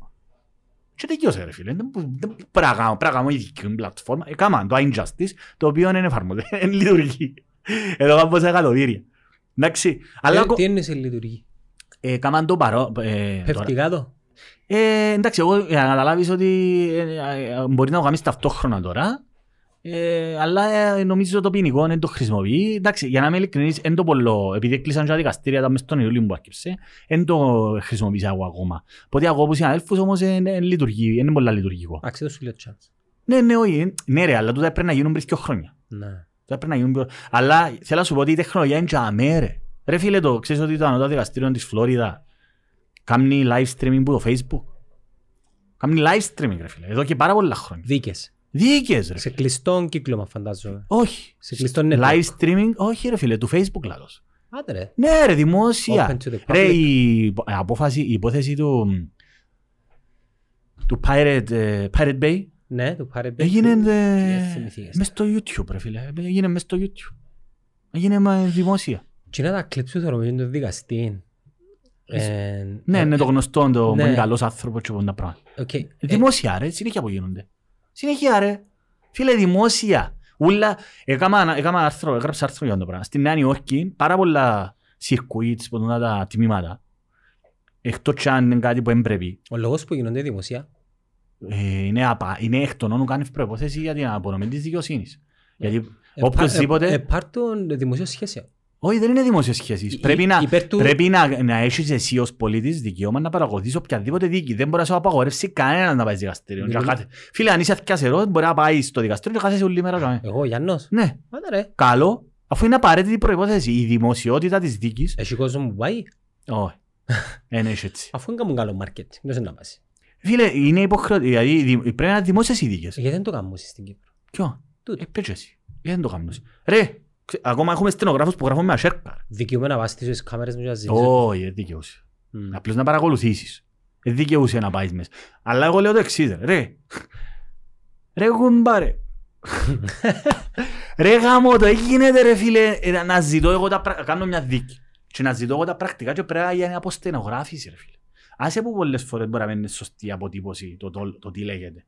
Και τελειώσε ρε φίλε. Δεν μπο- δεν πράγμα, πράγμα η δική μου πλατφόρμα. Έκαναν το injustice, το οποίο είναι εφαρμοζέ, δεν λειτουργεί. Εδώ κάνω πόσα εκατομμύρια. Εντάξει, αλλά Ε, ακο- Τι είναι σε λειτουργεί. ε, έκαναν το παρό... ε, τώρα. Πέφτει κάτω. Ε, εντάξει, εγώ για να καταλάβεις ότι ε, ε, ε, μπορεί να το κάνεις ταυτόχρονα τώρα. Ε, αλλά ε, νομίζω το ποινικό δεν το χρησιμοποιεί. Εντάξει, για να είμαι ειλικρινής, δεν το πολλό, επειδή έκλεισαν και τα δικαστήρια τα μες τον Ιούλιο που άρχισε, δεν το χρησιμοποιήσα εγώ ακόμα. Οπότε εγώ που συναδέλφους όμως είναι λειτουργεί, είναι πολλά λειτουργικό. Άξι, το σου λέω chance. Ναι, ναι, όχι, ε, ναι ρε, αλλά τούτα πρέπει να γίνουν πριν δύο χρόνια. Ναι. Τούτα πρέπει να γίνουν πιο... Αλλά θέλω να σου πω ότι η τεχνολογία είναι τζαμέ ρε. Ρε φίλε το, ξέρεις ότι το ανώτατο δικαστήριο της Φλόριδα κάνει live streaming που το Facebook. Κάνει live streaming ρε φίλε, εδώ και πάρα πολλά χρόνια. Δίκες. Δίκες ρε. Σε κλειστό κύκλωμα φαντάζομαι. Όχι. Σε κλειστό network. Live streaming, όχι ρε φίλε, του Facebook λάθος. Άντε ρε. Ναι ρε, δημόσια. Open to the Ρε, public. η υπο- η απόφαση, η υπόθεση του, του Pirate, ε, Pirate Bay Ναι, του πάρε έγινε ε, Δεν θυμηθήκες. μες στο YouTube ρε φίλε. Έγινε μες στο YouTube. Έγινε με δημόσια. Και είναι τα κλειπ που θεωρούμε είναι το δικαστή. Ε, Ναι, ε, είναι το γνωστό, το ναι. είναι καλός άνθρωπος και πολλά πράγματα. οκ. Ε, Δημόσια ρε, συνέχεια που γίνονται. Συνέχεια ρε. Φίλε, δημόσια. Ούλα, έκαμα, έκαμα άρθρο, έγραψα άρθρο για το πράγμα. Στη Νέα Νιόρκη, πάρα πολλά circuits που δουν τα τιμήματα. Εκτός κι αν είναι κάτι που δεν πρέπει. Ο λόγος που γίνονται δημοσία Ε, είναι, απα, είναι εκ των όνων κάνεις προπόθεση για την απονομή της δικαιοσύνης. Γιατί ε, οποιοςδήποτε... ε, ε, πάρτον δημοσίων σχέσεων. όχι, δεν είναι δημόσιες σχέσεις. Υ- Πρέπει, υ- να, υπέρ του- πρέπει να, να έχεις εσύ ως πολίτης δικαίωμα να παρακολουθείς οποιαδήποτε δίκη. Δεν μπορείς να σου απαγορεύσει κανέναν να πάει στο δικαστήριο. Μιλούμε- Και κάθε- Φίλε, αν είσαι αθιασερός, μπορεί να πάει στο δικαστήριο και χάσεις όλη μέρα. τζαμέ. Εγώ, Γιάννος. Ναι, Άντε ρε. καλό, αφού είναι απαραίτητη προϋπόθεση. Η δημοσιότητα της δίκης... Έχει κόσμο που πάει. Όχι, δεν έχει έτσι. Αφού είναι κάνουν καλό marketing. Δεν είναι να πάσει. Φίλε, είναι υποχρεωτικό. Δηλαδή, δη- πρέπει να είναι δημόσιες οι δίκες. Γιατί δεν το κάνουμε εσείς στην Κύπρο; Ποιο; Τούτο. Ε, πες και εσύ. Γιατί δεν το κάνεις. Ρε, ξε- ακόμα έχουμε στενογράφους που γράφουν με ασέρκα. Δικαιούμαι να βάσεις τις κάμερες μου και να ζητήσω. Όχι, δεν δικαιούσε. Μμ. Απλώς να παρακολουθήσεις. Δεν δικαιούσε να πάεις μέσα. Αλλά εγώ λέω το εξής, ρε. ρε. Ρε κουμπάρε. ρε γάμο το, γίνεται ρε φίλε, ε, να ζητώ εγώ τα πρακτικά, κάνω μια δίκη. Και να ζητώ εγώ τα πρακτικά και πρέπει να γίνει από στενογράφηση ρε φίλε. Άσε που πολλές φορές μπορεί να μην είναι σωστή η αποτύπωση το, το, το τι λέγεται.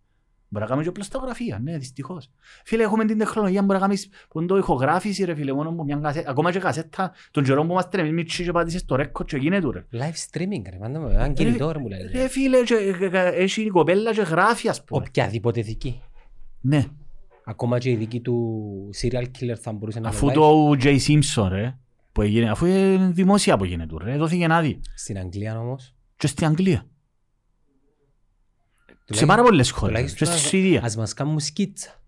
Μπορεί να κάνουμε και πλαστογραφία, ναι, δυστυχώς. Φίλε, έχουμε την τεχνολογία, μπορεί να κάνεις που είναι το ηχογράφηση, ρε φίλε, μόνο που μια κασέτα. Ακόμα και κασέτα, τον καιρό που είμαστε εμείς μητσί και πάτησες το ρέκο και γίνεται, ρε. Live streaming ρε. Πάντα με έναν κινητό ρε μου λέει. Ρε φίλε, και- και- και- έχει η κοπέλα και γράφει, ας πούμε. Οποιαδήποτε δική. Ναι. Ακόμα και η δική του serial killer θα μπορούσε να Αφού είναι live. το J. Simpson, ρε, που έγινε, αφού είναι δημόσια που γίνεται, ρε, δόθηκε να δει. Στην Αγγλία όμως. Και στην Αγγλία. Σε τουλάχιστον- πάρα πολλές χώρες. Και τουλάχιστον στη ας- Σουηδία. Ας μας κάνουν σκίτσα.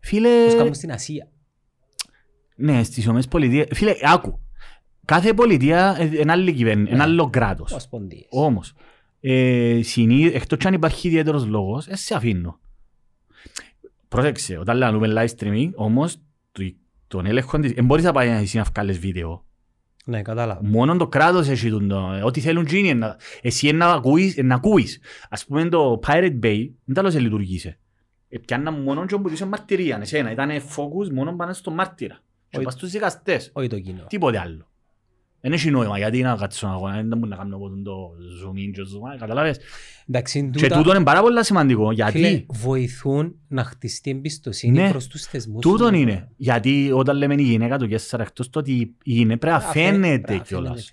Φίλε, Ας κάνουν στην Ασία. ναι, στις Ηνωμένες Πολιτείες. Φίλε, άκου. Κάθε πολιτεία ε, είναι άλλη κυβέρνηση, είναι Ναι. άλλο κράτος. Ομοσπονδίες. Όμως, ε, συνή, εκτός κι αν υπάρχει ιδιαίτερος λόγος, ε, σε αφήνω. Πρόσεξε, όταν λέμε live streaming, όμως, το- τον έλεγχο της, δεν μπορείς να πάει εσύ να βγάλεις βίντεο. Ναι, κατάλαβα. Μόνο το κράτος έχει τον, το- ό,τι θέλουν τζίνοι, είναι να- εσύ είναι να ακούεις, είναι να ακούεις. Ας πούμε το Pirate Bay, δεν τέλος λειτουργήσε. Ε, πιάνναν μόνο και όπου μαρτυρία, εσένα, ήταν focus μόνο πάνω στο μάρτυρα. Και Όχι. πας στους δικαστές. Όχι το κοινό. Τίποτε άλλο. Δεν έχει νόημα, γιατί να κάτσω να αγώνα, δεν μπορεί να κάνω ποτέ το zoom in και zoom out, καταλάβες. Εντάξει, Και τούτα, τούτο είναι πάρα πολύ σημαντικό, φίλε, γιατί βοηθούν να χτιστεί εμπιστοσύνη Ναι. προς τους θεσμούς. τούτον είναι. Γιατί όταν λέμε η γυναίκα του Κέσσαρα, εκτός το ότι η γυναίκα πρέπει να φαίνεται κιόλας.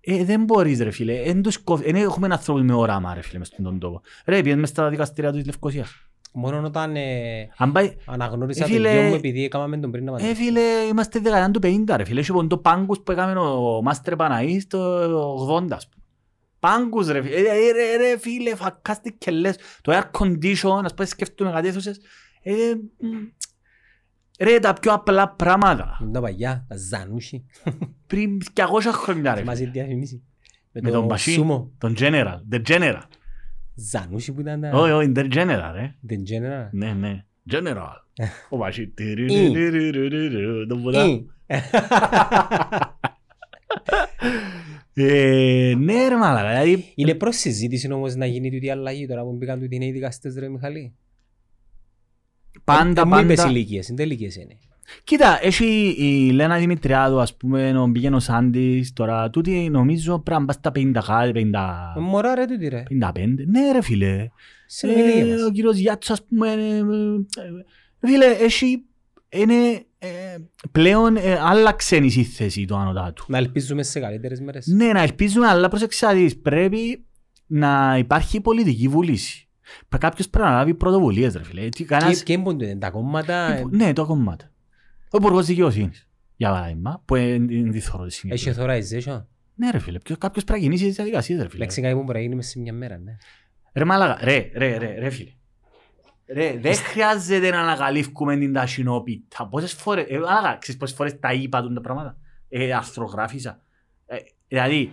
Ε, δεν μπορείς ρε φίλε, εν τους κόβ- εν έχουμε ανθρώπους με όραμα ρε φίλε μες στον τόπο. Ρε, πήγαινε μες στα δικαστήρια του της Λευκοσίας. Μόνο όταν ε, Αν πάει, αναγνώρισα Ε, το φίλε, γιο μου επειδή έκαναμε τον πριν να ε μαζέψει. φίλε, είμαστε δεκαετία του 50 ρε φίλε, έχει ποντό πάγκους που έκαμε ο Μάστερ Παναής το 80 ας πούμε. Πάγκους ρε φίλε, ε, ε, ρε, ρε φίλε, φακάστηκε και λες, το air condition, ας πούμε σκέφτομαι κάτι αίθουσες, ε, μ, ρε τα πιο απλά πράγματα, Τα παγιά, τα ζανούσι. πριν 200 χρόνια ρε φίλε, Μαζί διαφημίσει. με το τον Μπασί, Sumo. τον General, the General, Ζανούσι που ήταν τα... όχι, όχι, the General ρε. The General. Ναι, ναι. General. Ο Μπασί. Ή. Τον ποτά. Ή. Ε, Ναι ρε μάλακα. Δηλαδή, Είναι προς συζήτηση όμως να γίνει τούτη αλλαγή τώρα που μπήκαν τούτοι νέοι δικαστές ρε Μιχαλή. πάντα Ε, Μου είπες πάντα. ηλικίες, είναι ηλικίες είναι. Κοίτα, έχει η Λένα Δημητριάδου, ας πούμε, ο πήγαινε ο Σάντης, τώρα τούτη νομίζω πρέπει να πας στα 50 κάτι, 50... Ε, Μωρά ρε τούτη ρε. 55. Ναι ρε φίλε. Σε ηλικία Ε, μας. Ο κύριος Γιάτσος, ας πούμε, ε, ε, φίλε, έχει... Είναι ε, πλέον ε, άλλαξε η σύνθεση του άνωτα του. Να ελπίζουμε σε καλύτερες μέρες. Ναι, να ελπίζουμε, αλλά πρόσεξε να δεις, πρέπει να υπάρχει πολιτική βούληση. Πα- Κάποιος πρέπει να λάβει πρωτοβουλίες ρε φίλε. Τι, κανένας... Και έμπονται τα κόμματα, Υπο- Ναι, το κομμάτι. Ο Υπουργός Δικαιοσύνης, για παράδειγμα, που είναι τη θωρώ τη έχει συγκεκριμένη. authorization; Ναι ρε φίλε, ποιος- κάποιος πρέπει να κινήσει τις διαδικασίες ρε φίλε. Λέξη κάτι που μπορεί να γίνει μες σε μια μέρα, ναι. Ρε μάλακα, ρε, ρε, ρε, ρε φίλε. Ρε, δεν χρειάζεται να ανακαλύφουμε την ταχυνόπιτα. Πόσες φορές, ε, μάλακα, ξέρεις πόσες φορές τα είπα τούν τα πράγματα; Ε, αρθρογράφησα. Ε, δηλαδή,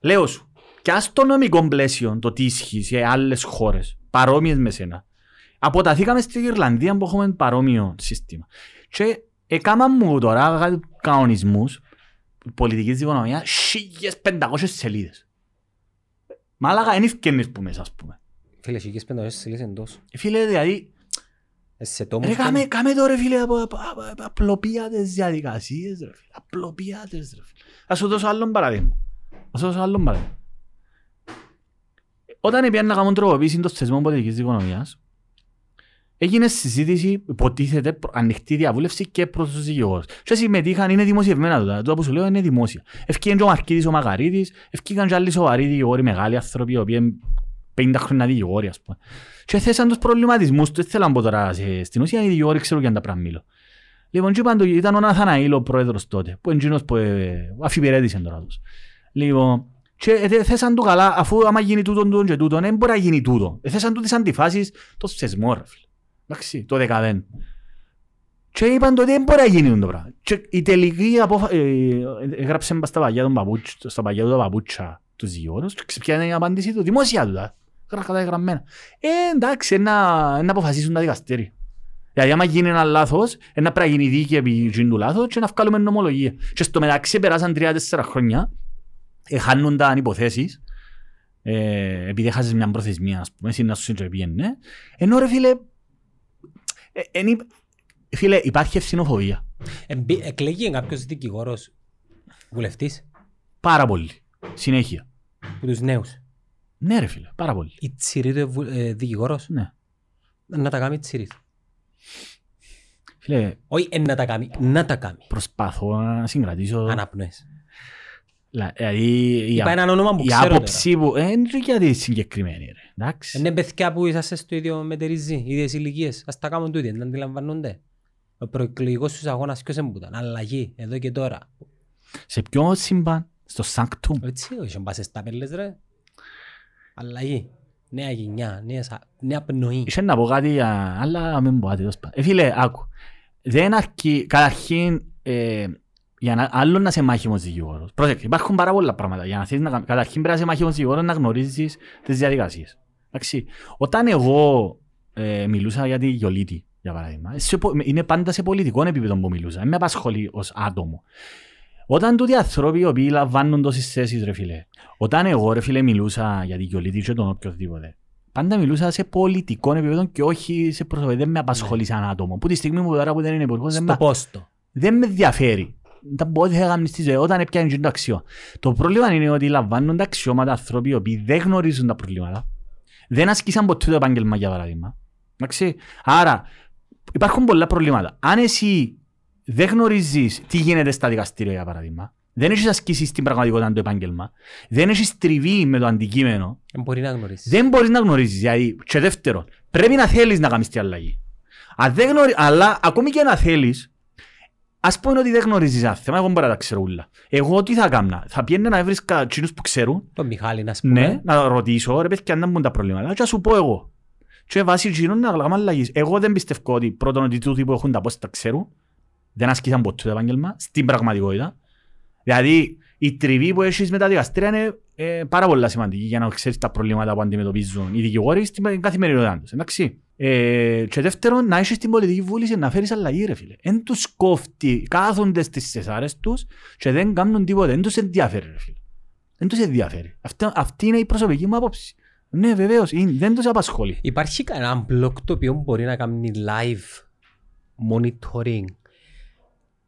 λέω σου, και ας στο νομικό πλαίσιο το τι ισχύει σε άλλες χώρες, παρόμοιες με σένα. Αποταθήκαμε στην Ιρλανδία που έχουμε παρόμοιο σύστημα. Και έκανα μου τώρα κάτι κανονισμούς πολιτικής οικονομίας 1500 σελίδες. Μάλακα, δεν ευκαινείς που μέσα, ας πούμε. Φίλε, εσύ και πέντε ώρες σελίδες εντός. Ε, Φίλε, δηλαδή, Ε, Σε τόμους ρε, και- κάμε, κάμε το ρε φίλε, απο- απο- απο- απλοποίητα τις διαδικασίες, ρε φίλε. Απλοποίητα τις, ρε φίλε. Ας σου δώσω άλλον παράδειγμα. Ας σου δώσω άλλον παράδειγμα. Όταν πήγαν να κάνουν τροποποίηση των θεσμών πολιτικής οικονομίας, έγινε συζήτηση, υποτίθεται, προ- ανοιχτή διαβούλευση και προς τους δικηγόρους. Και συμμετείχαν, είναι δημοσιευμένα τούτα. Τούτα που σου λέω είναι δημόσια. Ευκήγαν και ο Μαρκίδης ο Μαγαρίτης, ευκήγαν και άλλοι σοβαροί δικηγόροι, μεγάλοι άνθρωποι, οι οποίοι είναι 50 χρόνια δικηγόροι, ας πούμε. Και θέσαν τους προβληματισμούς τους, δεν θέλω να πω τώρα σε- στην ουσία, οι δικηγόροι ξέρουν για τα πράγματα μιλώ. Λοιπόν, και είπαν το- ήταν ο Ναθαναήλ ο πρόεδρος τότε, που είναι εκείνος που ε, αφιπηρέτησε τώρα τους. Λοιπόν, και ε, θέσαν του καλά, αφού άμα γίνει τούτον, τούτον και τούτον, δεν μπορεί να γίνει τούτο. Ε, θέσαν του τις αντιφάσεις, το θεσμό, ρε φίλε. Εντάξει, το δεκαδέν. Και είπαν ότι δεν μπορεί να γίνει το πράγμα. Και η τελική απόφαση, έγραψε στα παγιά των παπούτσια, στα παγιά του τα παπούτσια τους δικηγόρους και ποια η απάντηση του, δημόσια του, τα. καταγραμμένα. Ε, εντάξει, να, να αποφασίσουν τα δικαστήρια. Δηλαδή, άμα γίνει ένα λάθος, ε, να πρέπει να γίνει δίκη επί εκείνου του λάθος και να βγάλουμε νομολογία. Και στο μεταξύ περάσαν τρία-τέσσερα χρόνια, ε, χάνονταν υποθέσεις, ε, επειδή έχασες μια προθεσμία, ας πούμε, εσύ να σου πήγαινε. Ενώ ρε φίλε, ε, εν είπ- φίλε, υπάρχει ευθυνοφοβία. Εμπι- Εκλέγει κάποιος δικηγόρος βουλευτής; Πάρα πολύ. Συνέχεια. από τους νέους; Ναι ρε φίλε, πάρα πολύ. Η τσιρή του ε, βου- ε, δικηγόρος; Ναι. να τα κάνει τσιρή του. Φίλε, Όχι εν να τα κάνει, να τα κάνει. προσπαθώ να συγκρατήσω... Αναπνοές. Λα- Δηλαδή, η, Είπα α- έναν όνομα που η ξέρω τώρα. άποψη που... Ε, είναι γιατί συγκεκριμένη ρε. Εντάξει. Είναι παιδιά που είσαστε στο ίδιο μετερίζει, ίδιες ηλικίες. Ας τα κάνουν τούτοι, δεν αντιλαμβάνονται. Ο προεκλογικός τους αγώνας ποιος έμπουταν. Αλλαγή, εδώ και τώρα. Σε ποιο σύμπαν, στο Sanctum. Έτσι, όχι να πας στις ταπέλες ρε. Αλλαγή. Νέα γενιά, νέα, σα- νέα πνοή. Είχε να πω κάτι, για- αλλά μην πω κάτι. τέλος πάντων. Ε, φίλε, άκου. Δεν αρκεί, καταρχήν, ε, για να, άλλο να είσαι μάχημος δικηγόρος. Πρόσεχε, υπάρχουν πάρα πολλά πράγματα. Για να θέλεις να, κα- καταρχήν πρέπει να είσαι μάχημος δικηγόρος να γνωρίζεις τις διαδικασίες. Εντάξει. Όταν εγώ ε, μιλούσα για τη Γιολίτη, για παράδειγμα, σε, πο- είναι πάντα σε πολιτικό επίπεδο που μιλούσα. Δεν με απασχολεί ως άτομο. Όταν τούτοι οι άνθρωποι οι οποίοι λαμβάνουν τόσες θέσεις, ρε φίλε, όταν εγώ, ρε φίλε, μιλούσα για τη Γιολίτη και τον οποιοδήποτε, πάντα μιλούσα σε πολιτικό επίπεδο και όχι σε προσωπικό. Δεν με απασχολεί σαν άτομο. Που τη στιγμή που τώρα που δεν είναι υπουργός, δεν, Στο με- πόστο. δεν με ενδιαφέρει. Δεν πω ότι θα κάνεις στη ζωή όταν έπιανε το αξιό. Το πρόβλημα είναι ότι λαμβάνουν τα αξιώματα άνθρωποι οι οποίοι δεν γνωρίζουν τα προβλήματα. Δεν ασκήσαν ποτέ το επάγγελμα για παράδειγμα. Εντάξει. Άρα υπάρχουν πολλά προβλήματα. Αν εσύ δεν γνωρίζεις τι γίνεται στα δικαστήρια για παράδειγμα, δεν έχεις ασκήσει στην πραγματικότητα το επάγγελμα, δεν έχεις τριβή με το αντικείμενο, Δεν μπορεί να γνωρίσει. δεν μπορείς να γνωρίζεις. Δηλαδή, και δεύτερον, πρέπει να θέλεις να κάνεις τη αλλαγή. Αν δεν γνωρι... Αλλά ακόμη και να θέλεις, ας πούμε ότι δεν γνωρίζεις ένα θέμα, εγώ μπορώ να τα ξέρω όλα. Εγώ τι θα κάνω, θα πιένω να βρεις εκείνους που ξέρουν, Το Μιχάλη να πούμε. ναι, να ρωτήσω, ρε παιδιά, να μπουν τα προβλήματα, και να σου πω εγώ. Και βάσει εκείνων να κάνουμε αλλαγής. Εγώ δεν πιστεύω ότι πρώτον ότι τούτοι που έχουν τα πώς τα ξέρουν, δεν ασκήσαν ποτέ το επάγγελμα, στην πραγματικότητα. Δηλαδή, η τριβή που έχεις με τα δικαστήρια είναι ε, πάρα πολύ σημαντική για να ξέρεις τα προβλήματα που αντιμετωπίζουν οι δικηγόροι στην καθημερινότητά τους. Εντάξει. Ε, και δεύτερον, να έχεις την πολιτική βούληση να φέρεις αλλαγή, ρε φίλε. Εν τους κόφτει, κάθονται στις σεσάρες τους και δεν κάνουν τίποτα. Δεν τους ενδιαφέρει, ρε φίλε. Δεν τους ενδιαφέρει. Αυτή, αυτή είναι η προσωπική μου άποψη. Ναι, βεβαίως, είναι, δεν τους απασχολεί. Υπάρχει κανένα μπλοκ το οποίο μπορεί να κάνει live monitoring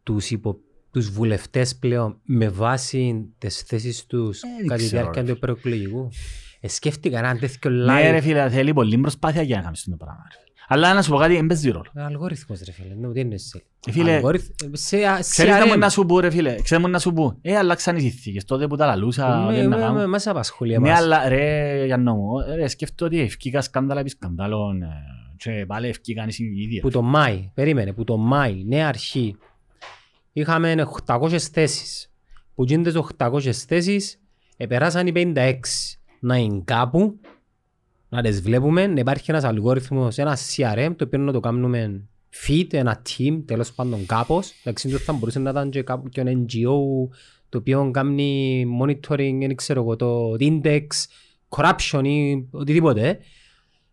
τους, υπο, τους βουλευτές πλέον με βάση τις θέσεις τους Ε, δεν κατά τη ξέρω, διάρκεια ρε. του προεκλογικού; Ε, σκέφτηκα ένα τέτοιο live. Ναι, ρε φίλε, θέλει πολύ προσπάθεια για να κάνεις το πράγμα. ρε. Αλλά να σου πω κάτι, δεν παίζει ρόλο. Ε, Αλγόριθμος ρε φίλε, ναι, τι είναι σε. Ε, φίλε, Αλγόριθ- σε, σε Ξέρεις τι μου CRM. να σου πω ρε φίλε, ξέρεις μου να σου πω. Ε, αλλάξαν οι συνθήκες, τότε που τα λαλούσα, Με- δεν να με- κάνω. με- Μας απασχολεί Ναι, εμάς. αλλά ρε Γιάννο μου, ρε σκέφτομαι ότι ευκήκα σκάνδαλα επί σκανδάλων ε, και πάλι ευκήκαν οι συνειδητοί. Που το Μάη, περίμενε, που το Μάη, νέα αρχή, είχαμε 800 θέσεις. Που γίνονται 800 θέσεις, επεράσαν οι 56. Να είναι κάπου, να τις βλέπουμε, να υπάρχει ένας αλγόριθμος, ένα CRM, το οποίο να το κάνουμε feed, ένα team, τέλος πάντων κάπως. Εντάξει, το θα μπορούσε να ήταν και κάπου και ένα NGO, το οποίο κάνει monitoring, δεν ξέρω εγώ, το index, corruption ή οτιδήποτε.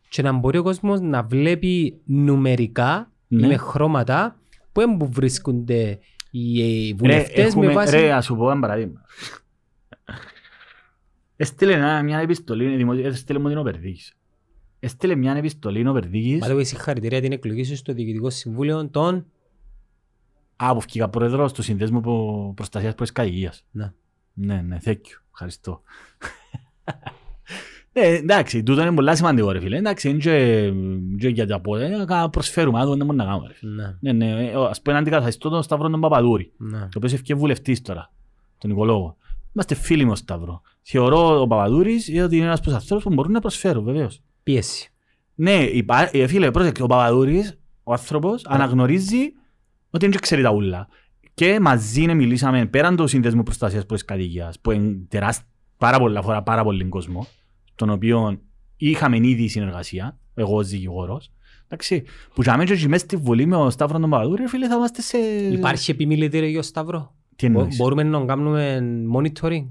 Και να μπορεί ο κόσμος να βλέπει νουμερικά Ναι. με χρώματα που δεν βρίσκονται οι ε, Ρε, βουλευτές με έχουμε, βάση... ρε, ας σου πω ένα παράδειγμα. Έστειλε ένα- μια επιστολή, δημο- έστειλε μου την ο Περδίκης. Έστειλε μια επιστολή ο Περδίκης, By the way, συγχαρητήρια την εκλογή σου στο Διοικητικό Συμβούλιο των... Α, που βγήκα πρόεδρος του Συνδέσμου Προ- Προστασίας Πρώτης Κατοικίας. Ναι. Ναι, ναι, thank you. Ευχαριστώ. Ναι, εντάξει, τούτο είναι πολύ σημαντικό ρε φίλε. Εντάξει, είναι και, και για τα πόδια, να προσφέρουμε, να δούμε τι μπορούμε να κάνουμε ρε φίλε. Ναι, Ναι, ναι, ε, ας πούμε αντικαταστώ τον Σταύρο τον Παπαδούρη, ναι. το οποίος ευκαιρία βουλευτής τώρα, τον οικολόγο. Είμαστε φίλοι με τον Σταύρο. Θεωρώ ο Παπαδούρης ότι είναι ένας από τους ανθρώπους που μπορούν να προσφέρουν, βεβαίως. Πίεση. Ναι, υπά... ε, φίλε, πρόσεξε, ο Παπαδούρης, ο άνθρωπος, αναγνωρίζει ότι δεν ξέρει τα ούλα. Και μαζί ναι, μιλήσαμε πέραν του Σύνδεσμου Προστασίας Πρώτης Κατοικίας, που είναι τεράστια, πάρα πολλά φορά, πάρα πολύ κόσμο, τον οποίο είχαμε ήδη συνεργασία, εγώ ως δικηγόρος. Εντάξει, που για μένα και μέσα στη Βουλή με ο Σταύρος τον Παπαδούρη, φίλε, θα είμαστε σε... Υπάρχει επιμιλητήριο για Σταύρο; Τι Μπο- εννοείς. Μπορούμε να κάνουμε monitoring;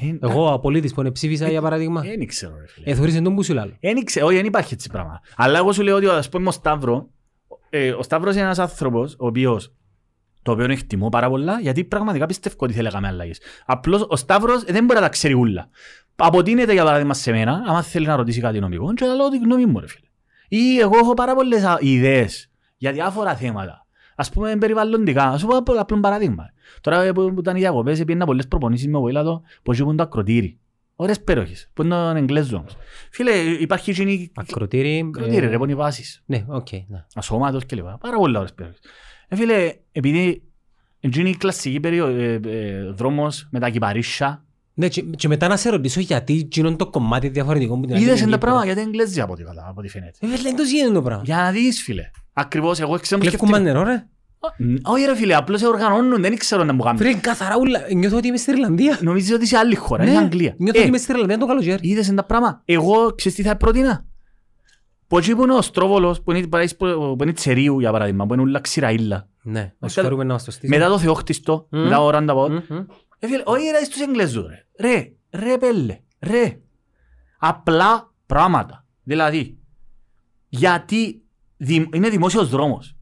Ε, Εγώ, απολύτης που ψήφισα για παράδειγμα. Δεν ξέρω, ρε φίλε. Ε, θεωρείς τον που σου λάλλω. Δεν ξέρω, όχι, δεν υπάρχει έτσι πράγμα. Αλλά εγώ σου λέω ότι ας πούμε ο Σταύρο, ε, ο Σταύρος είναι ένας άνθρωπος ο οποίος το οποίο εκτιμώ πάρα πολλά, γιατί πραγματικά πιστεύω ότι θέλει να κάνει αλλαγές. Απλώς ο Σταύρος δεν μπορεί να τα ξέρει ούλα. Αποτείνεται για παράδειγμα σε μένα, άμα θέλει να ρωτήσει κάτι νομικό, και να λέω τη γνώμη μου ρε φίλε. Ή εγώ έχω πάρα πολλές α- ιδέες για διάφορα θέματα. Ας πούμε περιβαλλοντικά, ας πούμε απλό απλό παράδειγμα. Τώρα ε, που που ήταν οι διακοπές, πήγαινα πολλές προπονήσεις με βοήλατο, που εκεί που είναι το ακροτήρι. Ωραίες πέροχες, που είναι τον Εγγλέζο όμως. Φίλε, υπάρχει και η Ακροτήρι. ε, ακροτήρι ρε, που είναι οι βάσεις Ναι, οκ. ναι. ασώματος κλπ. Πάρα πολλά ώρες πέρα. Ε, φίλε, επειδή είναι η κλασική περίοδο, ε, ε, δρόμος με τα κυπαρίσια, Ναι, και, και μετά να σε ρωτήσω γιατί γίνον το κομμάτι διαφορετικό που την άλλη είδες είναι τα Κύπρο. πράγματα γιατί είναι Εγγλέζια από ό,τι καλά, από ό,τι φαίνεται. Ε, βέβαια, δεν το γίνεται το πράγμα. Για να δεις φίλε. Ακριβώς, εγώ ξέρω μου Κλέφκουμε σκεφτεί. νερό, ρε. Όχι ρε φίλε, απλώς οργανώνουν, δεν ξέρω να μου κάνουν. Φίλε, καθαρά ούλα. Νιώθω ότι είμαι στη Ιρλανδία. Νομίζεις ότι είσαι άλλη χώρα, Ναι, είναι Αγγλία. Νιώθω Ε, ότι είμαι στη Ιρλανδία το καλοκαίρι. Είδες τα πράγματα. Εγώ, ξέρεις τι θα πρότεινα; Που εκεί που είναι ο Στρόβολος, που είναι, που είναι Τσερίου για παράδειγμα, που είναι όλα ξηραΐλα. Ναι, να Μετά- σου φέρουμε να μας το στήσουμε. Μετά το Θεόχτιστο, Μμ. μετά ο Ρανταβότ, Μμ, μμ. Ε, φίλε, όχι ρε στους Εγγλέζους ρε. Ρε, ρε πέλε, ρε. Απλά πράγματα. Δηλαδή, γιατί δη- είναι δημόσιος δρόμος.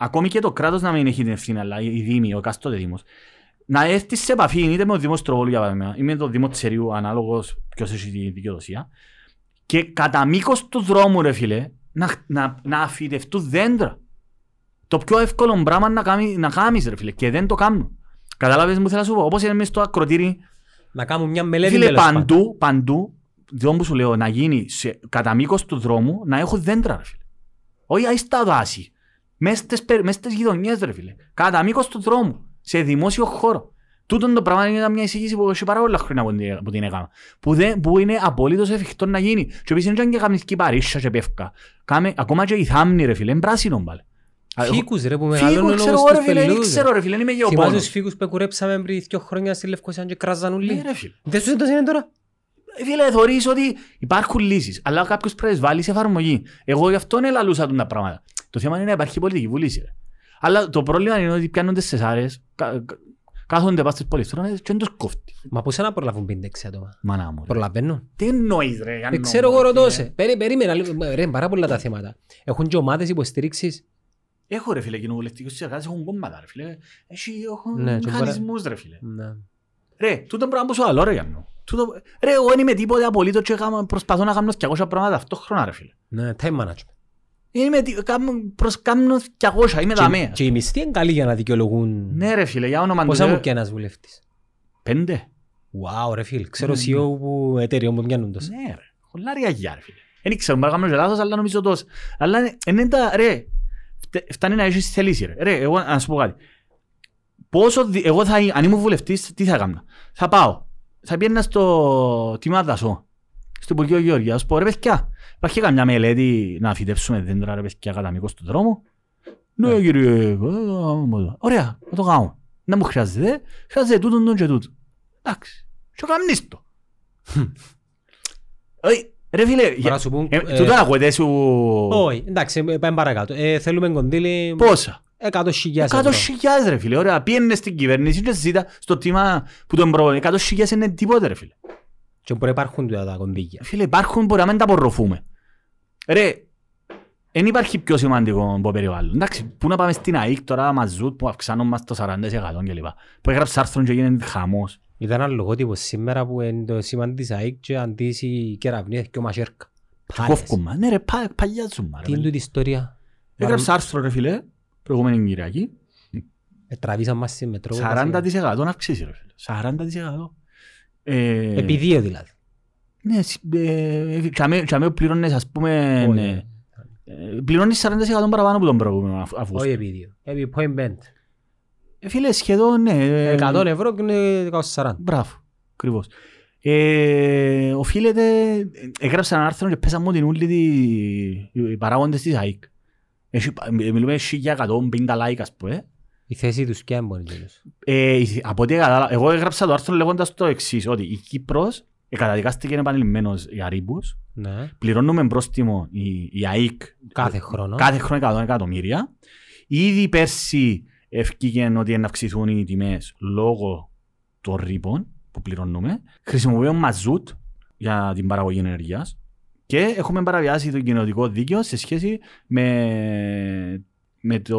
Ακόμη και το κράτος να μην έχει την ευθύνη, αλλά η Δήμη, ο κάστοτε Δήμος. Να έρθει σε επαφή είτε με το Δήμο Στροβόλου για παράδειγμα, ή με το Δήμο Τσερίου, ανάλογος ποιος έχει τη δικαιοδοσία, και κατά μήκος του δρόμου, ρε φίλε, να, να, να αφιτευτούν δέντρα. Το πιο εύκολο πράγμα να, κάνει, να κάνεις, ρε φίλε, και δεν το κάνουν. Κατάλαβες μου θέλω να σου πω, όπως είναι μέσα στο ακροτήρι, Να κάνουμε μια μελέτη φίλε τέλος πάντων. παντού, παντού, διόν που σου λέω, να γίνει σε, κατά μήκος του δρόμου, να έχουν δέντρα, ρε φίλε. Όχι άι στα δάση, μες στις, περ- μες στις γειτονιές, ρε φίλε. Κατά μήκος του δρόμου, σε δημόσιο χώρο. Τούτον το πράγμα είναι μια εισήγηση που έχει πάρα πολλά χρόνια που την- που την έκανα. Που, δεν, που είναι απολύτως εφικτό να γίνει. Και επίσης είναι και κάνεις κυπαρίσια και πεύκα. Κάμε, ακόμα και η θάμνη ρε φίλε, είναι πράσινο πάλι. Φίκους ρε που Φύγω, μεγαλώνουν ξέρω όμως εγώ, ρε τους φίλε, δεν πελούδες. ξέρω ρε φίλε, είμαι Θυμάσαι γεωπόνος. τους φίκους που κουρέψαμε πριν δύο χρόνια στη Λευκοσία και κράζαν Ναι ούλοι. ρε φίλε. Δεν σου έντος είναι τώρα; Ε, Φίλε, θεωρείς ότι υπάρχουν λύσεις, αλλά κάποιος πρέπει να βάλεις σε εφαρμογή. Εγώ γι' αυτό ελαλούσα τα πράγματα. Το θέμα είναι να υπάρχει πολιτική βούληση. ρε. Αλλά το πρόβλημα είναι ότι πιάνονται σε σάρες, κα- κα- κάθονται πας στις πολυθρόνες και δεν τους κόφτει. Μα πώς να προλάβουν πέντε έξι άτομα; Μάνα μου. ρε. Προλαβαίνουν. Τι εννοείς ρε. Γιάννο Δεν ξέρω μου, εγώ ρε, ρωτώ φίλε. σε. Περί- Περίμενα λίγο. Ρε, είναι πάρα πολλά τα θέματα. Έχουν και ομάδες υποστήριξης. Έχω ρε φίλε κοινοβουλευτικούς συνεργάτες, έχουν κόμματα ρε φίλε. Έχει, έχουν Ναι, και μηχανισμούς ρε φίλε. Ναι. Ρε, τούτο πράγμα που σου άλλο ρε Γιάννο. Τούτο- Ρε, εγώ δεν είμαι τίποτε απολύτως και κάνω- προσπαθώ να κάνω 200 πράγματα ταυτόχρονα ρε φίλε. Ναι, time management. Είμαι, τι- κάνω- προς κάνω 200, είμαι Και- δαμέας. Και οι μισθοί είναι καλοί για να δικαιολογούν. Ναι ρε φίλε, για όνομα του Πόσα Θεού. μου και ένας βουλευτής; Πέντε. Wow, ρε φίλ. Ξέρω Ναι, CEO που εταιρεών που πιάνουν τόσο. Ναι ρε, χολάρια γιά ρε φίλε. Δεν ξέρω, μπορεί να κάνω και λάθος, αλλά νομίζω τόσο. Αλλά είναι- είναι τα, ρε, φτε- φτάνει να έχεις θέληση, ρε. Ρε, εγώ να σου πω κάτι. Πόσο, δι- εγώ θα, αν ήμουν βουλευτής, τι θα έκανα; Θα πάω. Θα πήγαινα στο τιμά δασό. Στο Υπουργείο Γεωργίας. Θα σου πω, ρε παιδιά, υπάρχει καμιά μελέτη να φυτέψουμε δέντρα, ρε παιδιά, κατά μήκος του δρόμου. Ναι, Ναι. κύριε, ε, ωραία, θα το κάνω. Να μου χρειάζεται, χρειάζεται τούτον τον και τούτον. Εντάξει, και κάνεις το. Όχι, Ρε φίλε, Μπορώ για- να σου πω, ε, ε, τούτο ακούετε σου Όχι, εντάξει, ε, πάμε παρακάτω. Ε, Θέλουμε κονδύλι πόσα; 100.000 Εκατό ευρώ. χιλιάδες ρε φίλε, ωραία, πήγαινε στην κυβέρνηση και ζήτα στο τίμα που τον προβολεί. Εκατό χιλιάδες είναι τίποτε ρε φίλε. Και μπορεί να υπάρχουν τούτα τα κονδύλια. Φίλε, υπάρχουν μπορεί να μην τα απορροφούμε. Ρε, δεν υπάρχει πιο σημαντικό από περιβάλλον. Εντάξει, πού να πάμε στην ΑΕΚ τώρα, μαζούτ που αυξάνουμε το 40% κλπ. Που έγραψε άρθρο και γίνεται χαμός. Είδα ένα λογότυπο σήμερα που είναι το σήμα της ΑΕΚ και αντίσει η κεραυνή και ο Μασέρκα. Και Πάλες. κόφκουμε. Ναι ρε, πα- παγιάζουμε. ρε, Τι είναι φίλε. τούτη η ιστορία. Έγραψε άρθρο ρε φίλε, προηγούμενη Κυριακή. Ε, Τραβήσαν μας στη μετρό. 40% να αυξήσει ρε φίλε. 40%. Ε, Επί δύο δηλαδή. Ναι, σ- ε, και αμέ- και αμέ πληρώνεις ας πούμε... Όχι. ναι, ε, Πληρώνεις 40% παραπάνω από τον προηγούμενο Αύ- Αύγουστο. Όχι επί δύο. Επί point pent. Ε, Φίλε, σχεδόν, ναι. ε, 100 ευρώ και είναι 140. Μπράβο, ακριβώς. Ε, οφείλεται, έγραψα ένα άρθρο και πέσαμε μου την ούλη τη, οι παράγοντες της ΑΕΚ. Έχει, μι- μιλούμε 1150 like ας πούμε. Η θέση τους και έμπονε τέλος. Ε, η- από ό,τι κατάλαβα, εγώ έγραψα το άρθρο λέγοντας το εξής, ότι η Κύπρος καταδικάστηκε επανειλημμένος για ρήπους, Ναι. πληρώνουμε πρόστιμο η, η ΑΕΚ Κάθε χρόνο. κάθε χρόνο 100 εκατομμύρια. Ήδη πέρσι ευκήγε ότι να αυξηθούν οι τιμές λόγω των ρήπων που πληρώνουμε. Χρησιμοποιούμε μαζούτ για την παραγωγή ενέργειας και έχουμε παραβιάσει το κοινωτικό δίκαιο σε σχέση με, με, το,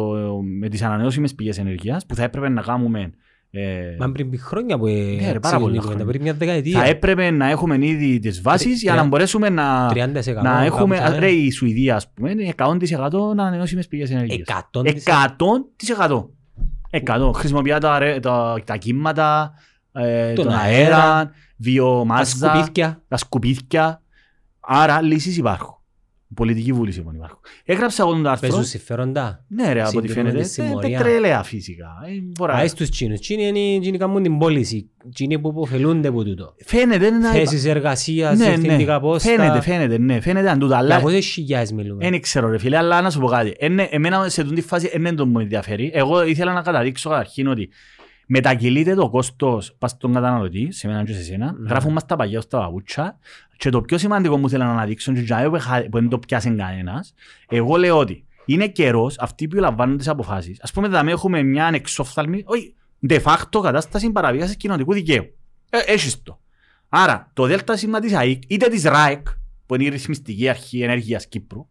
με τις ανανεώσιμες πηγές ενέργειας που θα έπρεπε να κάνουμε ε, Μα πριν πει χρόνια που Ναι, ρε, πάρα πολλά χρόνια. πριν μια θα δεκαετία. έπρεπε να έχουμε ήδη τις βάσεις για να τρία- μπορέσουμε να, 30% να έχουμε, κάπου ρε, η Σουηδία ας πούμε, είναι 100% ανανεώσιμες πηγές ενέργειας. 100%. 100%. 100. Χρησιμοποιεί τα, ρε- τα, τα κύματα, ε, Τον τον αέρα, αέρα, Τα βιομάζα, σκουπίθκια. τα σκουπίθκια. Άρα λύσεις υπάρχουν. Πολιτική βούληση μόνο υπάρχουν. Έγραψα εγώ τον άρθρο. Παίζουν συμφέροντα. Ναι ρε, από ό,τι συντηρούν φαίνεται. τη συμμορία. Ε, Πετρέλαια φυσικά. Ε, μπορεί να- Άι στους Τσίνους. Τσίνοι είναι εκείνοι κάνουν την πώληση. Τσίνοι που υποφελούνται από τούτο. Φαίνεται να... Θέσεις εργασίας, Ναι, ευθυντικά ναι. πόστα. Φαίνεται, φαίνεται, ναι. Φαίνεται αν τούτα. Για Αλλά πόσες χιλιάδες μιλούμε. Δεν ξέρω ρε φίλε, αλλά να σου πω κάτι. Ενε- Εμένα σε αυτή τη φάση δεν το μου ενδιαφέρει. Εγώ ήθελα να καταδείξω καταρχήν ότι μετακυλείται το κόστος πας στον καταναλωτή, σε μένα και σε σένα, Ναι. γράφουν μας τα παγιά στα παπούτσια και το πιο σημαντικό μου θέλω να αναδείξω και για που έχα- που δεν το πιάσει κανένας, εγώ λέω ότι είναι καιρός αυτοί που λαμβάνουν τις αποφάσεις. Ας πούμε, δηλαδή έχουμε μια ανεξόφθαλμη, όχι, de facto κατάσταση παραβίασης κοινωνικού δικαίου. Ε, έχεις το. Άρα, το ΔΣ της ΑΕΚ, είτε της ΡΑΕΚ, που είναι η ρυθμιστική αρχή ενέργειας Κύπρου,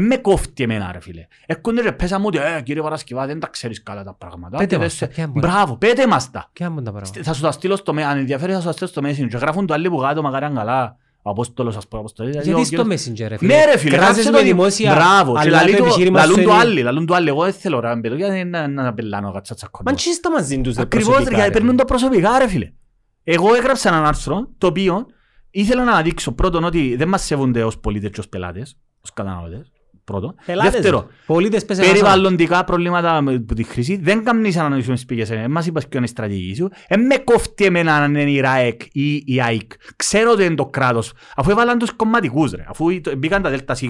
δεν με κόφτει εμένα ρε φίλε. Έρχονται και πέσαμε ότι «Ε, κύριε Παρασκευά δεν τα ξέρεις καλά τα πράγματα. Πέτε Και μας δεν σε- τα, ποια μπορεί. Μπράβο, πέτε μας τα. Ποια είναι τα πράγματα. Θα σου τα στείλω στο, με- αν ενδιαφέρει θα σου τα στείλω στο Messenger. Και γράφουν το άλλοι που κάτω μακάρι αν καλά. Ο Απόστολος ας πούμε. Απόστολος. Γιατί Ο στο κύριος- Messenger ρε φίλε. Ναι ρε φίλε, Κράζεις γράψε με το- δημόσια. Μπράβο, και αλλά λαλεί το το- επιχείρημα σου λαλούν το είναι- άλλοι, λαλούν το άλλοι. Εγώ δεν θέλω ρε μπελό, γιατί να να πελάνω κάτσα Μα τσακώνω. τι είστε μαζί τους ρε Ακριβώς ρε, προσωπικά, γιατί ρε. παίρνουν το προσωπικά ρε φίλε. Εγώ έγραψα έναν άρθρο, το οποίο ήθελα να δείξω πρώτον ότι δεν μας σέβονται ως πολίτες και ως πελάτες, ως καταναλωτές. Πρώτον. Πελάτες, Δεύτερο, ρε. Πολίτες πες ένα περιβαλλοντικά προβλήματα με- που τη χρήση δεν κάνεις ανανεώσιμες πηγές ενέργειας. Μας είπες ποιο είναι η στρατηγική σου. Δεν με κόφτει εμένα αν είναι η ΡΑΕΚ ή η ΑΕΚ. Ξέρω ότι είναι το κράτος. Αφού έβαλαν τους κομματικούς ρε. Αφού το- μπήκαν τα ΔΣ.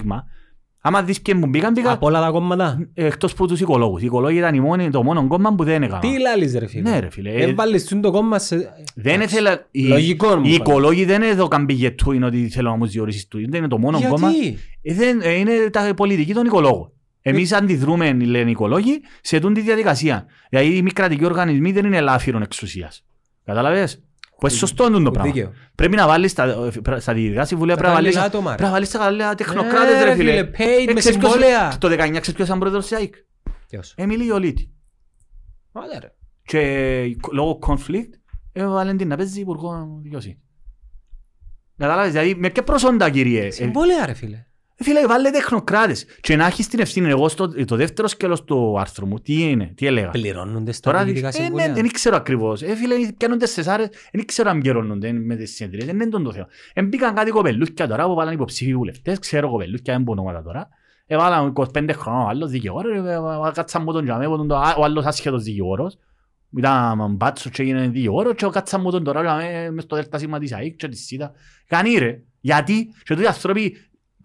Άμα δεις ποιοι μου μπήκαν, μπήκαν Από όλα τα κόμματα; εκτός από τους οικολόγους. Οι οικολόγοι ήταν οι μόνοι, το μόνο κόμμα που δεν έκαναν. Τι λάλης ρε φίλε; Ναι ρε φίλε. Ε, Έβαλες τούν το κόμμα σε... Δεν ήθελα... οι- Λογικό μου Οι φαίνεται. οικολόγοι δεν είναι εδώ καμπηγετού, είναι ότι θέλω να μου διορίσεις του. Δεν είναι το μόνο κόμμα. Γιατί. Ε, δεν- ε, είναι τα πολιτική των οικολόγων. Εμείς αντιδρούμε, λένε οι οικολόγοι, σε τούν τη διαδικασία. Δηλαδή οι μη κρατικοί οργανισμοί δεν είναι ελάφυρον εξουσίας. Κατάλαβες; Που είναι σωστό είναι το πράγμα. Δίκαιο. Πρέπει να βάλεις στα, στα διοικητικά συμβούλια, πρέπει να βάλεις, κατάλληλα άτομα, ρε. πρέπει να βάλεις τα καλά τεχνοκράτες Ναι, ρε ρε, φίλε. φίλε, paid Ε, με ξέρεις ποιος- συμβόλαια. Το 19 ξέρεις ποιος ήταν πρόεδρος της ΑΕΚ; Ποιος; Εμίλη Ιολίτη. Άντε, ρε. Και λόγω conflict έβαλε την να παίζει υπουργό δικαιοσύνης. Κατάλαβες, δηλαδή με ποια προσόντα κύριε. Ε, Συμβόλαια ρε φίλε. Φίλε, βάλε τεχνοκράτες. Και να έχεις την ευθύνη. Εγώ στο το δεύτερο σκέλος του άρθρου μου, τι είναι, τι έλεγα; Πληρώνονται στα Τώρα διοικητικά δεις, ε, ναι, συμβούλια. δεν ξέρω ακριβώς. Ε, φίλε, πιάνονται σε σάρες, δεν ξέρω αν πληρώνονται με τις συνεδρίες, δεν είναι τον το θέμα. Εμπήκαν κάτι κοπελούκια τώρα που βάλαν υποψήφοι βουλευτές, ξέρω κοπελούκια, δεν μπορώ ονόματα τώρα. Έβαλαν 25 χρόνων ο άλλος δικηγόρος, ε, ε, κάτσαν μου τον τζαμέ, που τον το- ο άλλος άσχετος δικηγόρος. Ήταν μπάτσος και έγινε δικηγόρος και κάτσαν μου τον τώρα τζαμέ, μες στο δέλτα σήμα της ΑΕΚ και της ΣΥΤΑ. Κάνει ρε, γιατί; Και τούτοι άνθρωποι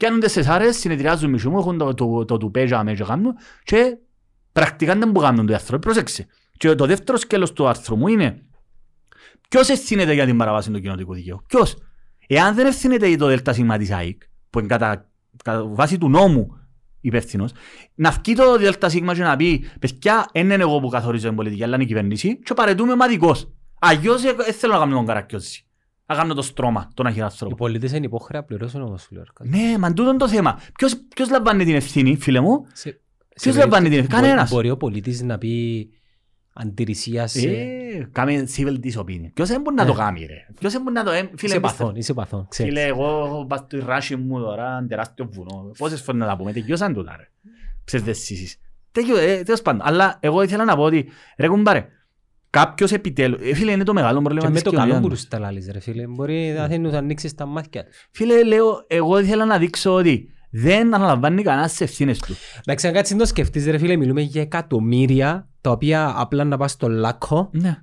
πιάνονται σε σάρες, συνεδριάζουν μισού μου, έχουν το- το- το τουπέ τζαμέ και κάνουν και πρακτικά δεν μπορούν να κάνουν το άνθρωποι, πρόσεξε. Και το δεύτερο σκέλος του άρθρου μου είναι ποιος ευθύνεται για την παραβάση του κοινωτικού δικαίου. Ποιος. Εάν δεν ευθύνεται το ΔΣ της ΑΕΚ, που είναι κατά, κατά βάση του νόμου υπεύθυνος, να βγει το ΔΣ και να πει «Παιδιά, δεν είναι εγώ που καθορίζω την πολιτική, αλλά είναι η κυβέρνηση» και παρετούμε μαδικός. Αγιώς ε, δεν θέλω να κάνω τον καρακιόζη. Να κάνω το στρώμα, τον Οι αχυράνθρωπο. πολίτες είναι υπόχρεα να πληρώσουν όμως φίλε Αρκάδη. Ναι, μα τούτο είναι το θέμα. Ποιος, ποιος λαμβάνει την ευθύνη, φίλε μου; Σε- Ποιος σε λαμβάνει την περίπτωση- ευθύνη, κανένας. Μπορεί ο πολίτης να πει αντιρρησία σε... Ε, κάμε civil disobedience. Ποιος δεν μπορεί να το Ναι. κάνει ρε; Ποιος δεν μπορεί να το... ε, Φίλε, Είσαι πας- παθόν, είσαι παθόν, ξέρεις. Φίλε, εγώ πάω στο ράσι μου τώρα, ένα τεράστιο βουνό. Πόσες φορές να τα πούμε, τελειώσαν τούτα ρε. Ψευδεσίσεις. Τέλειο, ε, τέλος πάντων. Αλλά εγώ ήθελα να πω ότι, ρε κουμπάρε, κάποιος επιτέλους, ε, φίλε, είναι το μεγάλο πρόβλημα Και με της το καλό κοινωνίας μπορείς μας. να τα λάλεις ρε φίλε. Μπορεί να θέλει να ανοίξεις τα μάτια τους. Φίλε, λέω, εγώ ήθελα να δείξω ότι δεν αναλαμβάνει κανένας τις ευθύνες του. Εντάξει, αν κάτσεις να το σκεφτείς ρε φίλε, μιλούμε για εκατομμύρια τα οποία απλά να πας στο λάκκο, Ναι.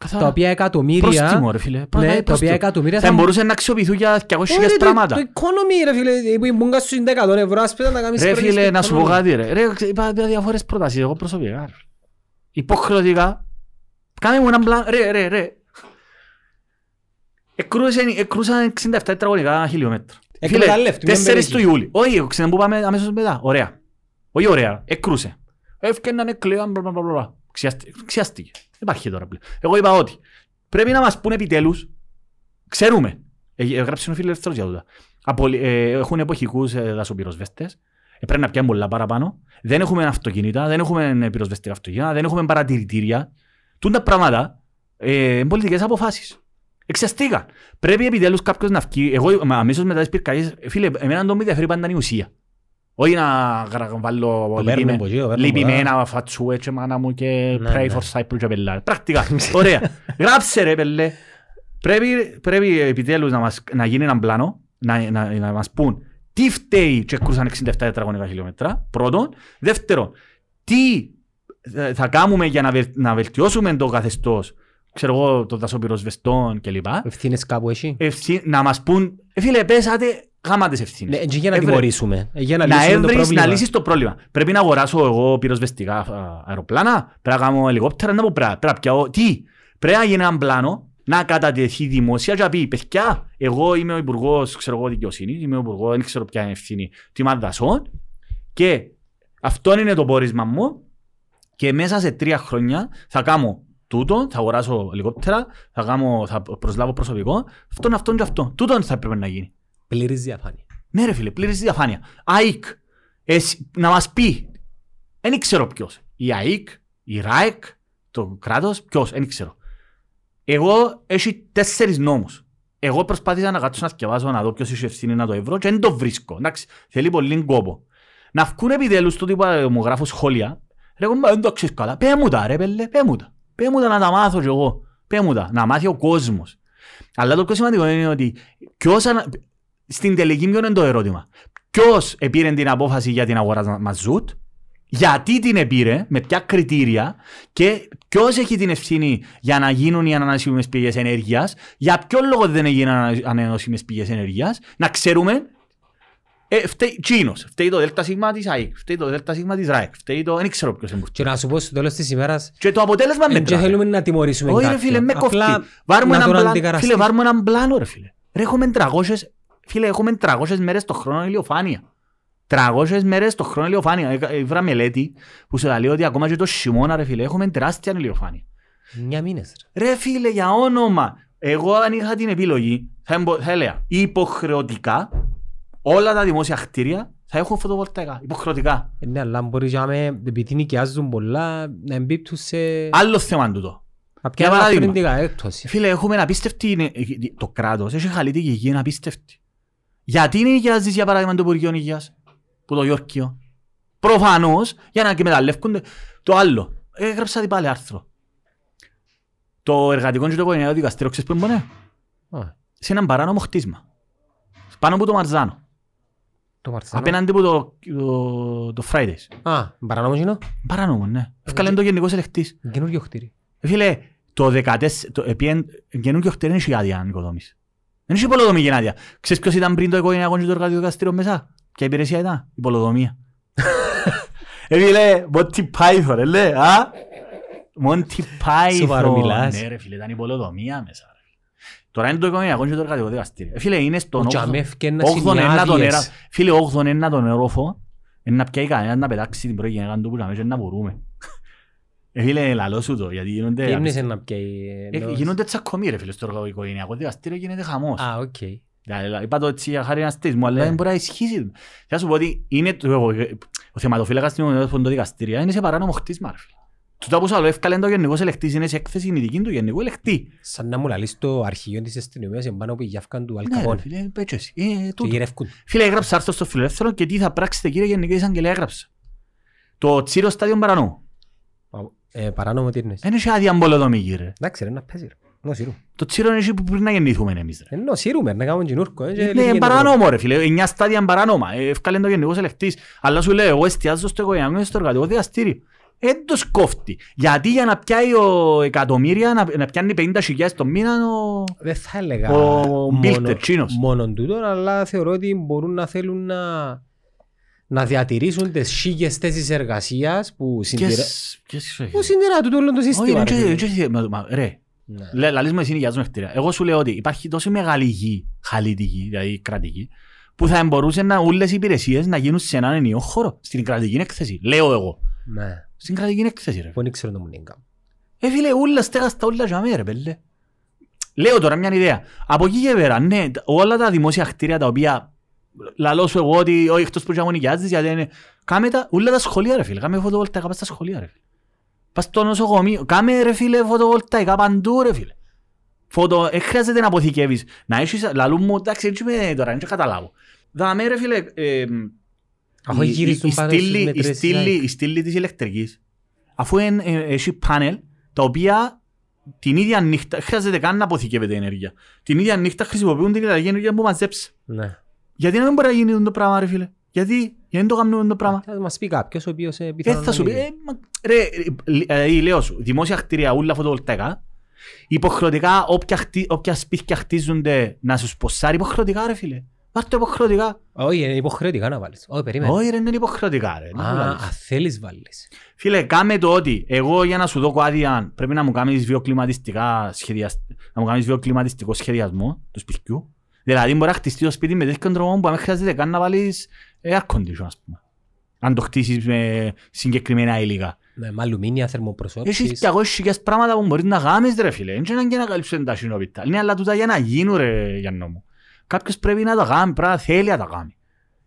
Καθαρά. τα οποία εκατομμύρια... Πρόστιμο, ρε φίλε. Πρώτα Ναι, είναι τα οποία πρόστιμο. εκατομμύρια Θα μπορούσαν να αξιοποιηθούν για 200.000 Όχι, ρε, το- πράγματα. Το economy ρε φίλε, που ήμουν κάτω στους 100 ευρώ, ας πέρα να κάνεις Ρε project φίλε, στο να σου πω economy. κάτι ρε. Ρε, είπα είπα διάφορες προτάσεις, εγώ προσωπικά. ρε. Υποχρεωτικά. Κάνε μου έναν πλάνο. Ρε, ρε, ρε. Εκρούσαν εκρούσαν 67 τετραγωνικά χιλιόμετρα. Φίλε, Εκμεταλλεύτηκε, μια 4 του περιοχή. Ιούλη. Όχι, εγώ ξέρω που πάμε αμέσως μετά. Ωραία. Όχι ωραία. Εκρούσε. Έφκαιναν εκλέαν, μπλα, μπλα, μπλα, μπλα. Ξιάστη- Ξιάστηκε. Δεν υπάρχει τώρα πλέον. Εγώ είπα ότι πρέπει να μας πούν επιτέλους, ξέρουμε, Ε, έγραψε ο φίλος ελεύθερος για τούτα. Απολυ- ε, Έχουν εποχικούς ε, δασοπυροσβέστες, Ε, πρέπει να πιάνουν πολλά παραπάνω. Δεν έχουμε αυτοκίνητα, δεν έχουμε ε, πυροσβεστικά αυτοκίνητα, δεν έχουμε παρατηρητήρια. Τούν τα πράγματα ε, είναι πολιτικές αποφάσεις. Εξαστήκαν. Πρέπει επιτέλους κάποιος να βγει. Εγώ μα, αμέσως μετά τις πυρκαγιές, ε, φίλε, εμένα το με ενδιαφέρει πάντα η ουσία. Όχι να γρα- βάλω Το παίρνουμε λυπημέ- από εκεί, το παίρνουμε από λυπημένα φατσού έτσι μάνα μου και Ναι, pray ναι. for Cyprus και πελάρε. Πρακτικά. Ωραία. Γράψε ρε πελέ. Πρέπει, πρέπει επιτέλους να, μας, να γίνει ένα πλάνο, να, να, να μας πούν τι φταίει και κρούσαν 67 τετραγωνικά χιλιόμετρα, πρώτον. Δεύτερον, τι ε, θα κάνουμε για να, βελ, να βελτιώσουμε το καθεστώς ξέρω εγώ, των δασοπυροσβεστών κλπ. Ευθύνες κάπου έχει. Ευθύ, να μας πούν, ε, φίλε, πέσατε γάμα τις ευθύνες. Ναι, και για να Έβρε. τιμωρήσουμε. ε, Για να να λύσουμε το έβρεις, πρόβλημα. να λύσεις το πρόβλημα. Πρέπει να αγοράσω εγώ πυροσβεστικά α, αεροπλάνα, πρέπει να κάνω ελικόπτερα, να πω πρέπει, πρέπει να πιάω, τι. Πρέπει να γίνει ένα πλάνο, να κατατεθεί δημόσια και να πει, παιδιά, εγώ είμαι ο υπουργός, ξέρω εγώ, δικαιοσύνης, είμαι ο υπουργός, δεν ξέρω ποια είναι η ευθύνη τιμά δασών και αυτό είναι το πόρισμα μου και μέσα σε τρία χρόνια θα κάνω τούτο, θα αγοράσω ελικόπτερα, θα, κάνω, θα προσλάβω προσωπικό, αυτόν, αυτόν και αυτό. Τούτο θα πρέπει να γίνει. Πλήρης διαφάνεια. Ναι ρε φίλε, πλήρης διαφάνεια. ΑΕΚ, εσύ, να μας πει, δεν ξέρω ποιος. Η ΑΕΚ, η ΡΑΕΚ, το κράτος, ποιος, δεν ξέρω. Εγώ έχει τέσσερις νόμους. Εγώ προσπάθησα να κάτσω να σκευάσω να δω ποιος έχει ευθύνη να το ευρώ και δεν το βρίσκω. Εντάξει, θέλει πολύ κόπο. Να βγουν επιτέλους τούτοι που μου γράφουν σχόλια. Ρε κομπά, δεν το ξέρεις καλά. Πέ μου τα ρε πέλε, πέ μου τα. Πέ μου τα να τα μάθω κι εγώ. Πέ μου τα, να μάθει ο κόσμος. Αλλά το πιο σημαντικό είναι ότι ποιος ανα... στην τελική ποιο είναι το ερώτημα. Ποιος επήρε την απόφαση για την αγορά μαζούτ, γιατί την επήρε, με ποια κριτήρια και ποιο έχει την ευθύνη για να γίνουν οι ανανεώσιμε πηγέ ενέργεια, για ποιο λόγο δεν έγιναν οι ανανεώσιμε πηγέ ενέργεια, να ξέρουμε. Ε, φταίει Τσίνος, φταίει το ΔΣ της ΑΕΚ, φταίει το ΔΣ της ΡΑΕΚ, φταίει το... Δεν ξέρω ποιος είναι. Και να σου πω στο τέλος της ημέρας, Και το αποτέλεσμα δεν μετρά. θέλουμε να τιμωρήσουμε Όχι ρε κάποιον. φίλε, με κοφτεί. Απλά Βάρουμε να έναν τον πλάνο, αντικαταστήσει. φίλε, βάρουμε έναν πλάνο ρε φίλε. Ρε έχουμε 300, φίλε, έχουμε 300 μέρες το χρόνο ηλιοφάνεια. 300 μέρες το χρόνο ηλιοφάνεια. Έκα- Ήβρα μελέτη που σου λέει ότι ακόμα και το χειμώνα ρε φίλε έχουμε τεράστια ηλιοφάνεια. Μια μήνες. ρε. Ρε φίλε, για όνομα, εγώ αν είχα την επιλογή θα, εμπο- θα έλεγα υποχρεωτικά όλα τα δημόσια κτίρια θα έχουν φωτοβολταϊκά. Υποχρεωτικά. Ε, Ναι, αλλά μπορείς για με, επειδή νοικιάζουν πολλά, να εμπίπτουν σε Άλλο θέμα τούτο. κάποια για παράδειγμα. ελαφρυντικά έκπτωση. Φίλε, έχουμε απίστευτη. είναι- Το κράτος έχει χαλή τη γη, είναι απίστευτη. Γιατί είναι νοικιάζεις για παράδειγμα το Υπουργείο Υγείας, που το Γιώργιο; Προφανώς, για να εκμεταλλεύκονται το άλλο. Έγραψα την πάλι άρθρο. Το εργατικό και το οικογενειακό δικαστήριο, ξέρεις που είναι, Α, σε έναν παράνομο χτίσμα. Πάνω από το Μαρζάνο. Το Μαρθάνο. Απέναντι από το, το, το Fridays. Α, παράνομο είναι. Παράνομο, ναι. Έφκαλε το γενικός ελεκτής. Καινούργιο κτίρι. Φίλε, το 14, το επίεν, καινούργιο χτέρι δεν έχει άδεια νοικοδόμηση. Δεν έχει υπολοδομή για άδεια. Ξέρεις ποιος ήταν πριν το οικογενειακό και το εργατικό δικαστήριο μέσα; Ποια υπηρεσία ήταν; Υπολοδομία. Ε, φίλε, Monty Python, ρε, λέει, α; Monty Σοβαρό Python. μιλάς. Ναι, ρε, φίλε, ήταν υπολοδομία μέσα. Ρε. Τώρα είναι το οικογενειακό και το εργατικό δικαστήριο. Ε, Φίλε, είναι Ο στον Τζαμέφ και ένα 8 ένα τον έρα. συνιάδειες. Φίλε, 8 ένα τον ερόφο. Είναι να πιάει κανένα να πετάξει την πρώτη γενιά του που να μέσα να μπορούμε. Ε, φίλε, λαλό σου το, γιατί γίνονται... Τι έμεινες να πιάει. Ε, εννοείς. Γίνονται τσακωμοί ρε φίλε στο οικογενειακό δικαστήριο γίνεται χαμός. Α, οκ. Δηλαδή, Είπα το έτσι για χάρη να στείς μου, αλλά Ναι. δεν μπορεί να ισχύσει. Θα σου πω ότι είναι το, εγώ, ο θεματοφύλακας στην ομονία των δικαστήρια είναι σε παράνομο χτίσμα ρε φίλε. Τούτα που σου άλλο έφκαλε το γενικός ελεκτής είναι σε έκθεση η δική του γενικού ελεκτή. Σαν να μου λαλείς το αρχηγείο της αστυνομίας εμπάνω από η γιάφκαν του Ναι ρε Αλκαπόνε. φίλε, πέτσο εσύ. Ε, Και τούτο. γυρεύκουν. Φίλε, έγραψα άρθρο στο φιλελεύθερο και τι θα πράξετε κύριε Γενική Εισαγγελέα έγραψα. Το τσίρο στάδιο παρανόμου. Ε, Παράνομο τι είναι. Δεν έχει άδεια μπολοδομή κύριε. Εντάξει ρε, να παίζει ρε. Νο σύρου. Το τσίρο είναι εκεί που πριν να γεννηθούμε εμείς ρε. Ενώ σύρουμε, να κάνουμε κοινούρκο. ε, και Ναι, λίγη είναι είναι παράνομο ρε φίλε, εννιά στάδια είναι παράνομα. Ε, Έφκαλε το γενικός ελεκτής. Αλλά σου λέει, εγώ εστιάζω στο οικογενειακό και στο εργατικό δικαστήριο. Δεν το σκόφτει. Γιατί για να πιάει ο εκατομμύρια, να, να πιάνει 50 χιλιάδες το μήνα ο... Δεν θα έλεγα Ο μόνο, Μπίλτερ, τσίνος. μόνον τούτον, αλλά θεωρώ ότι μπορούν να θέλουν να, να διατηρήσουν τις σίγες θέσεις εργασίας που συντηρά, Ποιες- ποιες- που συντηρά τούτο όλο το Όχι, σύστημα. δεν ρε και- φίλε. και- μα- μα- Ρε, Ναι. λέ- λαλείς μου εσύ νοικιάζουν κτίρια. Εγώ σου λέω ότι υπάρχει τόσο μεγάλη γη, χαλίτικη, δηλαδή κρατική, που θα μπορούσε να όλες οι υπηρεσίες να γίνουν σε έναν ενιαίο χώρο, στην κρατική έκθεση. Λέω εγώ. Ναι. Στην κρατική έκθεση ρε. Που δεν ξέρω να μου νίγκα. Ε, φίλε, όλα στέγαστα όλα για μέρα, πέλε. Λέω τώρα μια ιδέα. Από εκεί και πέρα, ναι, τα- όλα τα δημόσια κτίρια τα οποία λαλώ σου εγώ ότι όχι εκτός που και νοικιάζεις γιατί είναι... Κάμε τα, όλα τα σχολεία ρε φίλε, κάμε φωτοβολταϊκά πας στα σχολεία ρε φίλε. Πας στο νοσοκομείο, κάμε ρε φίλε φωτοβολταϊκά παντού ρε φίλε. Φωτο, ε, χρειάζεται να αποθηκεύεις. Να έχεις, λαλούν μου, εντάξει, έτσι με τώρα, δεν καταλάβω. Δάμε ρε φίλε, ε, Αφού η- γυρίζουν η- η πάνω στις στήλη- η μετρήσεις στήλη- ΑΕΚ. Η στήλη της ηλεκτρικής, αφού εν- ε, έχει πάνελ, τα οποία την ίδια νύχτα, χρειάζεται καν να αποθηκεύεται η ενέργεια. Την ίδια νύχτα χρησιμοποιούν την ηλεκτρική ενέργεια που μαζέψει. Ναι. Γιατί να μην μπορεί να γίνει το πράγμα ρε φίλε; Γιατί, γιατί δεν το κάνουμε το πράγμα; Θα μας πει κάποιος ο οποίος ε, Ε, πιθανόν θα να σου πει, μην- ε, μα- ρε, ε, ε, λέω σου, δημόσια κτίρια ούλα φωτοβολταϊκά, υποχρεωτικά όποια, χτί- όποια σπίτια χτίζονται να σου σποσάρει υποχρεωτικά ρε φίλε. Βάρ' το υποχρεωτικά. Όχι, είναι υποχρεωτικά να βάλεις. Όχι, περίμενε. Όχι ρε, είναι υποχρεωτικά ρε. να Α, μου λαλείς. αν θέλεις βάλεις. Φίλε, κάμε το ότι εγώ για να σου δω άδεια πρέπει να μου κάνεις βιοκλιματιστικά σχεδιασ... να μου κάνεις βιοκλιματιστικό σχεδιασμό του σπιτιού. Δηλαδή μπορεί να χτιστεί το σπίτι με τέτοιον τρόπο που δεν χρειάζεται καν να βάλεις air condition ας πούμε. Αν το χτίσεις με συγκεκριμένα υλικά. Ναι, με αλουμίνια, Έχεις θερμοπροσώπησης. και εγώ χιλιάς πράγματα που μπορείς να κάνεις ρε φίλε. Δεν είναι και να καλύψουν τα συνόπιτα. Είναι αλλά τούτα για να γίνουν ρε Γιάννο μου. Κάποιος πρέπει να τα κάνει, πρέπει να θέλει να τα κάνει.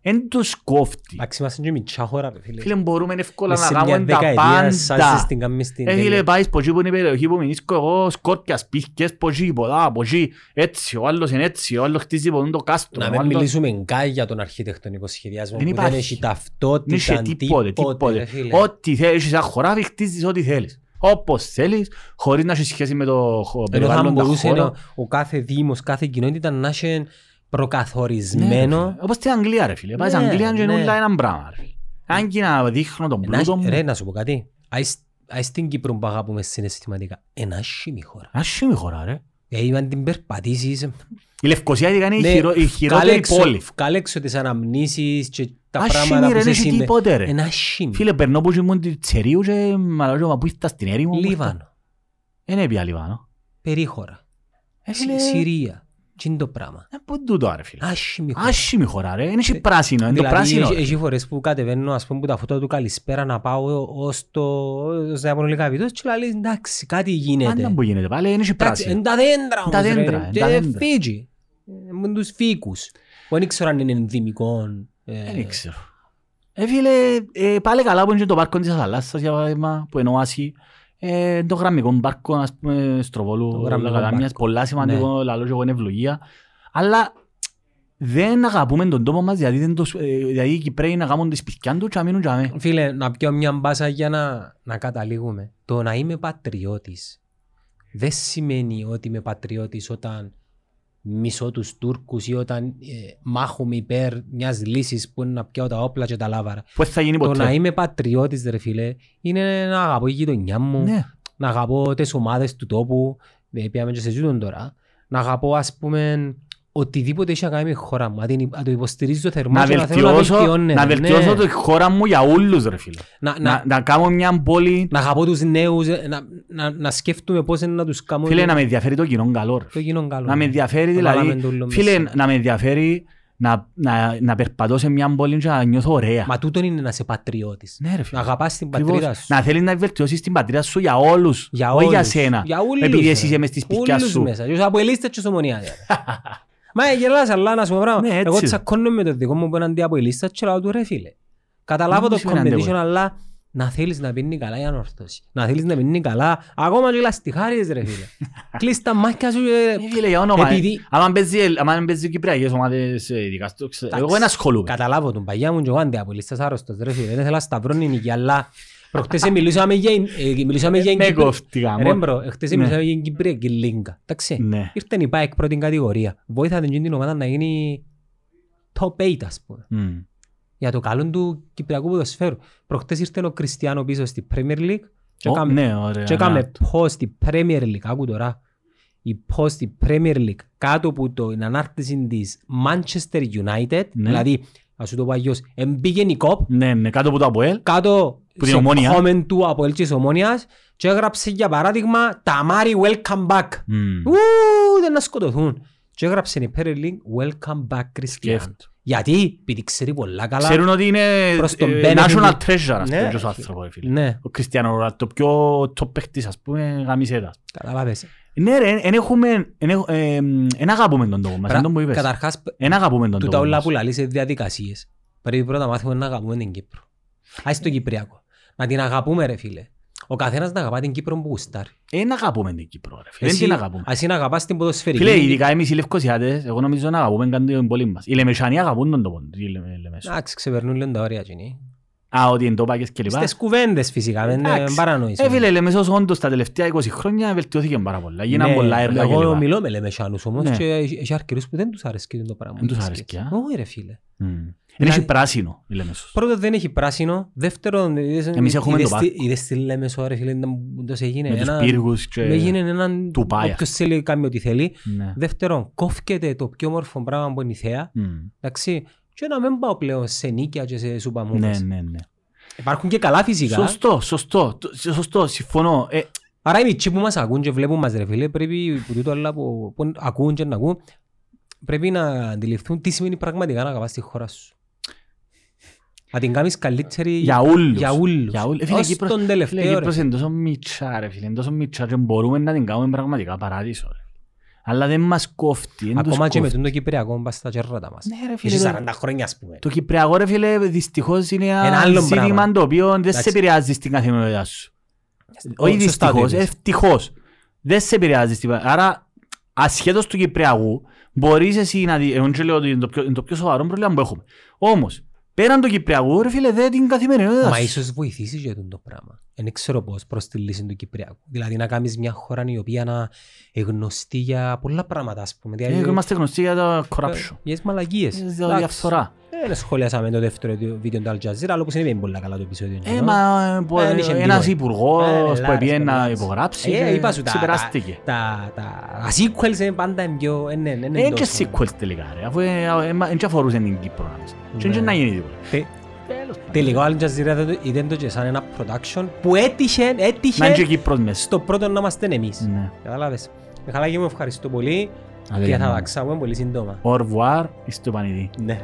Εν τους κόφτει. Εντάξει, είμαστε και μητσά χώρα, ρε φίλε. Φίλε μπορούμε εύκολα Μες να σε μια κάνουμε τα δεκαετία σάζεις πάντα. την κάμεις στην Ε, φίλε, τέλεια. πάεις από εκεί που είναι η περιοχή που μηνίσκω εγώ, σκόρπια, σπίχκες, από εκεί, πολλά, από εκεί, έτσι, ο άλλος είναι έτσι, ο άλλος χτίζει από το κάστρο. Να ο μην άλλος- μιλήσουμε καν για τον αρχιτεκτονικό σχεδιασμό Δεν που δεν υπάρχει. έχει Δεν ταυτότητα, είσαι τίποτε, ρε τίποτε. φίλε. Ό,τι θέλεις, σαν χωράφι, χτίζεις ό,τι θέλεις. Όπως θέλεις, χωρίς να έχει σχέση με το χω- Ενώ θα περιβάλλον, τα μπορούσε χώρα. ο, ο κάθε δήμος, κάθε κοινότητα να έχει Ναι, ρε προκαθορισμένο. φίλε. Όπως στην Αγγλία ρε φίλε. Πάει στην Ναι, Αγγλία και ναι. είναι όλα έναν πράγμα ρε φίλε. Αν και να δείχνω τον Ένα- πλούτο μου, Ρε, να σου πω κάτι. Άι σ- άι στην Κύπρο που αγαπούμε συναισθηματικά. Ένα άσχημη χώρα. άσχημη χώρα ρε. Δηλαδή, αν την περπατήσεις... Η Λευκοσία ειδικά είναι η ναι, χειρο- η χειρότερη βγάλεξω- πόλη. Βγάλεξω τις αναμνήσεις και τα Άσχημη πράγματα ρε, που δεν σε έχει συνδε... τίποτε ρε. Ένα άσχημη. Φίλε, περνώ που ήμουν τη Τσερίου και μαλάζω μα που ήρθα στην έρημο. που ήρθα. Λίβανο. Δεν έπια Λιβάνο. Περίχωρα. Ε, Συ- φίλε, Συρία. Τι είναι το πράγμα. ε, πού είναι τούτο ρε φίλε. Άσχημη χώρα. Άσχημη χώρα ρε. Είναι και πράσινο, είναι το Δηλαδή, πράσινο. έχει- ρε. έχει φορές που κατεβαίνω, ας πούμε, που τα φώτα του καλησπέρα να πάω ως το ως τα Ιαπωνολικά βίντεο και λέει, εντάξει, κάτι γίνεται. Πάντα που γίνεται πάλι, είναι και Εντάξει, πράσινο. είναι τα δέντρα Τα όμως, ρε, δέντρα, είναι και τα δέντρα. Φίτζι. Ε, Με τους φύκους. Που δεν ξέρω αν είναι ενδυμικό. ε, Δεν ξέρω. Ε, φίλε, ε, πάλι καλά που είναι και το πάρκο της θαλάσσας, για παράδειγμα, που είναι οάσι. Ε, το γραμμικό πάρκο, ας πούμε, Το Στροβόλου, γραμμικό Λαγαδάμιας, πάρκο. πολλά σημαντικό, λαλό και εγώ είναι ευλογία. Αλλά δεν αγαπούμε τον τόπο μας γιατί, δεν το, ε, γιατί οι Κυπρέοι να κάνουν τη σπιτιά τους και να μείνουν τζαμέ. Φίλε, να πιω μια μπάσα για να, να καταλήγουμε. Το να είμαι πατριώτης δεν σημαίνει ότι είμαι πατριώτης όταν μισώ τους Τούρκους ή όταν ε, μάχομαι υπέρ μιας λύσης που είναι να πιάω τα όπλα και τα λάβαρα. Πώς θα γίνει Το ποτέ; να είμαι πατριώτης ρε φίλε είναι να αγαπώ η γειτονιά μου, Ναι. να αγαπώ τις ομάδες του τόπου, δεν πήγαμε και σε ζούτον τώρα, να αγαπώ ας πούμε οτιδήποτε έχει να κάνει με τη χώρα μου, να την- να το υποστηρίζω θερμά Να και να θέλω να βελτιώσω, βελτιώνεται. να βελτιώσω ναι. τη χώρα μου για όλους ρε φίλε. Να, Να, να, να κάνω μια πόλη, να αγαπώ τους νέους, ε, να, να, να σκέφτομαι πώς είναι να τους κάνω φίλε, να με ενδιαφέρει το κοινό καλός ρε. το κοινό καλός. Να με ενδιαφέρει Να βάλαμε δηλαδή, το όλο φίλε, μέσα. να με ενδιαφέρει να, να, να περπατώ σε μια πόλη και να νιώθω ωραία. Μα τούτον είναι να είσαι πατριώτης. Ναι ρε Να φίλε. αγαπάς την Ακριβώς. πατρίδα σου. Να θέλεις να βελτιώσεις την πατρίδα σου για όλους, Για όχι για όλους. σένα. Για όλους, Επειδή ρε. εσύ είσαι μες στη σπιτιά Όλους σου. μέσα. Και τους αποελίστες και στους ομονιάδες. Μα ε, γελάς, αλλά να σου πω πράγμα. Ναι, έτσι. Εγώ τσακώνω με το δικό μου που είναι αντιαποελίστας και λέω του ρε φίλε. Καταλάβω Δεν το σημαίνει competition, αντιαποελ- αλλά να θέλεις να πίνει καλά η ανόρθωση. Να θέλεις να πίνει καλά, ακόμα και λαστιχάριδες ρε φίλε. Κλείς τα μάτια σου Ε, και... Φίλε, για όνομα, Επειδή- άμα παίζει, άμα παίζει κυπριακές ομάδες, ε, ειδικά στο ξέρω, εγώ δεν ασχολούμαι. Καταλάβω τον παγιά μου και εγώ αντιαποελίστας άρρωστος ρε φίλε. Δεν θέλω να σταυρώνει η νίκη, αλλά προχτές ε, μιλούσαμε για ε, μιλούσαμε για Με Κύπρο. κόφτηκα, Ρε μόνο. bro, εχθές Ναι. μιλούσαμε για την Κυπριακή Λίγκα. Εντάξει. Ναι. Ήρθε η ΠΑΕΕΚ πρώτη κατηγορία. Βοήθατε την την ομάδα να γίνει top 8 ας πούμε. Μμ. Για το καλό του Κυπριακού ποδοσφαίρου. Προχτές ήρθε ο Κριστιανό πίσω στη Premier League και Ω, έκαμε- Ναι, ωραία. και έκαμε ναι. post στη Premier League. Άκου τώρα. Η post στη Premier League κάτω από το την ανάρτηση της Manchester United. Ναι. Δηλαδή, ας σου το πω αλλιώς, εμπήγαινε η κόπ Ναι, ναι, κάτω από το Αποέλ. κάτω Που την σε Ομόνια. comment του από Ελτσής Ομόνιας και έγραψε για παράδειγμα «Ταμάρι, welcome back». Μμ. Ου, δεν να σκοτωθούν. Και έγραψε η Premier League «Welcome back, Christian». Σκέφτο. Γιατί, επειδή ξέρει πολλά καλά. Ξέρουν ότι είναι Προς τον ε, benefit national του- treasure, ας Ναι, πούμε, ο ρε, άνθρωπος, ρε φίλε. Ναι, Ο Κριστιανό Ρονάλντο, το πιο top παίχτης, ας πούμε, γαμισέτας. καταλάβες. Ναι ρε, εν έχουμε, εν έχ- ε, εν αγαπούμε τον τόπο μας, είναι το που είπες. Καταρχάς, Εν αγαπούμε τον τούτα τόπο όλα μας. που λαλείς σε διαδικασίες. Πρέπει πρώτα να μάθουμε να αγαπούμε την Κύπρο. Ας το Κυπριακό. Να την αγαπούμε ρε φίλε. Ο καθένας να αγαπά την Κύπρο που γουστάρει. Εν αγαπούμε την Κύπρο, ρε φίλε. Δεν Εσύ- την αγαπούμε. Εσύ να αγαπάς την ποδοσφαιρική. Φίλε, ειδικά εμείς οι Λευκοσιάτες, εγώ νομίζω να αγαπούμε καν την πόλη μας. Οι Λεμεσανοί αγαπούν τον τόπο. οι Λε- Λεμεσό. Εντάξει, ξεπερνούν λίγο τα όρια εκείνοι. Α, ότι είναι τόπακες και λοιπά. Στις κουβέντες φυσικά, δεν είναι Εντάξει. παρανοήσεις. Ε, φίλε, Λεμεσός όντως τα τελευταία 20 χρόνια βελτιώθηκε πάρα πολλά. Γίναν Ναι, πολλά έργα και Εγώ λοιπά. μιλώ με Λεμεσάνους όμως Ναι. και έχει αρκετούς που δεν τους αρέσκει το πράγμα. Δεν τους αρέσκει, α. Όχι ρε φίλε. Μμ. Εν Δηλαδή- έχει πράσινο η Λεμεσός. Πρώτον δεν έχει πράσινο. Δεύτερον, είδες- Εμείς έχουμε είδες το τι- πάρκο. είδες τι Λέμεσο ρε φίλε, ήταν- τόσο έγινε Με τους ένα- πύργους και... με έγινε έναν του Πάια. όποιος θέλει κάνει ό,τι θέλει. Ναι. Δεύτερον, κόφκεται το πιο όμορφο πράγμα που είναι η θέα. Μμ. Εντάξει, και να μην πάω πλέον σε νίκια και σε σούπα Ναι, μούφες. ναι, ναι. Υπάρχουν και καλά φυσικά. Σωστό, σωστό, το- σωστό, συμφωνώ. Ε, Άρα οι μητσοί που μας ακούν και βλέπουν μας ρε φίλε, πρέπει που τούτο όλα που, που ακούν και να ακούν, πρέπει να αντιληφθούν τι σημαίνει πραγματικά να αγαπάς τη χώρα σου. Να την κάνεις καλύτερη Για ούλους. για ούλους. Για ούλους. Ε, φίλε, Ως Κύπρος- τον Φίλε, τελευταίο ρε. Κύπρος είναι τόσο μιτσά ρε φίλε, είναι τόσο μιτσά και μπορούμε να την κάνουμε πραγματικά παράδεισο. ρε. Αλλά δεν μας κόφτει, δεν τους Ακόμα και με κόφτει. τον το Κυπριακό πας στα κέρρατα μας. Ναι ρε φίλε, Έχεις το- 40 χρόνια ας πούμε. το Κυπριακό ρε φίλε δυστυχώς είναι Ένα ένα άλλο ζήτημα πράγμα. το οποίο δεν σε Εντάξει. επηρεάζει στην καθημερινότητα σου. Όχι Σωστά το δυστυχώς, είπες. ευτυχώς. Δεν σε επηρεάζει στην Άρα ασχέτως του Κυπριακού μπορείς εσύ να δει, εγώ δεν λέω ότι είναι το πιο, είναι το πιο σοβαρό πρόβλημα που έχουμε. Όμως, πέραν του Κυπριακού ρε φίλε δεν την καθημερινότητα Μα σου. ίσως βοηθήσει για τον το πράγμα. Δεν ξέρω πώς προς τη λύση του Κυπριακού. Δηλαδή να κάνεις μια χώρα η οποία να είναι γνωστή για πολλά πράγματα ας πούμε. Ε, Δηλαδή, Είμαστε γνωστοί για το corruption. για τις μαλακίες. Για τη Εντάξει. διαφθορά. Δεν σχολιάσαμε το δεύτερο βίντεο του Al Jazeera, αλλά όπως είναι δεν είναι πολύ καλά το επεισόδιο. Ε, μα ε, που- Ε, είχε ένας τίποτα. υπουργός Ε, που λάρες, πήγε να λάρες. υπογράψει Ε, και είπα σου, τα- ξεπεράστηκε. Τα, τα, τα sequels είναι πάντα πιο... ε, ναι, ναι, ναι, Ε, και τόσο. sequels τελικά ρε, αφού ε, ε, μα- δεν αφορούσε την Κύπρο να πεις. Και Ναι. δεν να γίνει τίποτα. Τε- Τελικά ο Al Jazeera δεν το- είδε το και σαν ένα production που έτυχε, Να είναι και έτυχε Κύπρος μέσα. στο πρώτο να είμαστε εμείς. Ναι. Καταλάβες. Μιχαλάκη μου ευχαριστώ πολύ Αδε, και θα ναι. τα ξάμε πολύ σύντομα. Au revoir, στο πανηδί. Ναι.